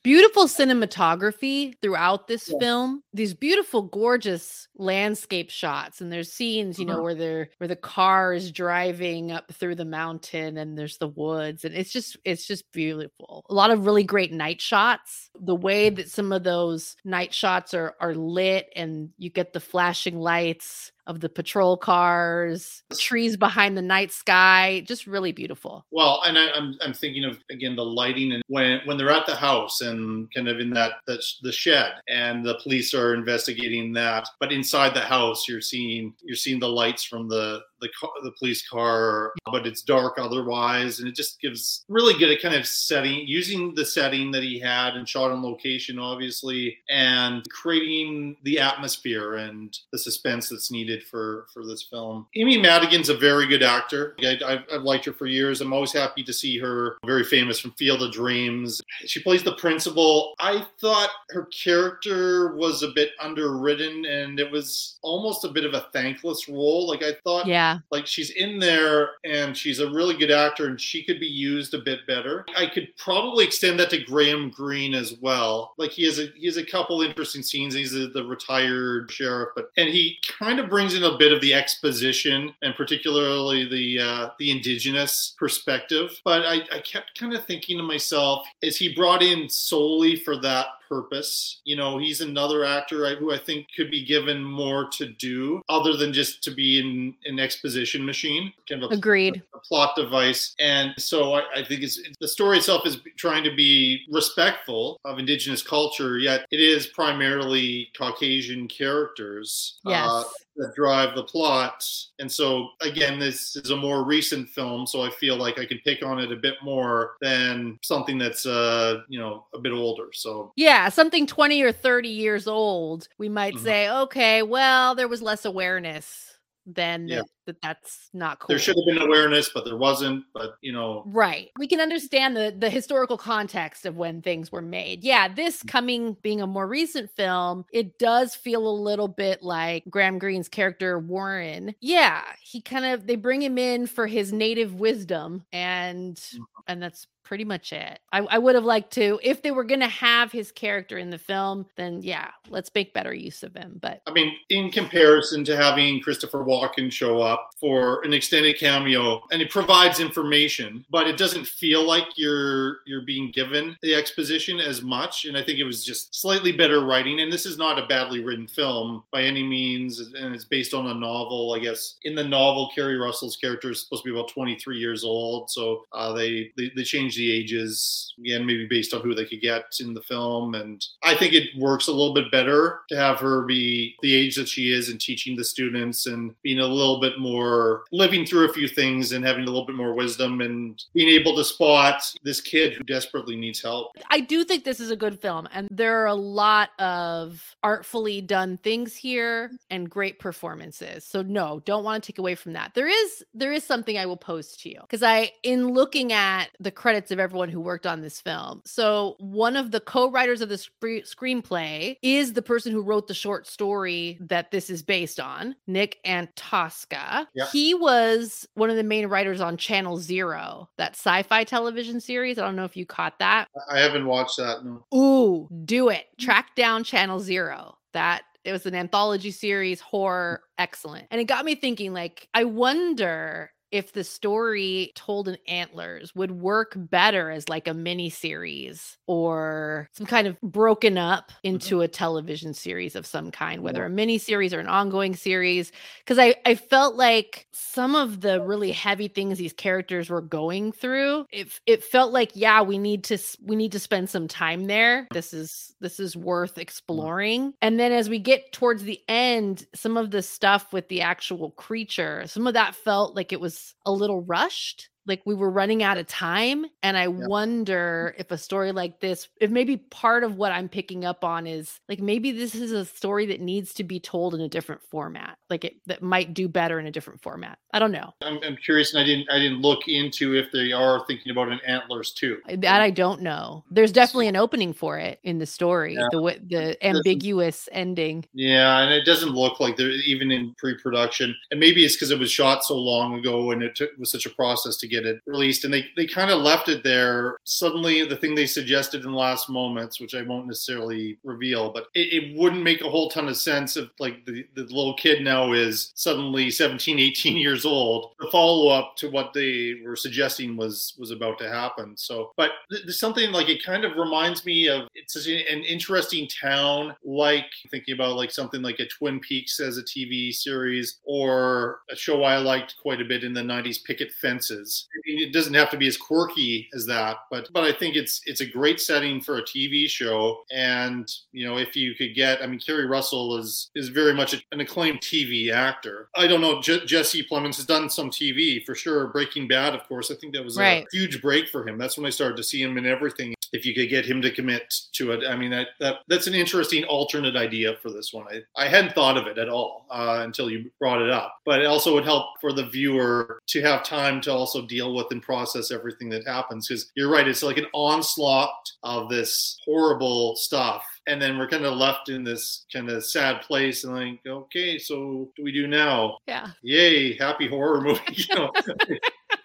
Beautiful cinematography throughout this yeah. film. These beautiful, gorgeous landscape shots, and there's scenes, you know, uh-huh. where they're where the car is driving up through the mountain, and there's the woods, and it's just it's just beautiful. A lot of really great night shots. The way that some of those night shots are are lit, and you get the flashing lights of the patrol cars, trees behind the night sky, just really beautiful. Well, and I, am I'm, I'm thinking of again the lighting and when when they're at the house and kind of in that that's the shed and the police are investigating that, but inside the house you're seeing you're seeing the lights from the the car, the police car, but it's dark otherwise, and it just gives really good a kind of setting using the setting that he had and shot on location, obviously, and creating the atmosphere and the suspense that's needed for for this film. Amy Madigan's a very good actor. I, I've, I've liked her for years. I'm always happy to see her. Very famous from Field of Dreams. She plays the principal. I thought her character was a bit underwritten, and it was almost a bit of a thankless role. Like I thought, yeah like she's in there and she's a really good actor and she could be used a bit better. I could probably extend that to Graham Greene as well. Like he has a he has a couple interesting scenes. He's a, the retired sheriff, but and he kind of brings in a bit of the exposition and particularly the uh, the indigenous perspective. But I, I kept kind of thinking to myself, is he brought in solely for that purpose. You know, he's another actor who I think could be given more to do other than just to be in an exposition machine. Kind of a, Agreed. A, a plot device. And so I, I think it's, the story itself is trying to be respectful of indigenous culture, yet it is primarily Caucasian characters. Uh, yes. Uh, that drive the plot. And so, again, this is a more recent film, so I feel like I can pick on it a bit more than something that's, uh, you know, a bit older. So, yeah, something 20 or 30 years old, we might mm-hmm. say, okay, well, there was less awareness then yeah. that, that, that's not cool. There should have been awareness, but there wasn't. But you know, right? We can understand the the historical context of when things were made. Yeah, this mm. coming being a more recent film, it does feel a little bit like Graham Greene's character Warren. Yeah, he kind of they bring him in for his native wisdom, and mm-hmm. and that's pretty much it. I, I would have liked to, if they were going to have his character in the film, then yeah, let's make better use of him. But I mean, in comparison to having Christopher Walken show up for an extended cameo, and it provides information, but it doesn't feel like you're you're being given the exposition as much. And I think it was just slightly better writing. And this is not a badly written film by any means, and it's based on a novel. I guess in the novel, Keri Russell's character is supposed to be about 23 years old, so uh, they, they they changed the ages again, maybe based on who they could get in the film. And I think it works a little bit better to have her be the age that she is and teaching the students and being a little bit more living through a few things and having a little bit more wisdom and being able to spot this kid who desperately needs help. I do think this is a good film, and there are a lot of artfully done things here and great performances. So no, don't want to take away from that. There is there is something I will post to you because I in looking at the credits of everyone who worked on this film. So, one of the co writers of the sp- screenplay is the person who wrote the short story that this is based on, Nick Antosca. Yeah. He was one of the main writers on Channel Zero, that sci fi television series. I don't know if you caught that. I haven't watched that. No. Ooh, do it. Hmm. Track down Channel Zero. That it was an anthology series, horror, hmm. excellent. And it got me thinking like, I wonder if the story told in antlers would work better as like a mini series or some kind of broken up mm-hmm. into a television series of some kind whether a mini series or an ongoing series because I, I felt like some of the really heavy things these characters were going through it, it felt like yeah we need to we need to spend some time there this is this is worth mm-hmm. exploring and then as we get towards the end some of the stuff with the actual creature some of that felt like it was a little rushed like we were running out of time. And I yeah. wonder if a story like this, if maybe part of what I'm picking up on is like maybe this is a story that needs to be told in a different format, like it that might do better in a different format. I don't know. I'm, I'm curious, and I didn't I didn't look into if they are thinking about an Antlers too. That I don't know. There's definitely an opening for it in the story, yeah. the the ambiguous ending. Yeah, and it doesn't look like they're even in pre-production, and maybe it's because it was shot so long ago and it took, was such a process to get it released, and they they kind of left it there. Suddenly, the thing they suggested in the last moments, which I won't necessarily reveal, but it, it wouldn't make a whole ton of sense if like the, the little kid now is suddenly 17, 18 years old. The follow up to what they were suggesting was was about to happen. So, but there's something like it kind of reminds me of it's such an interesting town, like thinking about like something like a Twin Peaks as a TV series or a show I liked quite a bit in the 90s, Picket Fences. It doesn't have to be as quirky as that, but but I think it's it's a great setting for a TV show. And you know, if you could get, I mean, Keri Russell is is very much an acclaimed TV actor. I don't know, J- Jesse Plemons has done some TV for sure. Breaking Bad, of course, I think that was right. a huge break for him. That's when I started to see him in everything if you could get him to commit to it. I mean, that, that that's an interesting alternate idea for this one. I, I hadn't thought of it at all uh, until you brought it up. But it also would help for the viewer to have time to also deal with and process everything that happens. Because you're right, it's like an onslaught of this horrible stuff and then we're kind of left in this kind of sad place and like okay so what do we do now yeah yay happy horror movie you know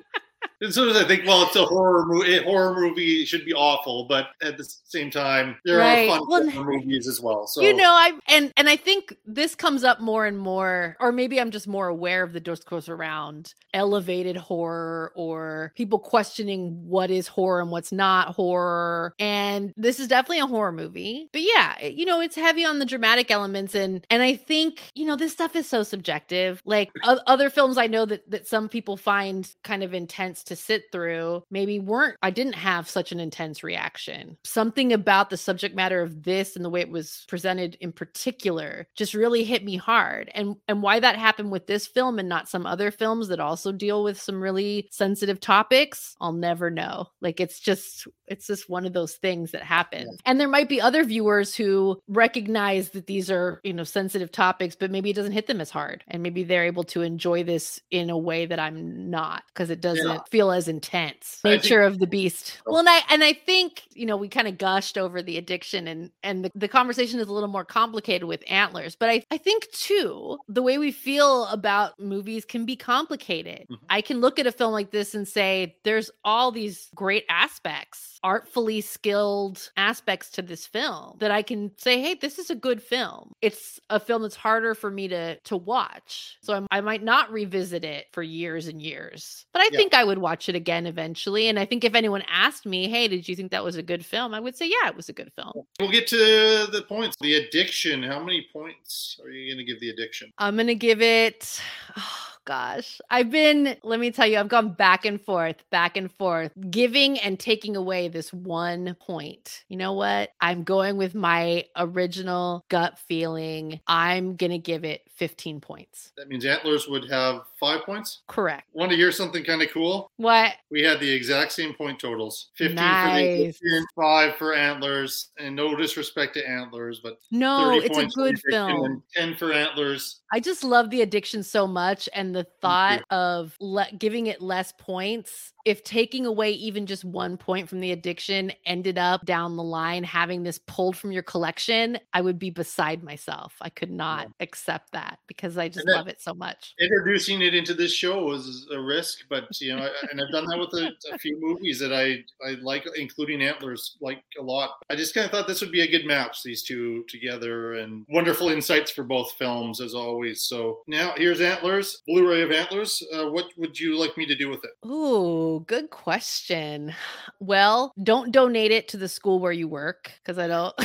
as soon as I think, well, it's a horror movie, eh, horror movie should be awful, but at the same time, there right. are fun well, movies as well. So you know, I and and I think this comes up more and more, or maybe I'm just more aware of the discourse around elevated horror or people questioning what is horror and what's not horror. And this is definitely a horror movie, but yeah, you know, it's heavy on the dramatic elements, and and I think you know this stuff is so subjective. Like other films, I know that that some people find kind of intense to sit through maybe weren't I didn't have such an intense reaction. Something about the subject matter of this and the way it was presented in particular just really hit me hard. And and why that happened with this film and not some other films that also deal with some really sensitive topics, I'll never know. Like it's just it's just one of those things that happen. Yeah. And there might be other viewers who recognize that these are, you know, sensitive topics, but maybe it doesn't hit them as hard. And maybe they're able to enjoy this in a way that I'm not because it doesn't yeah. feel as intense. Nature think- of the beast. Well, and I and I think, you know, we kind of gushed over the addiction and and the, the conversation is a little more complicated with antlers. But I, I think too, the way we feel about movies can be complicated. Mm-hmm. I can look at a film like this and say, there's all these great aspects artfully skilled aspects to this film that I can say, hey, this is a good film. It's a film that's harder for me to to watch, so I'm, i might not revisit it for years and years. But I yeah. think I would watch it again eventually. And I think if anyone asked me, hey, did you think that was a good film? I would say, yeah, it was a good film. We'll get to the points. The addiction. How many points are you going to give the addiction? I'm going to give it. Oh, gosh. I've been, let me tell you, I've gone back and forth, back and forth, giving and taking away this one point. You know what? I'm going with my original gut feeling. I'm going to give it 15 points. That means Antlers would have five points? Correct. Want to hear something kind of cool? What? We had the exact same point totals 15 nice. for the five for Antlers. And no disrespect to Antlers, but no, it's a good film. 10 for Antlers. I just love the addiction so much. And the thought of le- giving it less points if taking away even just one point from the addiction ended up down the line having this pulled from your collection, I would be beside myself. I could not yeah. accept that because I just love it so much. Introducing it into this show was a risk, but you know, and I've done that with a, a, few movies that I I like, including Antlers, like a lot. I just kind of thought this would be a good match, these two together, and wonderful insights for both films as always. So now here's Antlers, Blu-ray of Antlers. Uh, what would you like me to do with it? Ooh good question. Well, don't donate it to the school where you work because I don't.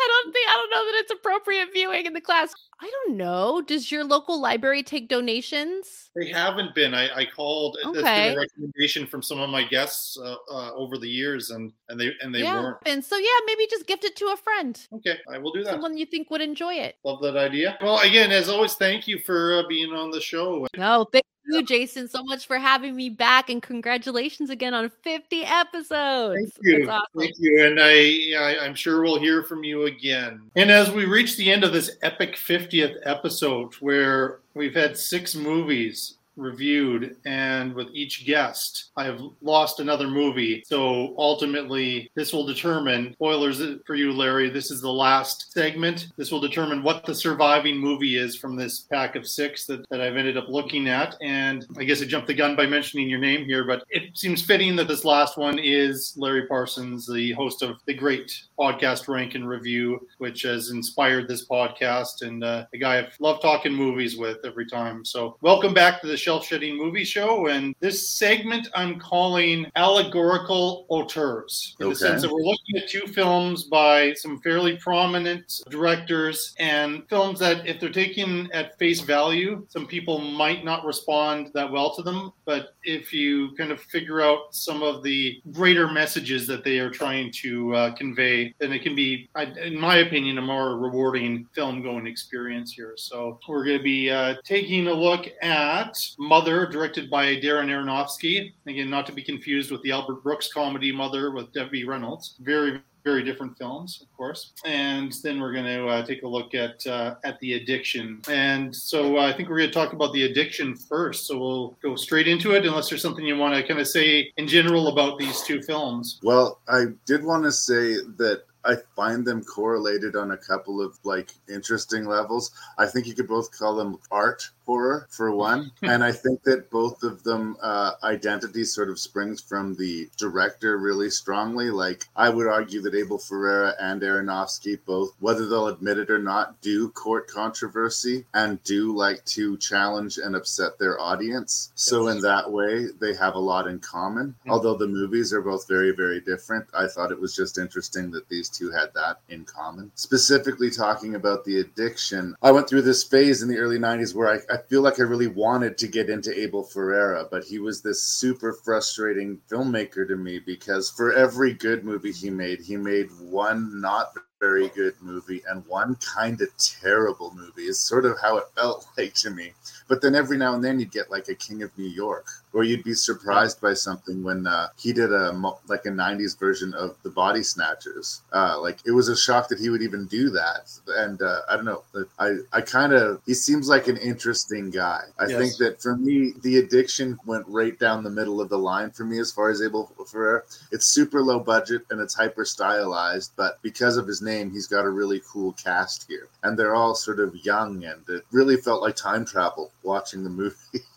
I don't think I don't know that it's appropriate viewing in the class. I don't know. Does your local library take donations? They haven't been. I, I called. Okay. That's been a recommendation from some of my guests uh, uh, over the years, and and they and they yeah. weren't. And so yeah, maybe just gift it to a friend. Okay, I will do that. Someone you think would enjoy it. Love that idea. Well, again, as always, thank you for uh, being on the show. No, thank you, Jason, so much for having me back, and congratulations again on 50 episodes. Thank you, awesome. thank you, and I, I, I'm sure we'll hear from you again. And as we reach the end of this epic 50th episode, where we've had six movies reviewed and with each guest i have lost another movie. So ultimately this will determine spoilers for you larry this is the last segment. This will determine what the surviving movie is from this pack of six that, that i've ended up looking at. And i guess i jumped the gun by mentioning your name here but it seems fitting that this last one is larry parsons the host of the great podcast rank and review which has inspired this podcast and uh, a guy i've loved talking movies with every time. So welcome back to the shelf shedding movie show. And this segment I'm calling allegorical auteurs in okay. the sense that we're looking at two films by some fairly prominent directors and films that, if they're taken at face value, some people might not respond that well to them. But if you kind of figure out some of the greater messages that they are trying to uh, convey, then it can be, in my opinion, a more rewarding film going experience here. So we're going to be uh, taking a look at Mother, directed by Darren Aronofsky. Again, not to be confused with the Albert Brooks comedy Mother with Debbie Reynolds. Very, very different films, of course. And then we're going to uh, take a look at uh, at the addiction. And so uh, I think we're going to talk about the addiction first. So we'll go straight into it, unless there's something you want to kind of say in general about these two films. Well, I did want to say that I find them correlated on a couple of like interesting levels. I think you could both call them art horror for one, and I think that both of them uh, identity sort of springs from the director really strongly. Like I would argue that Abel Ferrara and Aronofsky both, whether they'll admit it or not, do court controversy and do like to challenge and upset their audience. So in that way, they have a lot in common. Mm-hmm. Although the movies are both very very different, I thought it was just interesting that these two had that in common. Specifically talking about the addiction, I went through this phase in the early 90s where I, I feel like I really wanted to get into Abel Ferrara, but he was this super frustrating filmmaker to me because for every good movie he made, he made one not very good movie and one kind of terrible movie is sort of how it felt like to me. But then every now and then you'd get like a King of New York, or you'd be surprised by something when uh, he did a like a '90s version of The Body Snatchers. Uh, like it was a shock that he would even do that. And uh, I don't know, I I kind of he seems like an interesting guy. I yes. think that for me, the addiction went right down the middle of the line for me as far as Abel Ferrara. It's super low budget and it's hyper stylized, but because of his name, he's got a really cool cast here. And they're all sort of young, and it really felt like time travel watching the movie.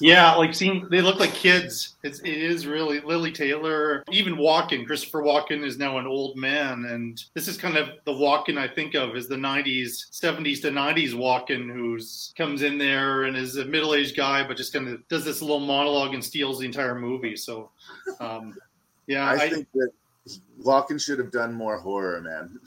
yeah, like seeing they look like kids. It's, it is really Lili Taylor, even Walken. Christopher Walken is now an old man, and this is kind of the Walken I think of is the '90s, '70s to '90s Walken, who's comes in there and is a middle-aged guy, but just kind of does this little monologue and steals the entire movie. So, um, yeah, I, I think that Walken should have done more horror, man.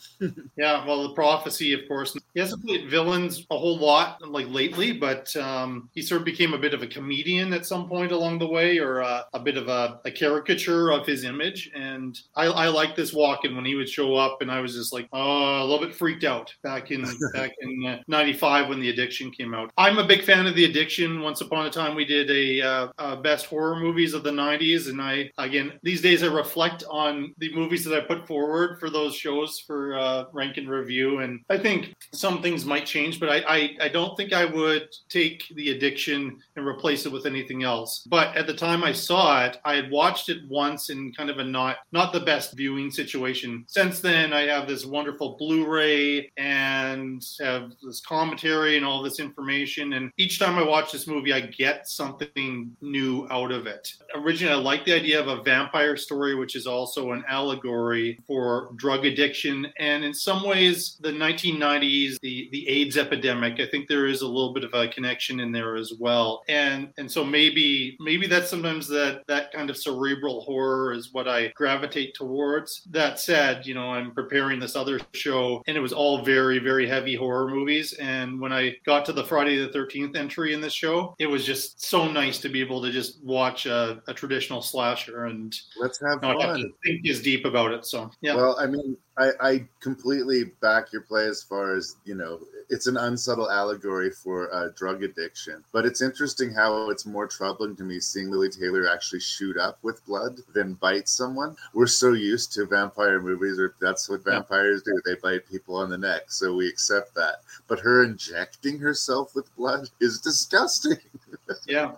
yeah, well, the prophecy, of course, he hasn't played villains a whole lot like lately, but um, he sort of became a bit of a comedian at some point along the way, or uh, a bit of a, a, caricature of his image. And I, I like this Walken when he would show up, and I was just like, oh, a little bit freaked out back in back in '95 uh, when The Addiction came out. I'm a big fan of The Addiction. Once upon a time, we did a, uh, a best horror movies of the '90s, and I again these days I reflect on the movies that I put forward for those shows for uh, rank and review, and I think some things might change, but I, I, I don't think I would take the addiction and replace it with anything else. But at the time I saw it, I had watched it once in kind of a not not the best viewing situation. Since then, I have this wonderful Blu-ray and have this commentary and all this information. And each time I watch this movie, I get something new out of it. Originally, I like the idea of a vampire story, which is also an allegory for drug addiction. And in some ways, the 1990s, the, the AIDS epidemic, I think there is a little bit of a connection in there as well. And and so maybe maybe that's sometimes that that kind of cerebral horror is what I gravitate towards. That said, you know, I'm preparing this other show and it was all very, very heavy horror movies. And when I got to the Friday the 13th entry in this show, it was just so nice to be able to just watch a, a traditional slasher and let's have fun. have to think as deep about it. So yeah. Well, I mean, I, I completely back your play as far as you know it's an unsubtle allegory for uh, drug addiction. But it's interesting how it's more troubling to me seeing Lili Taylor actually shoot up with blood than bite someone. We're so used to vampire movies, or that's what vampires do. They bite people on the neck, so we accept that. But her injecting herself with blood is disgusting. yeah.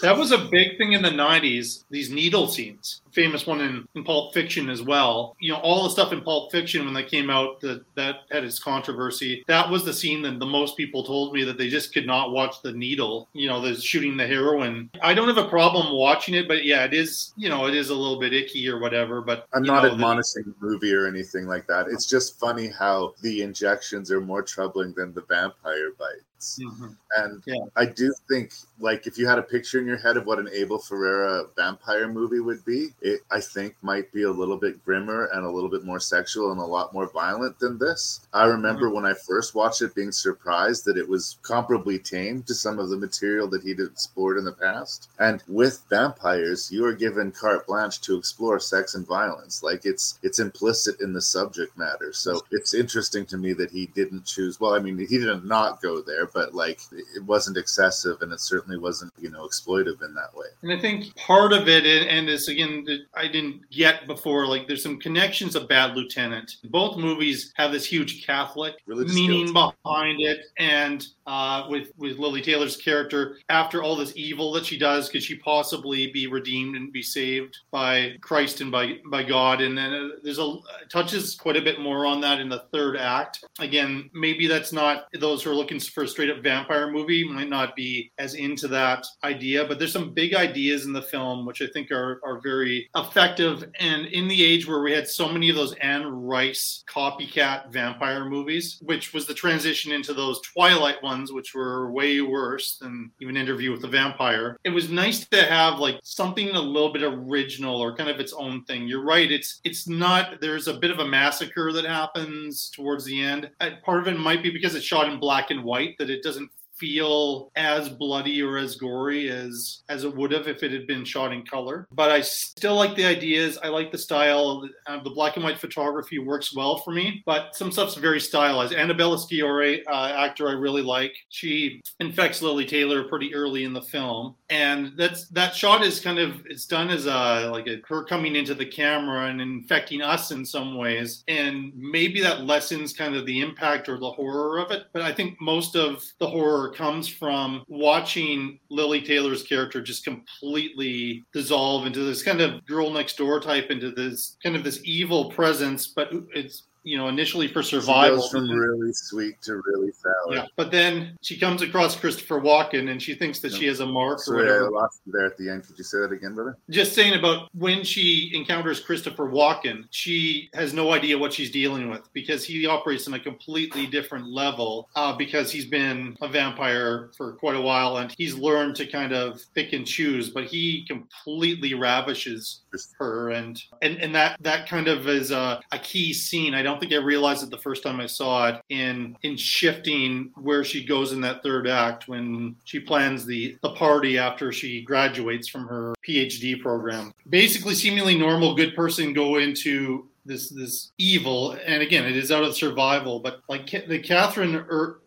That was a big thing in the 90s, these needle scenes famous one in, in Pulp Fiction as well. You know, all the stuff in Pulp Fiction when they came out that that had its controversy. That was the scene that the most people told me that they just could not watch the needle. You know, the shooting the heroin. I don't have a problem watching it, but yeah, it is. You know, it is a little bit icky or whatever. But I'm not know, admonishing the movie or anything like that. It's just funny how the injections are more troubling than the vampire bites. Mm-hmm. And yeah. I do think, like, if you had a picture in your head of what an Abel Ferrara vampire movie would be, it I think might be a little bit grimmer and a little bit more sexual and a lot more violent than this. I remember mm-hmm. when I first watched it being surprised that it was comparably tame to some of the material that he'd explored in the past. And with vampires, you are given carte blanche to explore sex and violence. Like it's it's implicit in the subject matter. So it's interesting to me that he didn't choose well, I mean he didn't not go there, but like it wasn't excessive and it certainly wasn't, you know, exploitive in that way. And I think part of it and this again I didn't get before. Like there's some connections of Bad Lieutenant. Both movies have this huge Catholic Religious meaning guilt. behind it, and uh, with with Lili Taylor's character, after all this evil that she does, could she possibly be redeemed and be saved by Christ and by by God? And then uh, there's a touches quite a bit more on that in the third act. Again, maybe that's not those who are looking for a straight up vampire movie might not be as into that idea, but there's some big ideas in the film which I think are are very effective. And in the age where we had so many of those Anne Rice copycat vampire movies, which was the transition into those Twilight ones, which were way worse than even Interview with the Vampire, it was nice to have like something a little bit original or kind of its own thing. You're right. It's it's not. There's a bit of a massacre that happens towards the end. Uh, part of it might be because it's shot in black and white that it doesn't feel as bloody or as gory as as it would have if it had been shot in color. But I still like the ideas. I like the style. Uh, the black and white photography works well for me. But some stuff's very stylized. Annabella Sciorra, uh, actor I really like. She infects Lili Taylor pretty early in the film, and that's that shot is kind of it's done as a like a her coming into the camera and infecting us in some ways, and maybe that lessens kind of the impact or the horror of it. But I think most of the horror comes from watching Lili Taylor's character just completely dissolve into this kind of girl next door type, into this kind of this evil presence, but it's you know, initially for survival. She goes from really sweet to really sour. Yeah, but then she comes across Christopher Walken, and she thinks that she has a mark. Sorry, or whatever. I lost you there at the end. Could you say that again, brother? Just saying about when she encounters Christopher Walken, she has no idea what she's dealing with because he operates on a completely different level. Uh, because he's been a vampire for quite a while, and he's learned to kind of pick and choose. But he completely ravishes her, and and and that that kind of is a, a key scene. I don't don't think I realized it the first time I saw it in in shifting where she goes in that third act when she plans the the party after she graduates from her PhD program. Basically, seemingly normal, good person go into this this evil and again it is out of survival but like the catherine Ur-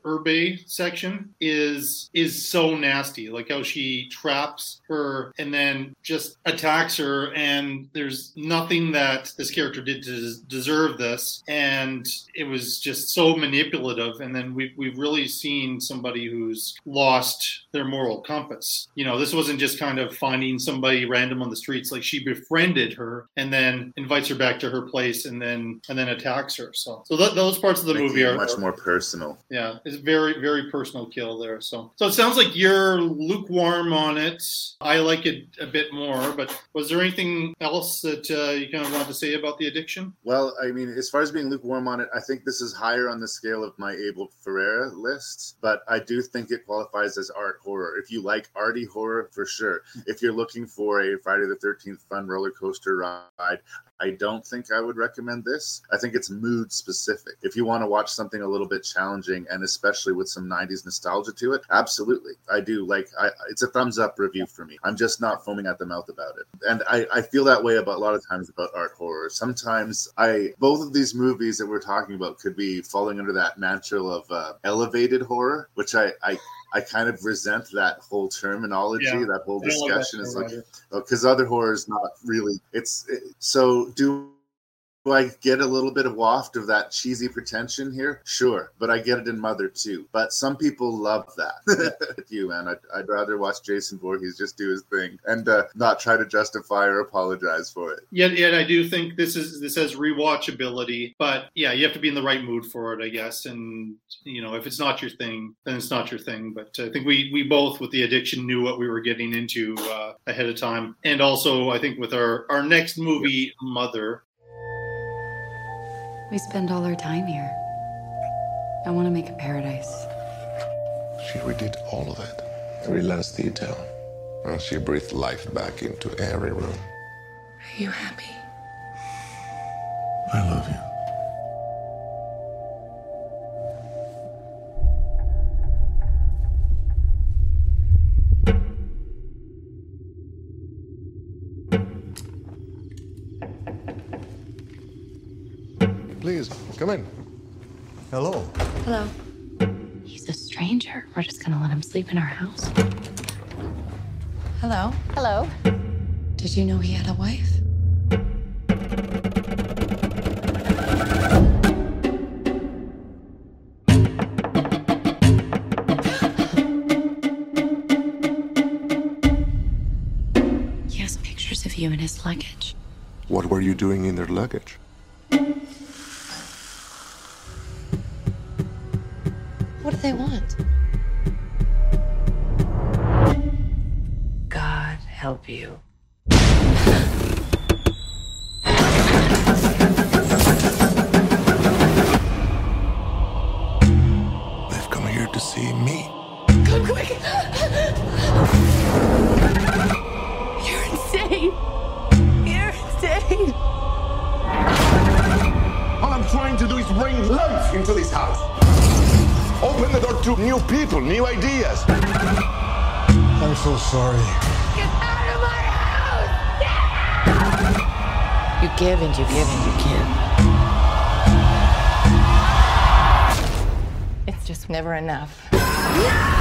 section is is so nasty like how she traps her and then just attacks her and there's nothing that this character did to deserve this and it was just so manipulative and then we've, we've really seen somebody who's lost their moral compass. You know this wasn't just kind of finding somebody random on the streets like she befriended her and then invites her back to her place place and then and then attacks her. So so th- those parts of the movie are much more personal. Yeah, it's very very personal kill there. So so it sounds like you're lukewarm on it. I like it a bit more. But was there anything else that uh, you kind of want to say about the addiction? Well, I mean, as far as being lukewarm on it, I think this is higher on the scale of my Abel Ferrara list. But I do think it qualifies as art horror. If you like arty horror, for sure. If you're looking for a Friday the Thirteenth fun roller coaster ride, I don't think I would recommend this. I think it's mood specific. If you want to watch something a little bit challenging and especially with some 90s nostalgia to it, absolutely. I do like I it's a thumbs up review for me. I'm just not foaming at the mouth about it. And I, I feel that way about a lot of times about art horror. Sometimes I both of these movies that we're talking about could be falling under that mantle of uh, elevated horror, which I, I I kind of resent that whole terminology, yeah. that whole discussion. Is like because oh, other horror is not really. It's it, so do do I get a little bit of waft of that cheesy pretension here? Sure, but I get it in Mother too. But some people love that. you man, I'd, I'd, rather watch Jason Voorhees just do his thing and uh, not try to justify or apologize for it. Yet, yet I do think this is this has rewatchability. But yeah, you have to be in the right mood for it, I guess. And you know, if it's not your thing, then it's not your thing. But I think we we both with the addiction knew what we were getting into uh, ahead of time. And also, I think with our our next movie, Mother, we spend all our time here. I want to make a paradise. She redid all of it, every last detail. And she breathed life back into every room. Are you happy? I love you. Please, come in. Hello. Hello. He's a stranger. We're just gonna let him sleep in our house. Hello. Hello. Did you know he had a wife? He has pictures of you in his luggage. What were you doing in their luggage? They want? House! You give and you give. It's just never enough. No!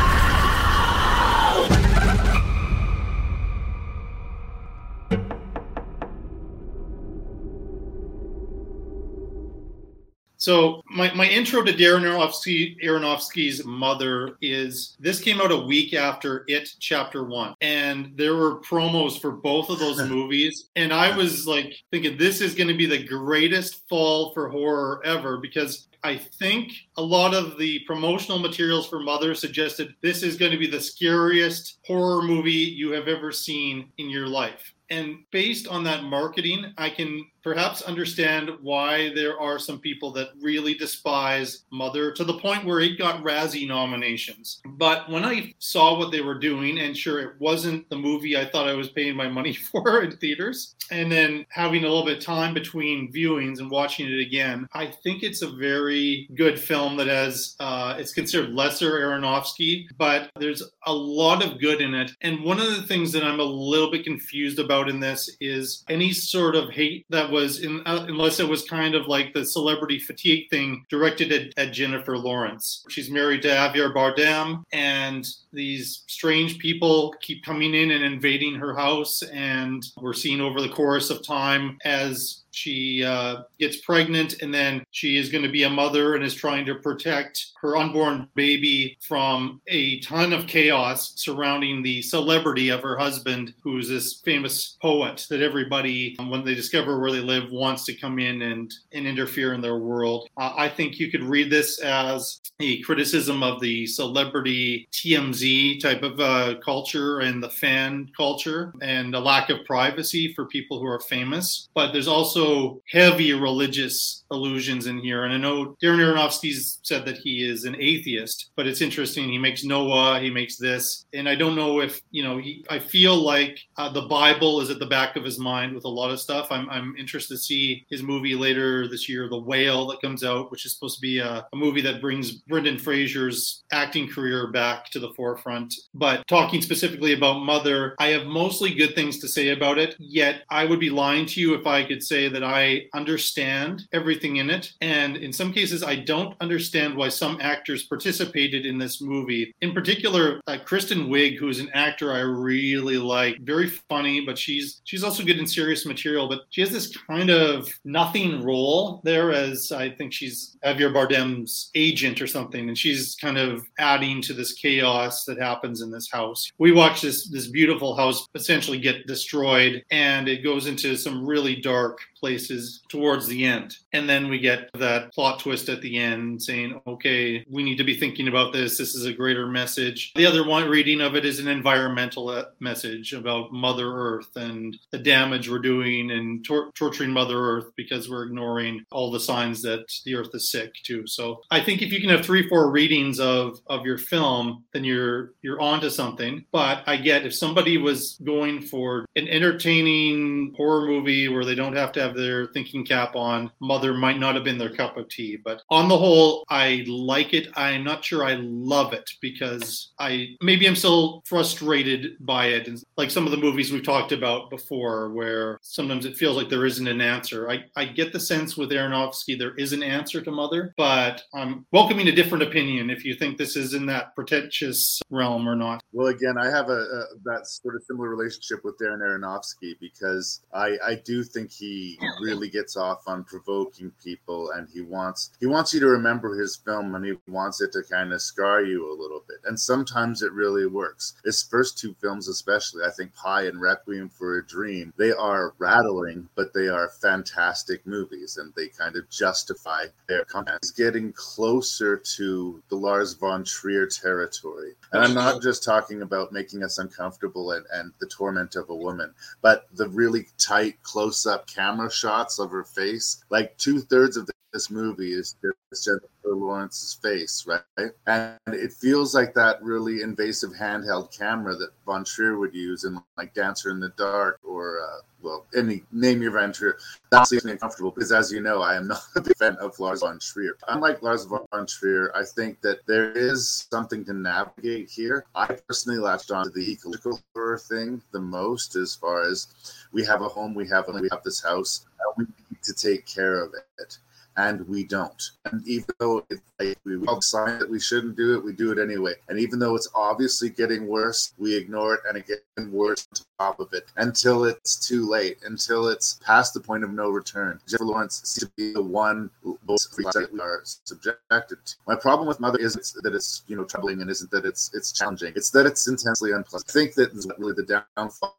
So my, my intro to Darren Aronofsky, Aronofsky's mother is this came out a week after It Chapter One, and there were promos for both of those movies, and I was like thinking this is going to be the greatest fall for horror ever because I think a lot of the promotional materials for Mother suggested this is going to be the scariest horror movie you have ever seen in your life. And based on that marketing, I can perhaps understand why there are some people that really despise Mother to the point where it got Razzie nominations. But when I saw what they were doing, and sure, it wasn't the movie I thought I was paying my money for in theaters, and then having a little bit of time between viewings and watching it again, I think it's a very good film that has, uh, it's considered lesser Aronofsky, but there's a lot of good in it. And one of the things that I'm a little bit confused about in this is any sort of hate that was in, uh, unless it was kind of like the celebrity fatigue thing directed at, at Jennifer Lawrence. She's married to Javier Bardem, and these strange people keep coming in and invading her house, and we're seeing over the course of time as she uh, gets pregnant and then she is going to be a mother and is trying to protect her unborn baby from a ton of chaos surrounding the celebrity of her husband, who's this famous poet that everybody, when they discover where they live, wants to come in and, and interfere in their world. Uh, I think you could read this as a criticism of the celebrity TMZ type of uh, culture and the fan culture and a lack of privacy for people who are famous. But there's also also heavy religious allusions in here. And I know Darren Aronofsky's said that he is an atheist, but it's interesting. He makes Noah, he makes this, and I don't know if you know. He, I feel like uh, the Bible is at the back of his mind with a lot of stuff. I'm I'm interested to see his movie later this year, The Whale, that comes out, which is supposed to be a, a movie that brings Brendan Fraser's acting career back to the forefront. But talking specifically about Mother, I have mostly good things to say about it. Yet I would be lying to you if I could say that I understand everything in it. And in some cases, I don't understand why some actors participated in this movie. In particular, uh, Kristen Wiig, who is an actor I really like, very funny, but she's she's also good in serious material. But she has this kind of nothing role there, as I think she's Javier Bardem's agent or something, and she's kind of adding to this chaos that happens in this house. We watch this this beautiful house essentially get destroyed, and it goes into some really dark places towards the end. And then we get that plot twist at the end saying, okay, we need to be thinking about this. This is a greater message. The other one reading of it is an environmental uh, message about Mother Earth and the damage we're doing and tor- torturing Mother Earth because we're ignoring all the signs that the Earth is sick too. So I think if you can have three, four readings of, of your film, then you're you're onto something. But I get if somebody was going for an entertaining horror movie where they don't have to have their thinking cap on, Mother might not have been their cup of tea. But on the whole, I like it. I'm not sure I love it because I maybe I'm still frustrated by it. And like some of the movies we've talked about before, where sometimes it feels like there isn't an answer. I, I get the sense with Aronofsky there is an answer to Mother, but I'm welcoming a different opinion if you think this is in that pretentious realm or not. Well, again, I have a, a that sort of similar relationship with Darren Aronofsky because I I do think he really gets off on provoking people, and he wants he wants you to remember his film, and he wants it to kind of scar you a little bit. And sometimes it really works. His first two films, especially, I think Pi and Requiem for a Dream, they are rattling, but they are fantastic movies, and they kind of justify their content. It's getting closer to the Lars von Trier territory, and I'm not just talking about making us uncomfortable and, and the torment of a woman, but the really tight close-up camera shots of her face. Like two thirds of this movie is just Jennifer Lawrence's face, right? And it feels like that really invasive handheld camera that Von Trier would use in like Dancer in the Dark or uh, well, any name your Von Trier. That's leaves me uncomfortable because, as you know, I am not a big fan of Lars von Trier. Unlike Lars von Trier, I think that there is something to navigate here. I personally latched on to the ecological horror thing the most, as far as we have a home, we have we have this house, uh, we need to take care of it and we don't. And even though like, we all decide that we shouldn't do it, we do it anyway. And even though it's obviously getting worse, we ignore it and it gets worse on top of it until it's too late, until it's past the point of no return. Jennifer Lawrence seems to be the one that we are subjected to. My problem with Mother is that it's you know troubling and isn't that it's it's challenging. It's that it's intensely unpleasant. I think that really the downfall.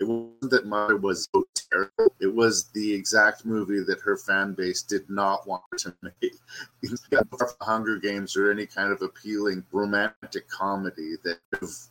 It wasn't that Mother was so terrible. It was the exact movie that her fan base did not want to make. Hunger Games or any kind of appealing romantic comedy that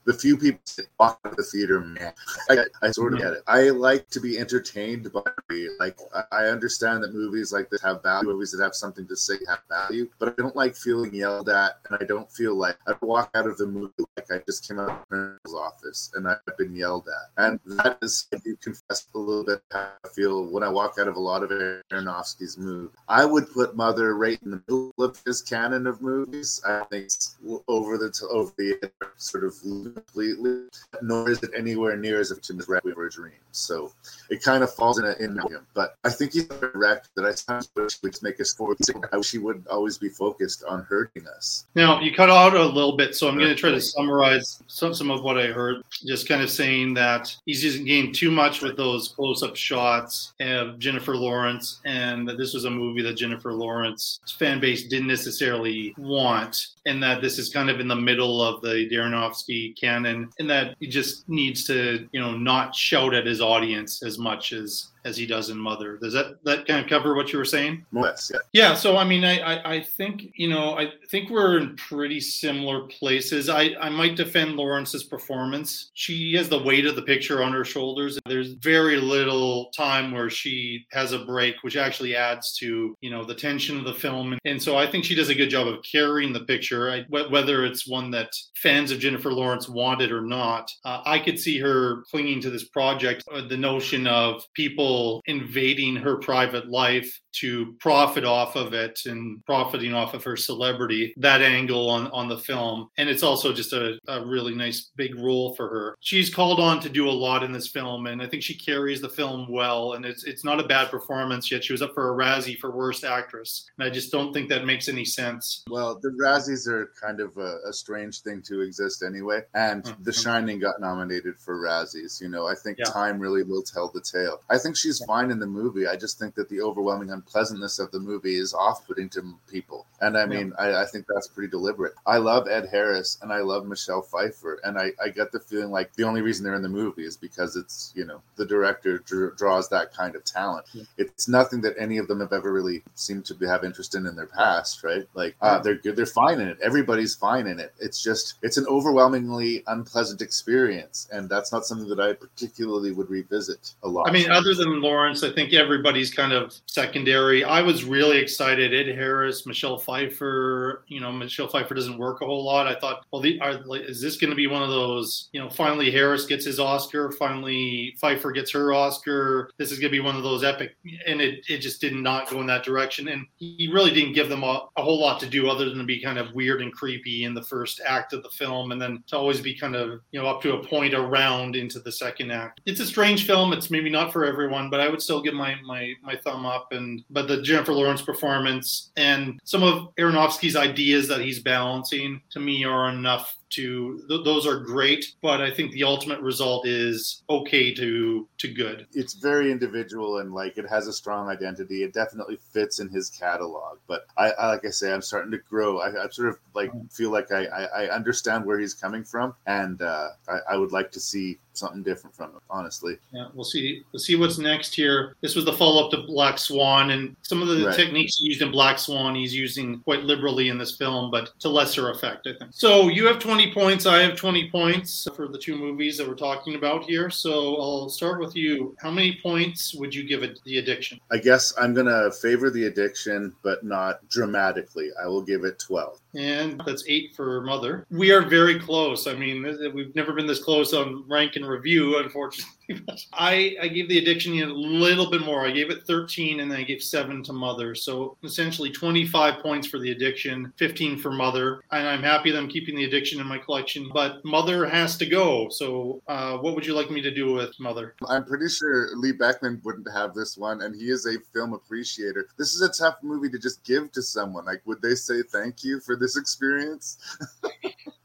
the few people that walk out of the theater, man, I, I sort of get it. I like to be entertained by me. like I understand that movies like this have value, movies that have something to say have value, but I don't like feeling yelled at, and I don't feel like I walk out of the movie like I just came out of the office and I've been yelled at, and that is I do confess a little bit how I feel when I walk out of a lot of Aronofsky's movies. I would put Mother right in the middle of his canon of movies. I think it's over the over the sort of completely, nor is it anywhere near as much as Requiem for a Dream. So it kind of falls in a, in him. But I think he's direct that I sometimes wish would make us forward. I wish he would always be focused on hurting us. Now you cut out a little bit, so I'm going to try to summarize some some of what I heard. Just kind of saying that he's using game too much with those close-up shots of Jennifer Lawrence, and that this was a movie that Jennifer Lawrence fan base didn't necessarily want, and that this is kind of in the middle of the Aronofsky canon, and that he just needs to, you know, not shout at his audience as much as as he does in Mother. Does that that kind of cover what you were saying? Yes, yeah. Yeah, so I mean, I, I, I think you know, I think we're in pretty similar places. I, I might defend Lawrence's performance. She has the weight of the picture on her shoulders. There's very little time where she has a break, which actually adds to you know the tension of the film. And so I think she does a good job of carrying the picture. I, whether it's one that fans of Jennifer Lawrence wanted or not, uh, I could see her clinging to this project. Uh, the notion of people invading her private life to profit off of it and profiting off of her celebrity that angle on on the film. And it's also just a, a, really nice big role for her. She's called on to do a lot in this film and i think she carries the film well and it's it's not a bad performance yet. She was up for a razzie for worst actress and i just don't think that makes any sense. Well the razzies are kind of a, a strange thing to exist anyway and mm-hmm. the shining got nominated for razzies you know? I think yeah. time really will tell the tale. I think she's yeah. fine in the movie. I just think that the overwhelming unpleasantness of the movie is off-putting to people. And i mean yeah. I, I, think that's pretty deliberate. I love ed harris and i love michelle pfeiffer and I, I get the feeling like the only reason they're in the movie is because it's you know the director dr- draws that kind of talent. Yeah. it's nothing that any of them have ever really seemed to have interest in in their past right? Like uh, they're good they're fine in it. Everybody's fine in it. It's just it's an overwhelmingly unpleasant experience and that's not something that i particularly would revisit a lot. I mean other than lawrence i think everybody's kind of secondary I was really excited. Ed Harris, Michelle Pfeiffer. You know, Michelle Pfeiffer doesn't work a whole lot. I thought, well, the, are, is this going to be one of those? You know, finally Harris gets his Oscar. Finally Pfeiffer gets her Oscar. This is going to be one of those epic. And it, it just did not go in that direction. And he really didn't give them a, a whole lot to do other than to be kind of weird and creepy in the first act of the film, and then to always be kind of you know up to a point around into the second act. It's a strange film. It's maybe not for everyone, but I would still give my my my thumb up and but the Jennifer Lawrence performance and some of Aronofsky's ideas that he's balancing to me are enough to th- those are great but i think the ultimate result is okay to to good. It's very individual and like it has a strong identity. It definitely fits in his catalog but i, I like i say i'm starting to grow. I, I sort of like feel like I, I, I understand where he's coming from and uh, I, I would like to see something different from him honestly. Yeah we'll see we'll see what's next here. This was the follow-up to black swan and some of the right. techniques used in black swan he's using quite liberally in this film but to lesser effect i think. So you have 20 20 points. I have 20 points for the two movies that we're talking about here. So I'll start with you. How many points would you give it The Addiction? I guess I'm going to favor The Addiction, but not dramatically. I will give it 12 and that's eight for Mother. We are very close. I mean, we've never been this close on rank and review, unfortunately. I, I gave the addiction a little bit more. I gave it 13 and then I gave seven to Mother. So essentially 25 points for the addiction, 15 for Mother. And I'm happy that I'm keeping the addiction in my collection, but Mother has to go. So uh, what would you like me to do with Mother? I'm pretty sure Lee Beckman wouldn't have this one, and he is a film appreciator. This is a tough movie to just give to someone. Like, would they say thank you for this? This experience.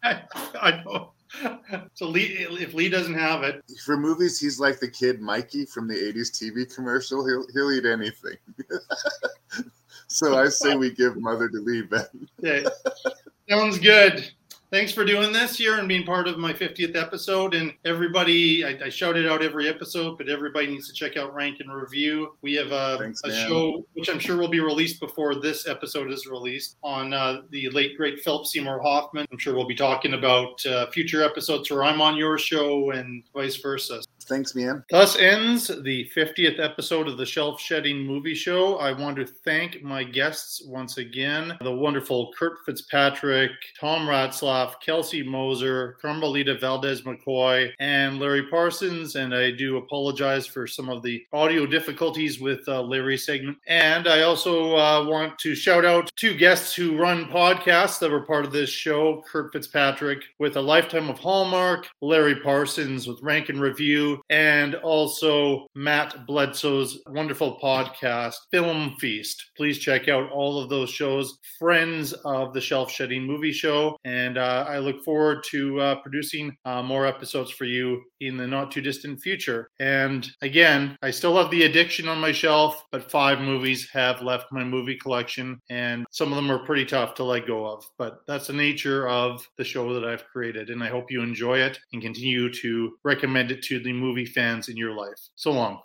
I, I know. So Lee, if Lee doesn't have it for movies, he's like the kid Mikey from the '80s TV commercial. He'll he'll eat anything. so I say we give Mother to Lee Ben. Yeah, sounds good thanks for doing this here and being part of my 50th episode. And everybody, I, I shout it out every episode, but everybody needs to check out Rank and Review. We have a, thanks, a show which I'm sure will be released before this episode is released on uh, the late great Philip Seymour Hoffman. I'm sure we'll be talking about uh, future episodes where I'm on your show and vice versa. Thanks, man. Thus ends the 50th episode of the Shelf Shedding Movie Show. I want to thank my guests once again the wonderful Kurt Fitzpatrick, Tom Ratzlaff, Kelsi Moser, Carmelita Valdez McKoy, and Larry Parsons. And I do apologize for some of the audio difficulties with uh, Larry's segment. And I also uh, want to shout out two guests who run podcasts that were part of this show Kurt Fitzpatrick with A Lifetime of Hallmark, Larry Parsons with Rank and Review and also Matt Bledsoe's wonderful podcast, Film Feast. Please check out all of those shows, friends of the Shelf Shedding Movie Show. And uh, I look forward to uh, producing uh, more episodes for you in the not too distant future. And again, I still have The Addiction on my shelf, but five movies have left my movie collection, and some of them are pretty tough to let go of. But that's the nature of the show that I've created. And I hope you enjoy it and continue to recommend it to the movie fans in your life. So long.